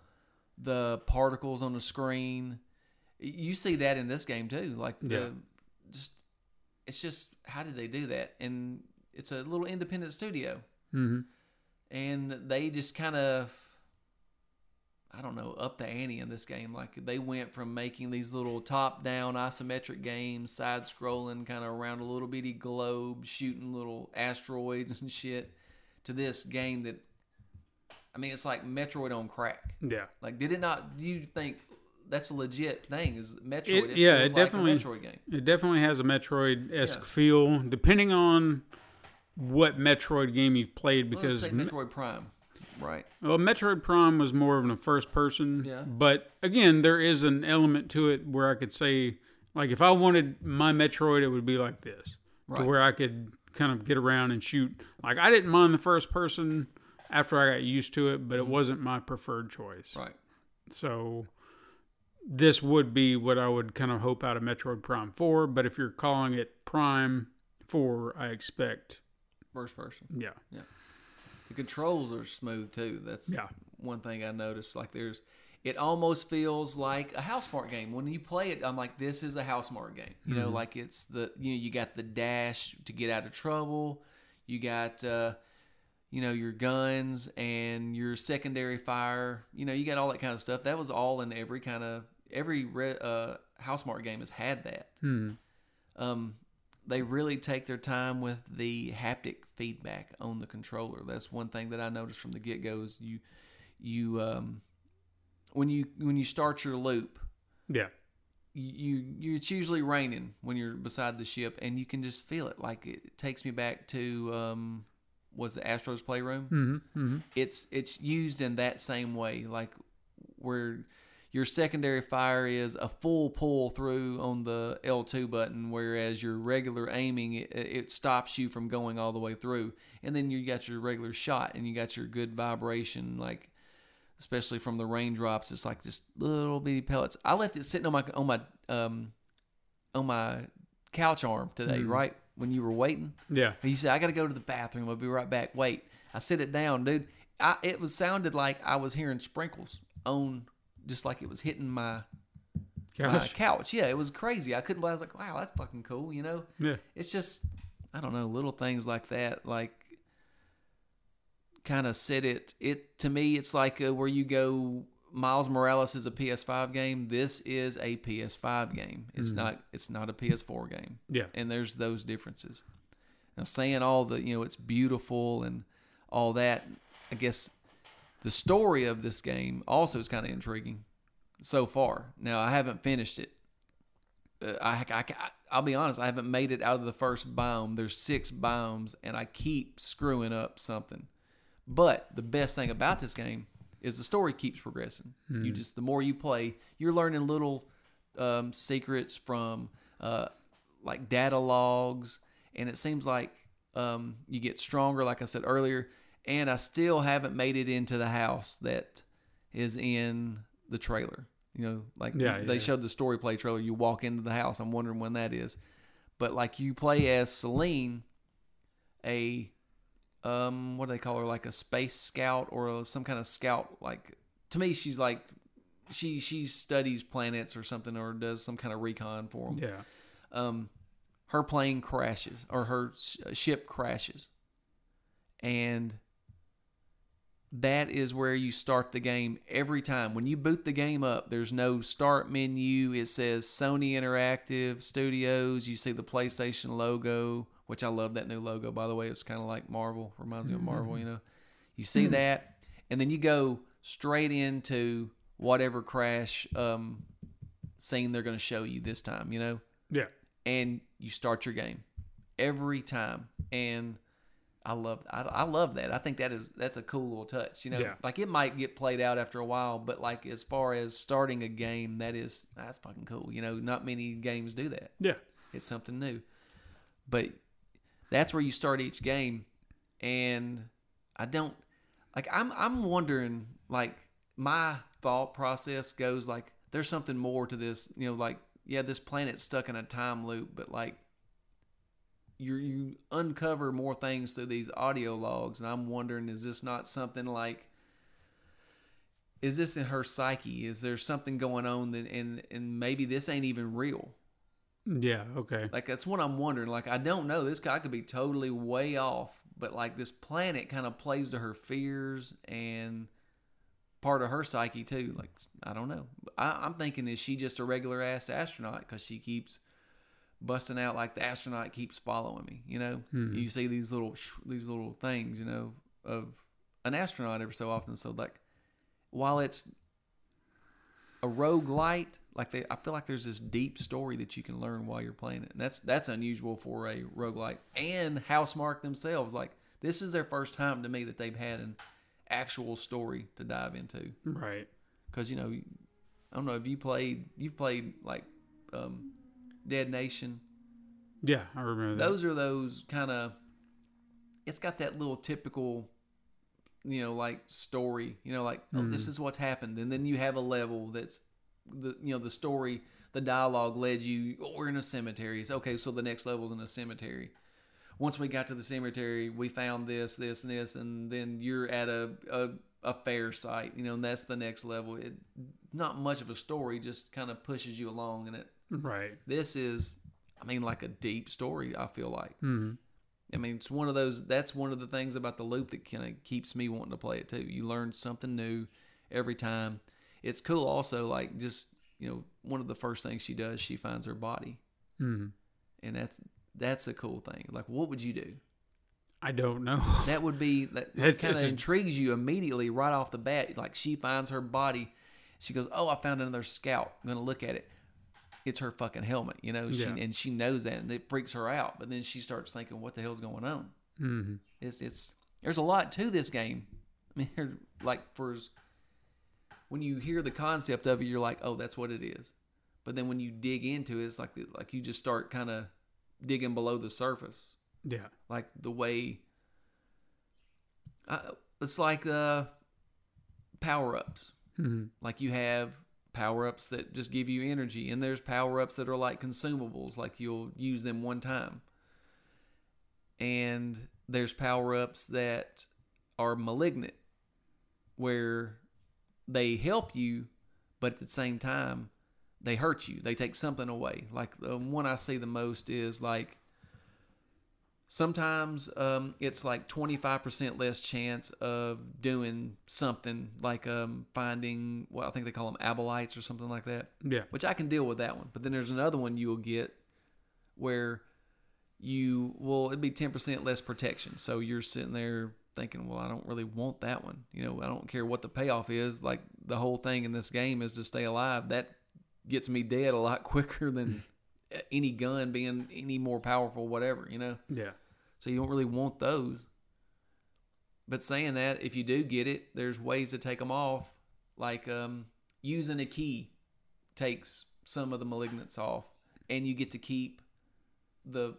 [SPEAKER 3] the particles on the screen. You see that in this game too. Like the
[SPEAKER 1] Yeah.
[SPEAKER 3] just it's just how did they do that? And it's a little independent studio.
[SPEAKER 1] Mhm.
[SPEAKER 3] And they just kind of I don't know, up the ante in this game. Like they went from making these little top-down isometric games, side-scrolling, kind of around a little bitty globe, shooting little asteroids and shit, to this game that, I mean, it's like Metroid on crack.
[SPEAKER 1] yeah.
[SPEAKER 3] Like, did it not? Do you think that's a legit thing? Is Metroid?
[SPEAKER 1] It- yeah, it definitely-
[SPEAKER 3] Metroid game.
[SPEAKER 1] It definitely has a Metroid esque
[SPEAKER 3] Yeah.
[SPEAKER 1] feel, depending on what Metroid game you've played because
[SPEAKER 3] say Metroid Prime, right?
[SPEAKER 1] Well, Metroid Prime was more of a first person.
[SPEAKER 3] Yeah.
[SPEAKER 1] But again, there is an element to it where I could say, like, if I wanted my Metroid, it would be like this, to where I could kind of get around and shoot. Like, I didn't mind the first person after I got used to it, but it wasn't my preferred choice.
[SPEAKER 3] Mm-hmm. Right.
[SPEAKER 1] So this would be what I would kind of hope out of Metroid Prime 4. But if you're calling it Prime 4, I expect,
[SPEAKER 3] First person.
[SPEAKER 1] yeah. Yeah.
[SPEAKER 3] The controls are smooth too. That's
[SPEAKER 1] Yeah.
[SPEAKER 3] one thing I noticed. Like there's, it almost feels like a Housemarque game. When you play it, I'm like, this is a Housemarque game. You know, like it's the you know you got the dash to get out of trouble. You got uh, you know your guns and your secondary fire. You know you got all that kind of stuff. That was all in every kind of every re, uh, Housemarque game has had that.
[SPEAKER 1] Hmm.
[SPEAKER 3] um, they really take their time with the haptic feedback on the controller. That's one thing that I noticed from the get go. Is you, you, um, when you when you start your loop,
[SPEAKER 1] Yeah.
[SPEAKER 3] you, you it's usually raining when you're beside the ship, and you can just feel it. Like it takes me back to um, was the Astro's Playroom?
[SPEAKER 1] Mm-hmm. Mm-hmm.
[SPEAKER 3] it's it's used in that same way like where your secondary fire is a full pull through on the L2 button whereas your regular aiming it, it stops you from going all the way through. And then you got your regular shot and you got your good vibration like especially from the raindrops. It's like just little bitty pellets. I left it sitting on my on my um on my couch arm today right when you were waiting
[SPEAKER 1] Yeah.
[SPEAKER 3] and you said, I got to go to the bathroom. I'll be right back. Wait. I sit it down, dude. I, it was sounded like I was hearing sprinkles on, just like it was hitting my, my
[SPEAKER 1] Couch.
[SPEAKER 3] couch. Yeah, it was crazy. I couldn't believe. I was like, wow, that's fucking cool. You know,
[SPEAKER 1] Yeah.
[SPEAKER 3] it's just, I don't know, little things like that, like kind of set it. It to me, it's like uh, where you go. Miles Morales is a PS5 game. This is a PS5 game. It's not. It's not a PS4 game
[SPEAKER 1] Yeah.
[SPEAKER 3] and there's those differences. Now, saying all the you know it's beautiful and all that, I guess the story of this game also is kind of intriguing so far. Now, I haven't finished it. Uh, I, I, I'll be honest, I haven't made it out of the first biome. There's six biomes, and I keep screwing up something. But the best thing about this game is the story keeps progressing. You just the more you play, you're learning little um, secrets from uh, like data logs, and it seems like um, you get stronger. Like I said earlier, and I still haven't made it into the house that is in the trailer. You know, like
[SPEAKER 1] Yeah,
[SPEAKER 3] they
[SPEAKER 1] yeah.
[SPEAKER 3] showed the story play trailer. You walk into the house. I'm wondering when that is. But like you play as Celine, a um, what do they call her? Like a space scout or some kind of scout. Like to me, she's like she she studies planets or something or does some kind of recon for them.
[SPEAKER 1] Yeah.
[SPEAKER 3] Um, her plane crashes or her sh- ship crashes, and that is where you start the game every time. When you boot the game up, there's no start menu. It says Sony Interactive Studios. You see the PlayStation logo, which I love that new logo, by the way. It's kind of like Marvel, reminds me of Marvel, you know. You see that, and then you go straight into whatever crash um, scene they're going to show you this time, you know
[SPEAKER 1] Yeah.
[SPEAKER 3] and you start your game every time and i love I, I love that i think that is that's a cool little touch you know
[SPEAKER 1] Yeah.
[SPEAKER 3] like it might get played out after a while but like as far as starting a game that is that's fucking cool you know not many games do that
[SPEAKER 1] Yeah.
[SPEAKER 3] it's something new but that's where you start each game. And i don't like i'm i'm wondering like my thought process goes like there's something more to this you know like yeah this planet's stuck in a time loop but like you you uncover more things through these audio logs and i'm wondering is this not something like is this in her psyche? Is there something going on that and and maybe this ain't even real
[SPEAKER 1] Yeah. Okay.
[SPEAKER 3] like that's what I'm wondering. Like I don't know. This guy could be totally way off, but like this planet kind of plays to her fears and part of her psyche too. Like I don't know. I, I'm thinking is she just a regular ass astronaut because she keeps busting out like the astronaut keeps following me. You know, hmm. you see these little sh- these little things. You know of an astronaut every so often. So like while it's a rogue light, like they, I feel like there's this deep story that you can learn while you're playing it. And that's that's unusual for a roguelike. And Housemarque themselves, like this is their first time to me that they've had an actual story to dive into.
[SPEAKER 1] Right.
[SPEAKER 3] Because you know, I don't know if you played, you've played like um, Dead Nation.
[SPEAKER 1] Yeah, I remember that.
[SPEAKER 3] Those are those kind of. It's got that little typical, you know, like story. You know, like oh, this is what's happened, and then you have a level that's the you know the story, the dialogue led you. Oh, we're in a cemetery. It's, okay, so the next level's in a cemetery. Once we got to the cemetery, we found this, this, and this, and then you're at a a, a fair site. You know, and that's the next level. It not much of a story, just kind of pushes you along, and it
[SPEAKER 1] right.
[SPEAKER 3] this is i mean like a deep story i feel like
[SPEAKER 1] hmm
[SPEAKER 3] i mean it's one of those that's one of the things about the loop that kind of keeps me wanting to play it too you learn something new every time it's cool also like just you know one of the first things she does she finds her body.
[SPEAKER 1] Hmm.
[SPEAKER 3] And that's that's a cool thing. Like what would you do?
[SPEAKER 1] I don't know.
[SPEAKER 3] that would be that kind of intrigues you immediately right off the bat. Like she finds her body. She goes oh i found another scalp. I'm gonna look at it. It's her fucking helmet you know? She,
[SPEAKER 1] Yeah.
[SPEAKER 3] and she knows that and it freaks her out. But then she starts thinking what the hell's going on?
[SPEAKER 1] Hmm
[SPEAKER 3] it's it's there's a lot to this game. I mean like for as- when you hear the concept of it you're like oh that's what it is but then when you dig into it it's like like you just start kind of digging below the surface
[SPEAKER 1] Yeah.
[SPEAKER 3] like the way uh, it's like uh, power ups.
[SPEAKER 1] hmm
[SPEAKER 3] Like you have power ups that just give you energy, and there's power ups that are like consumables, like you'll use them one time. And there's power ups that are malignant, where they help you, but at the same time, they hurt you. They take something away. Like the one I see the most is like sometimes um, it's like 25% less chance of doing something like um, finding well i think they call them obolites or something like that
[SPEAKER 1] Yeah.
[SPEAKER 3] which i can deal with that one but then there's another one you'll get where you will it'd be 10% less protection so you're sitting there thinking well i don't really want that one you know i don't care what the payoff is like the whole thing in this game is to stay alive that gets me dead a lot quicker than any gun being any more powerful whatever you know
[SPEAKER 1] Yeah.
[SPEAKER 3] so you don't really want those. But saying that, if you do get it, there's ways to take them off. Like um, using a key takes some of the malignance off, and you get to keep the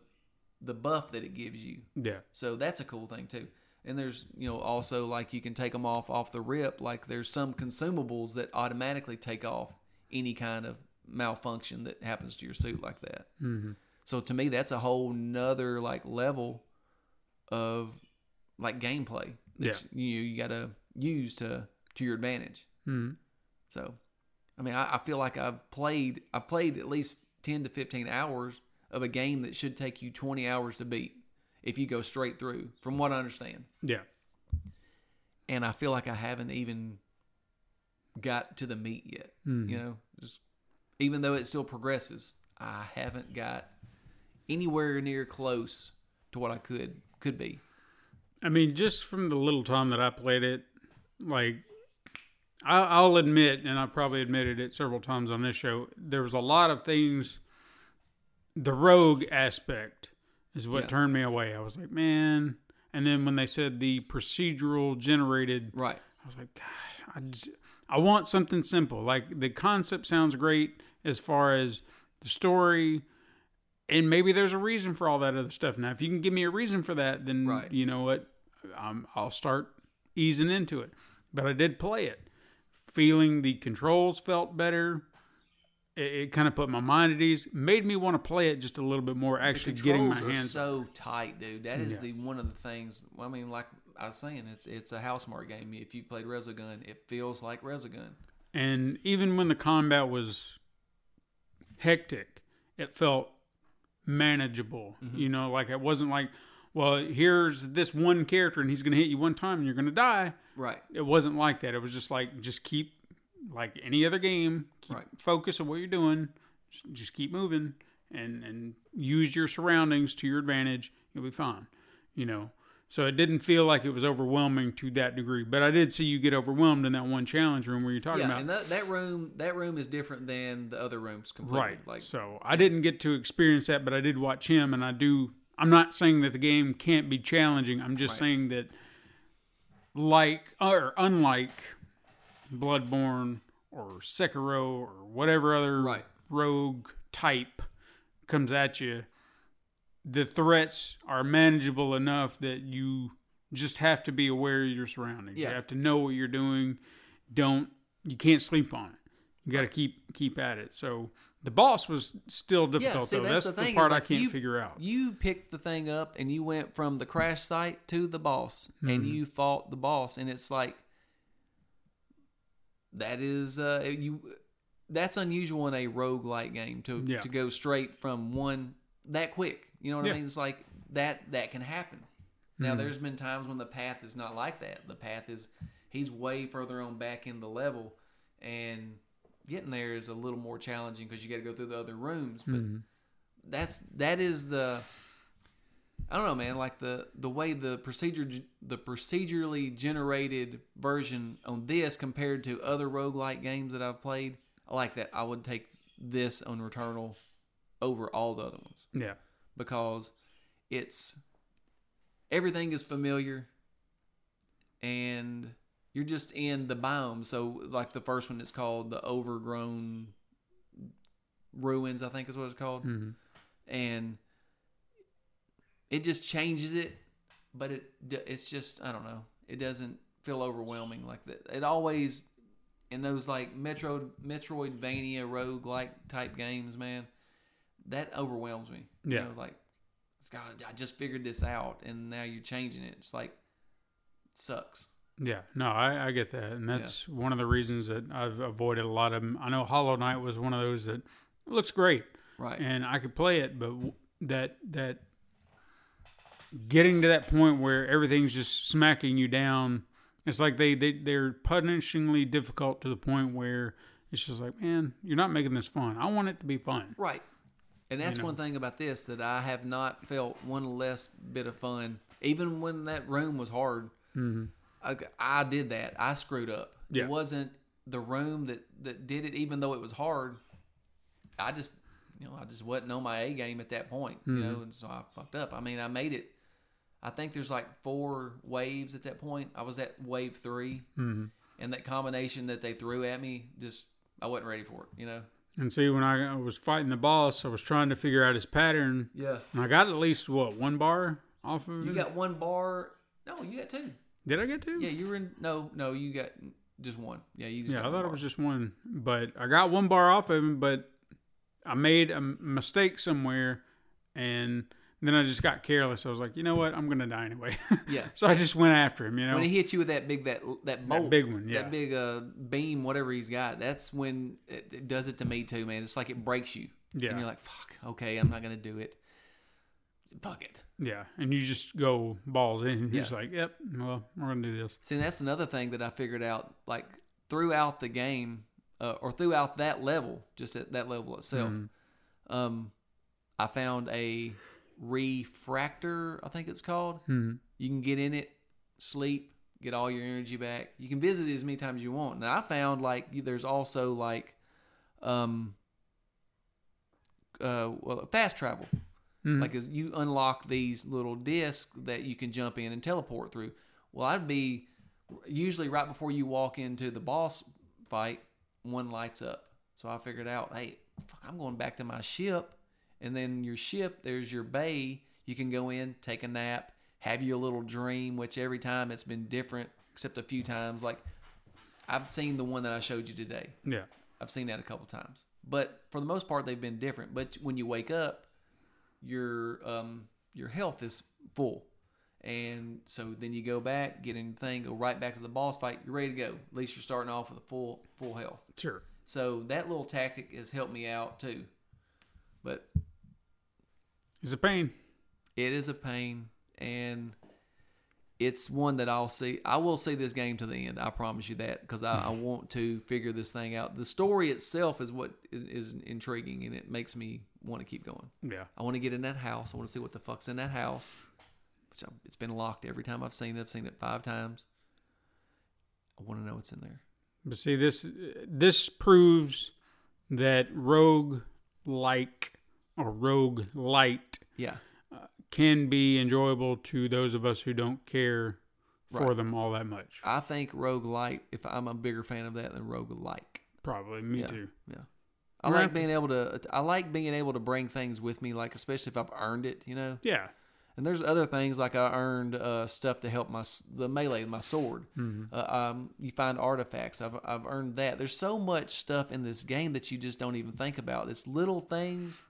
[SPEAKER 3] the buff that it gives you.
[SPEAKER 1] Yeah.
[SPEAKER 3] So that's a cool thing too. And there's you know also like you can take them off off the rip. Like there's some consumables that automatically take off any kind of malfunction that happens to your suit like that.
[SPEAKER 1] hmm
[SPEAKER 3] So to me, that's a whole nother like level of like gameplay that you you got to use to to your advantage.
[SPEAKER 1] hmm
[SPEAKER 3] So, I mean, I, I feel like I've played I've played at least ten to fifteen hours of a game that should take you twenty hours to beat if you go straight through, from what I understand.
[SPEAKER 1] Yeah.
[SPEAKER 3] And I feel like I haven't even got to the meat yet.
[SPEAKER 1] Mhm.
[SPEAKER 3] You know, just even though it still progresses, I haven't got anywhere near close to what I could could be.
[SPEAKER 1] I mean, just from the little time that I played it, like I, I'll admit, and I probably admitted it several times on this show, there was a lot of things. The rogue aspect is what
[SPEAKER 3] Yeah.
[SPEAKER 1] turned me away. I was like, man. And then when they said the procedural generated,
[SPEAKER 3] Right.
[SPEAKER 1] I was like, God, I, just, I want something simple. Like the concept sounds great as far as the story, and maybe there's a reason for all that other stuff. Now, if you can give me a reason for that, then
[SPEAKER 3] Right.
[SPEAKER 1] you know what, um, I'll start easing into it. But I did play it, feeling the controls felt better. It, it kind of put my mind at ease, made me want to play it just a little bit more. Actually, getting my
[SPEAKER 3] Controls are
[SPEAKER 1] hands.
[SPEAKER 3] so tight, dude. That is
[SPEAKER 1] Yeah.
[SPEAKER 3] the one of the things. I mean, like I was saying, it's it's a Housemarque game. If you've played Resogun, it feels like Resogun.
[SPEAKER 1] And even when the combat was hectic, it felt manageable. Mm-hmm. You know, like it wasn't like, well, here's this one character and he's going to hit you one time and you're going to die.
[SPEAKER 3] Right.
[SPEAKER 1] It wasn't like that. It was just like, just keep, like any other game, keep
[SPEAKER 3] Right.
[SPEAKER 1] focus on what you're doing, just, keep moving and, and use your surroundings to your advantage. You'll be fine. You know, So it didn't feel like it was overwhelming to that degree. But I did see you get overwhelmed in that one challenge room where you're talking
[SPEAKER 3] Yeah,
[SPEAKER 1] about.
[SPEAKER 3] and that, that room that room is different than the other rooms completely.
[SPEAKER 1] Right.
[SPEAKER 3] Like
[SPEAKER 1] so I didn't get to experience that, but I did watch him, and I do. I'm not saying that the game can't be challenging. I'm just
[SPEAKER 3] Right.
[SPEAKER 1] saying that, like or unlike Bloodborne or Sekiro or whatever other
[SPEAKER 3] Right.
[SPEAKER 1] rogue type comes at you, the threats are manageable enough that you just have to be aware of your surroundings. You have to know what you're doing. Don't you can't sleep on it. You got to keep keep at it. So the boss was still difficult
[SPEAKER 3] see,
[SPEAKER 1] though.
[SPEAKER 3] that's
[SPEAKER 1] That's,
[SPEAKER 3] the
[SPEAKER 1] the, part I can't
[SPEAKER 3] you-
[SPEAKER 1] figure out.
[SPEAKER 3] You picked the thing up and you went from the crash site to the boss
[SPEAKER 1] Mm-hmm.
[SPEAKER 3] and you fought the boss and it's like that is uh you that's unusual in a rogue roguelike game to
[SPEAKER 1] Yeah.
[SPEAKER 3] to go straight from one that quick. You know what
[SPEAKER 1] Yeah.
[SPEAKER 3] I mean? It's like that that can happen. Now there's been times when the path is not like that. The path is he's way further on back in the level and getting there is a little more challenging because you got to go through the other rooms but that's that is the I don't know, man. Like the the way the procedure the procedurally generated version on this compared to other roguelike games that I've played, I like that. I would take this on Returnal over all the other ones
[SPEAKER 1] Yeah.
[SPEAKER 3] because it's everything is familiar and you're just in the biome. So like the first one it's called the overgrown ruins, I think is what it's called.
[SPEAKER 1] Mhm.
[SPEAKER 3] And it just changes it, but it it's just I don't know. It doesn't feel overwhelming like that. It always in those like Metro Metroidvania rogue like type games, man, that overwhelms me. You
[SPEAKER 1] Yeah.
[SPEAKER 3] know, like God, I just figured this out, and now you're changing it. It's like sucks.
[SPEAKER 1] Yeah, no, I, I get that, and that's one of the reasons that I've avoided a lot of them. I know Hollow Knight was one of those that looks great,
[SPEAKER 3] Right.
[SPEAKER 1] and I could play it, but that that getting to that point where everything's just smacking you down, it's like they they they're punishingly difficult to the point where it's just like, man, you're not making this fun. I want it to be fun.
[SPEAKER 3] Right. And that's
[SPEAKER 1] know.
[SPEAKER 3] one thing about this that I have not felt one less bit of fun. Even when that room was hard, mm-hmm. I, I did that. I screwed up.
[SPEAKER 1] Yeah.
[SPEAKER 3] It wasn't the room that, that did it, even though it was hard. I just, you know, I just wasn't on my A game at that point, you know, mm-hmm. and so I fucked up. I mean, I made it. I think there's like four waves at that point. I was at wave 3
[SPEAKER 1] Mm-hmm.
[SPEAKER 3] and that combination that they threw at me, just I wasn't ready for it, you know.
[SPEAKER 1] And see, when I was fighting the boss, I was trying to figure out his pattern,
[SPEAKER 3] Yeah.
[SPEAKER 1] and I got at least what one bar off of him.
[SPEAKER 3] You
[SPEAKER 1] it.
[SPEAKER 3] got one bar. No, you got two.
[SPEAKER 1] Did I get two?
[SPEAKER 3] Yeah, you were in. No, no, you got just one. Yeah, you just.
[SPEAKER 1] Yeah, I thought it was just one, but I got one bar off of him, but I made a mistake somewhere, and then I just got careless. I was like, you know what, I'm gonna die anyway.
[SPEAKER 3] Yeah.
[SPEAKER 1] so I just went after him. You know,
[SPEAKER 3] When he hit you with that big that that bolt, that
[SPEAKER 1] big one, yeah.
[SPEAKER 3] that big uh beam, whatever he's got. That's when it, it does it to me too, man. It's like it breaks you.
[SPEAKER 1] Yeah.
[SPEAKER 3] And you're like, fuck. Okay, I'm not gonna do it. Fuck it.
[SPEAKER 1] yeah, and you just go balls in. You're
[SPEAKER 3] Yeah.
[SPEAKER 1] like, yep, well, we're gonna do this.
[SPEAKER 3] See, that's another thing that I figured out. Like throughout the game, uh, or throughout that level, just at that level itself,
[SPEAKER 1] Mm-hmm.
[SPEAKER 3] um, I found a refractor. I think it's called.
[SPEAKER 1] Mhm.
[SPEAKER 3] You can get in it, sleep, get all your energy back. You can visit it as many times as you want. And I found like there's also like, um, uh, well, fast travel.
[SPEAKER 1] Mhm.
[SPEAKER 3] Like as you unlock these little discs that you can jump in and teleport through. Well, I'd be usually right before you walk into the boss fight, one lights up. So I figured out, hey, fuck, I'm going back to my ship. And then your ship, there's your bay. You can go in, take a nap, have your little dream, which every time it's been different, except a few times. Like I've seen the one that I showed you today.
[SPEAKER 1] Yeah,
[SPEAKER 3] I've seen that a couple times. But for the most part, they've been different. But when you wake up, your um, your health is full, and so then you go back, get in the thing, go right back to the boss fight. You're ready to go. At least you're starting off with a full full health.
[SPEAKER 1] sure.
[SPEAKER 3] So that little tactic has helped me out too. But
[SPEAKER 1] It's a pain.
[SPEAKER 3] it is a pain, and it's one that I'll see. I will see this game to the end. I promise you that because I, I want to figure this thing out. The story itself is what is, is intriguing, and it makes me want to keep going.
[SPEAKER 1] Yeah,
[SPEAKER 3] I want to get in that house. I want to see what the fuck's in that house. which I- it's been locked every time I've seen it. I've seen it five times. I want to know what's in there.
[SPEAKER 1] But see, this this proves that rogue like or rogue light
[SPEAKER 3] Yeah,
[SPEAKER 1] can be enjoyable to those of us who don't care for
[SPEAKER 3] Right.
[SPEAKER 1] them all that much.
[SPEAKER 3] I think Rogue Light. If I'm a bigger fan of that than Rogue Like.
[SPEAKER 1] Probably me
[SPEAKER 3] yeah,
[SPEAKER 1] too.
[SPEAKER 3] Yeah. I like being able to. I like being able to bring things with me, like especially if I've earned it, you know.
[SPEAKER 1] Yeah.
[SPEAKER 3] And there's other things like I earned uh, stuff to help my the melee, my sword.
[SPEAKER 1] Mm-hmm.
[SPEAKER 3] Uh, um, you find artifacts. I've I've earned that. There's so much stuff in this game that you just don't even think about. It's little things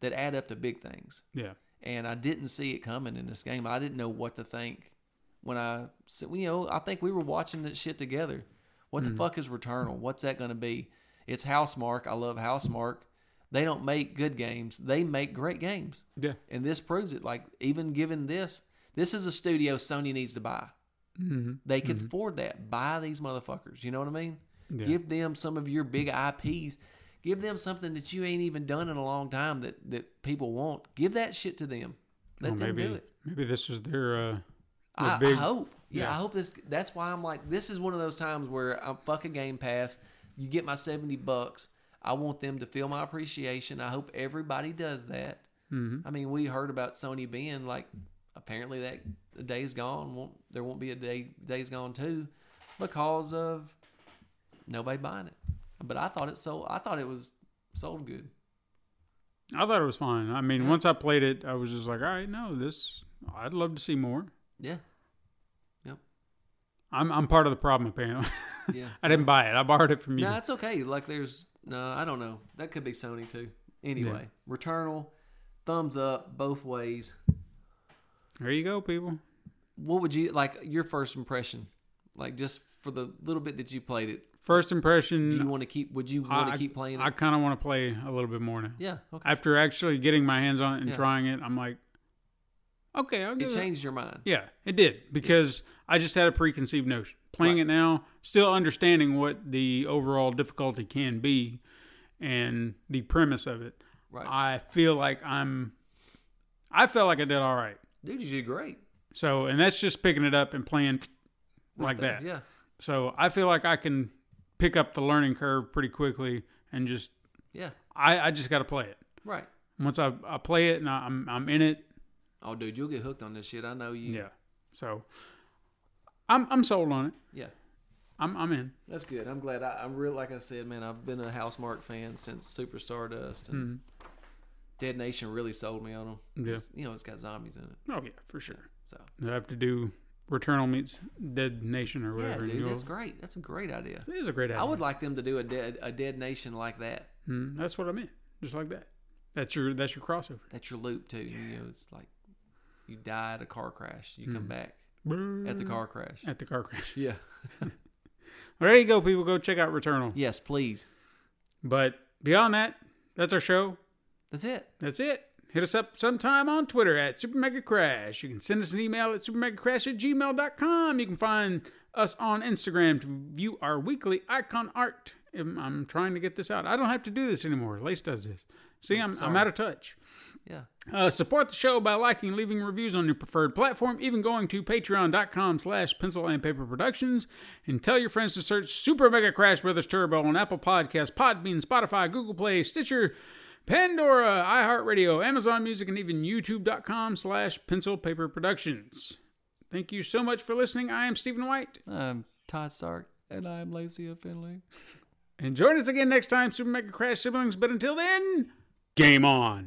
[SPEAKER 3] that add up to big things.
[SPEAKER 1] Yeah.
[SPEAKER 3] And I didn't see it coming in this game. I didn't know what to think when I, you know, I think we were watching this shit together. What
[SPEAKER 1] Mm-hmm.
[SPEAKER 3] the fuck is Returnal? What's that going to be? It's Housemarque. I love Housemarque. They don't make good games. They make great games.
[SPEAKER 1] Yeah.
[SPEAKER 3] And this proves it. Like even given this, this is a studio Sony needs to buy.
[SPEAKER 1] Mm-hmm.
[SPEAKER 3] They could afford that. Buy these motherfuckers. You know what I mean?
[SPEAKER 1] Yeah.
[SPEAKER 3] Give them some of your big IPs. Give them something that you ain't even done in a long time that that people want. Give that shit to them. Let
[SPEAKER 1] Well,
[SPEAKER 3] them
[SPEAKER 1] maybe
[SPEAKER 3] do it.
[SPEAKER 1] maybe this is their uh their
[SPEAKER 3] I,
[SPEAKER 1] big
[SPEAKER 3] I hope. Yeah,
[SPEAKER 1] yeah.
[SPEAKER 3] I hope this. That's why I'm like, this is one of those times where I'm fucking Game Pass. You get my seventy bucks. I want them to feel my appreciation. I hope everybody does that.
[SPEAKER 1] Mm-hmm.
[SPEAKER 3] I mean, we heard about Sony being like, apparently that the day's gone. Won't there won't be a day days gone too, because of nobody buying it. But I thought it sold. I thought it was sold good.
[SPEAKER 1] I thought it was fine. I mean,
[SPEAKER 3] Yeah.
[SPEAKER 1] once I played it, I was just like, all right, no, this I'd love to see more.
[SPEAKER 3] Yeah, Yep.
[SPEAKER 1] I'm I'm part of the problem apparently.
[SPEAKER 3] yeah.
[SPEAKER 1] I didn't buy it. I borrowed it from you.
[SPEAKER 3] No, it's okay. Like there's no, I don't know. That could be Sony too. Anyway, Returnal, thumbs up both ways.
[SPEAKER 1] there you go, people.
[SPEAKER 3] What would you like your first impression? Like just for the little bit that you played it,
[SPEAKER 1] First impression.
[SPEAKER 3] do you want to keep? Would you want
[SPEAKER 1] I-
[SPEAKER 3] to keep playing it?
[SPEAKER 1] I kind of want to play a little bit more now.
[SPEAKER 3] yeah, okay.
[SPEAKER 1] After actually getting my hands on it and
[SPEAKER 3] Yeah.
[SPEAKER 1] trying it, I'm like, okay, I'll
[SPEAKER 3] It
[SPEAKER 1] give it.
[SPEAKER 3] changed your mind.
[SPEAKER 1] Yeah, it did because I just had a preconceived notion. Playing
[SPEAKER 3] Right.
[SPEAKER 1] it now, still understanding what the overall difficulty can be and the premise of it,
[SPEAKER 3] Right,
[SPEAKER 1] I feel like I'm. I felt like I did all right.
[SPEAKER 3] dude, you did great.
[SPEAKER 1] So, and that's just picking it up and playing
[SPEAKER 3] Right
[SPEAKER 1] like
[SPEAKER 3] there.
[SPEAKER 1] that.
[SPEAKER 3] Yeah,
[SPEAKER 1] So I feel like I can pick up the learning curve pretty quickly and just
[SPEAKER 3] yeah,
[SPEAKER 1] I, I just got to play it.
[SPEAKER 3] right.
[SPEAKER 1] Once I, I play it and I, I'm I'm in it,
[SPEAKER 3] Oh, dude, you'll get hooked on this shit. I know you.
[SPEAKER 1] yeah. So I'm I'm sold on it.
[SPEAKER 3] yeah.
[SPEAKER 1] I'm I'm in.
[SPEAKER 3] That's good. I'm glad. I, I'm real. Like I said, man, I've been a Housemarque fan since Super Stardust, and Dead Nation really sold me on them.
[SPEAKER 1] Mm-hmm. Yeah.
[SPEAKER 3] you know, it's got zombies in it,
[SPEAKER 1] Oh yeah, for sure.
[SPEAKER 3] so
[SPEAKER 1] I have to do Returnal meets Dead Nation or whatever. and
[SPEAKER 3] dude, that's great. That's a great idea.
[SPEAKER 1] It is a great idea.
[SPEAKER 3] I would like them to do a dead a Dead Nation like that.
[SPEAKER 1] Mm, that's what I meant. Just like that. That's your that's your crossover.
[SPEAKER 3] That's your loop too. You know, it's like you die at a car crash, you
[SPEAKER 1] Hmm.
[SPEAKER 3] come back at the car crash.
[SPEAKER 1] At the car crash.
[SPEAKER 3] Yeah.
[SPEAKER 1] Well, there you go, people. Go check out Returnal.
[SPEAKER 3] Yes, please.
[SPEAKER 1] But beyond that, that's our show.
[SPEAKER 3] That's it.
[SPEAKER 1] That's it. Hit us up sometime on Twitter at Super Mega Crash. You can send us an email at supermegacrash at gmail.com. You can find us on Instagram to view our weekly icon art. I'm trying to get this out. I don't have to do this anymore. Lace does this. See, I'm, I'm out of touch.
[SPEAKER 3] Yeah.
[SPEAKER 1] Uh, support the show by liking, and leaving reviews on your preferred platform, even going to patreon.com slash pencil and paper productions, and tell your friends to search Super Mega Crash Brothers Turbo on Apple Podcasts, Podbean, Spotify, Google Play, Stitcher, Pandora, iHeartRadio, Amazon Music, and even youtube.com slash pencil paper productions. Thank you so much for listening. I am Stephen White,
[SPEAKER 3] I'm Todd Stark, and I'm Lacey Finley.
[SPEAKER 1] and join us again next time, Super Mega Crash siblings. But until then, game on.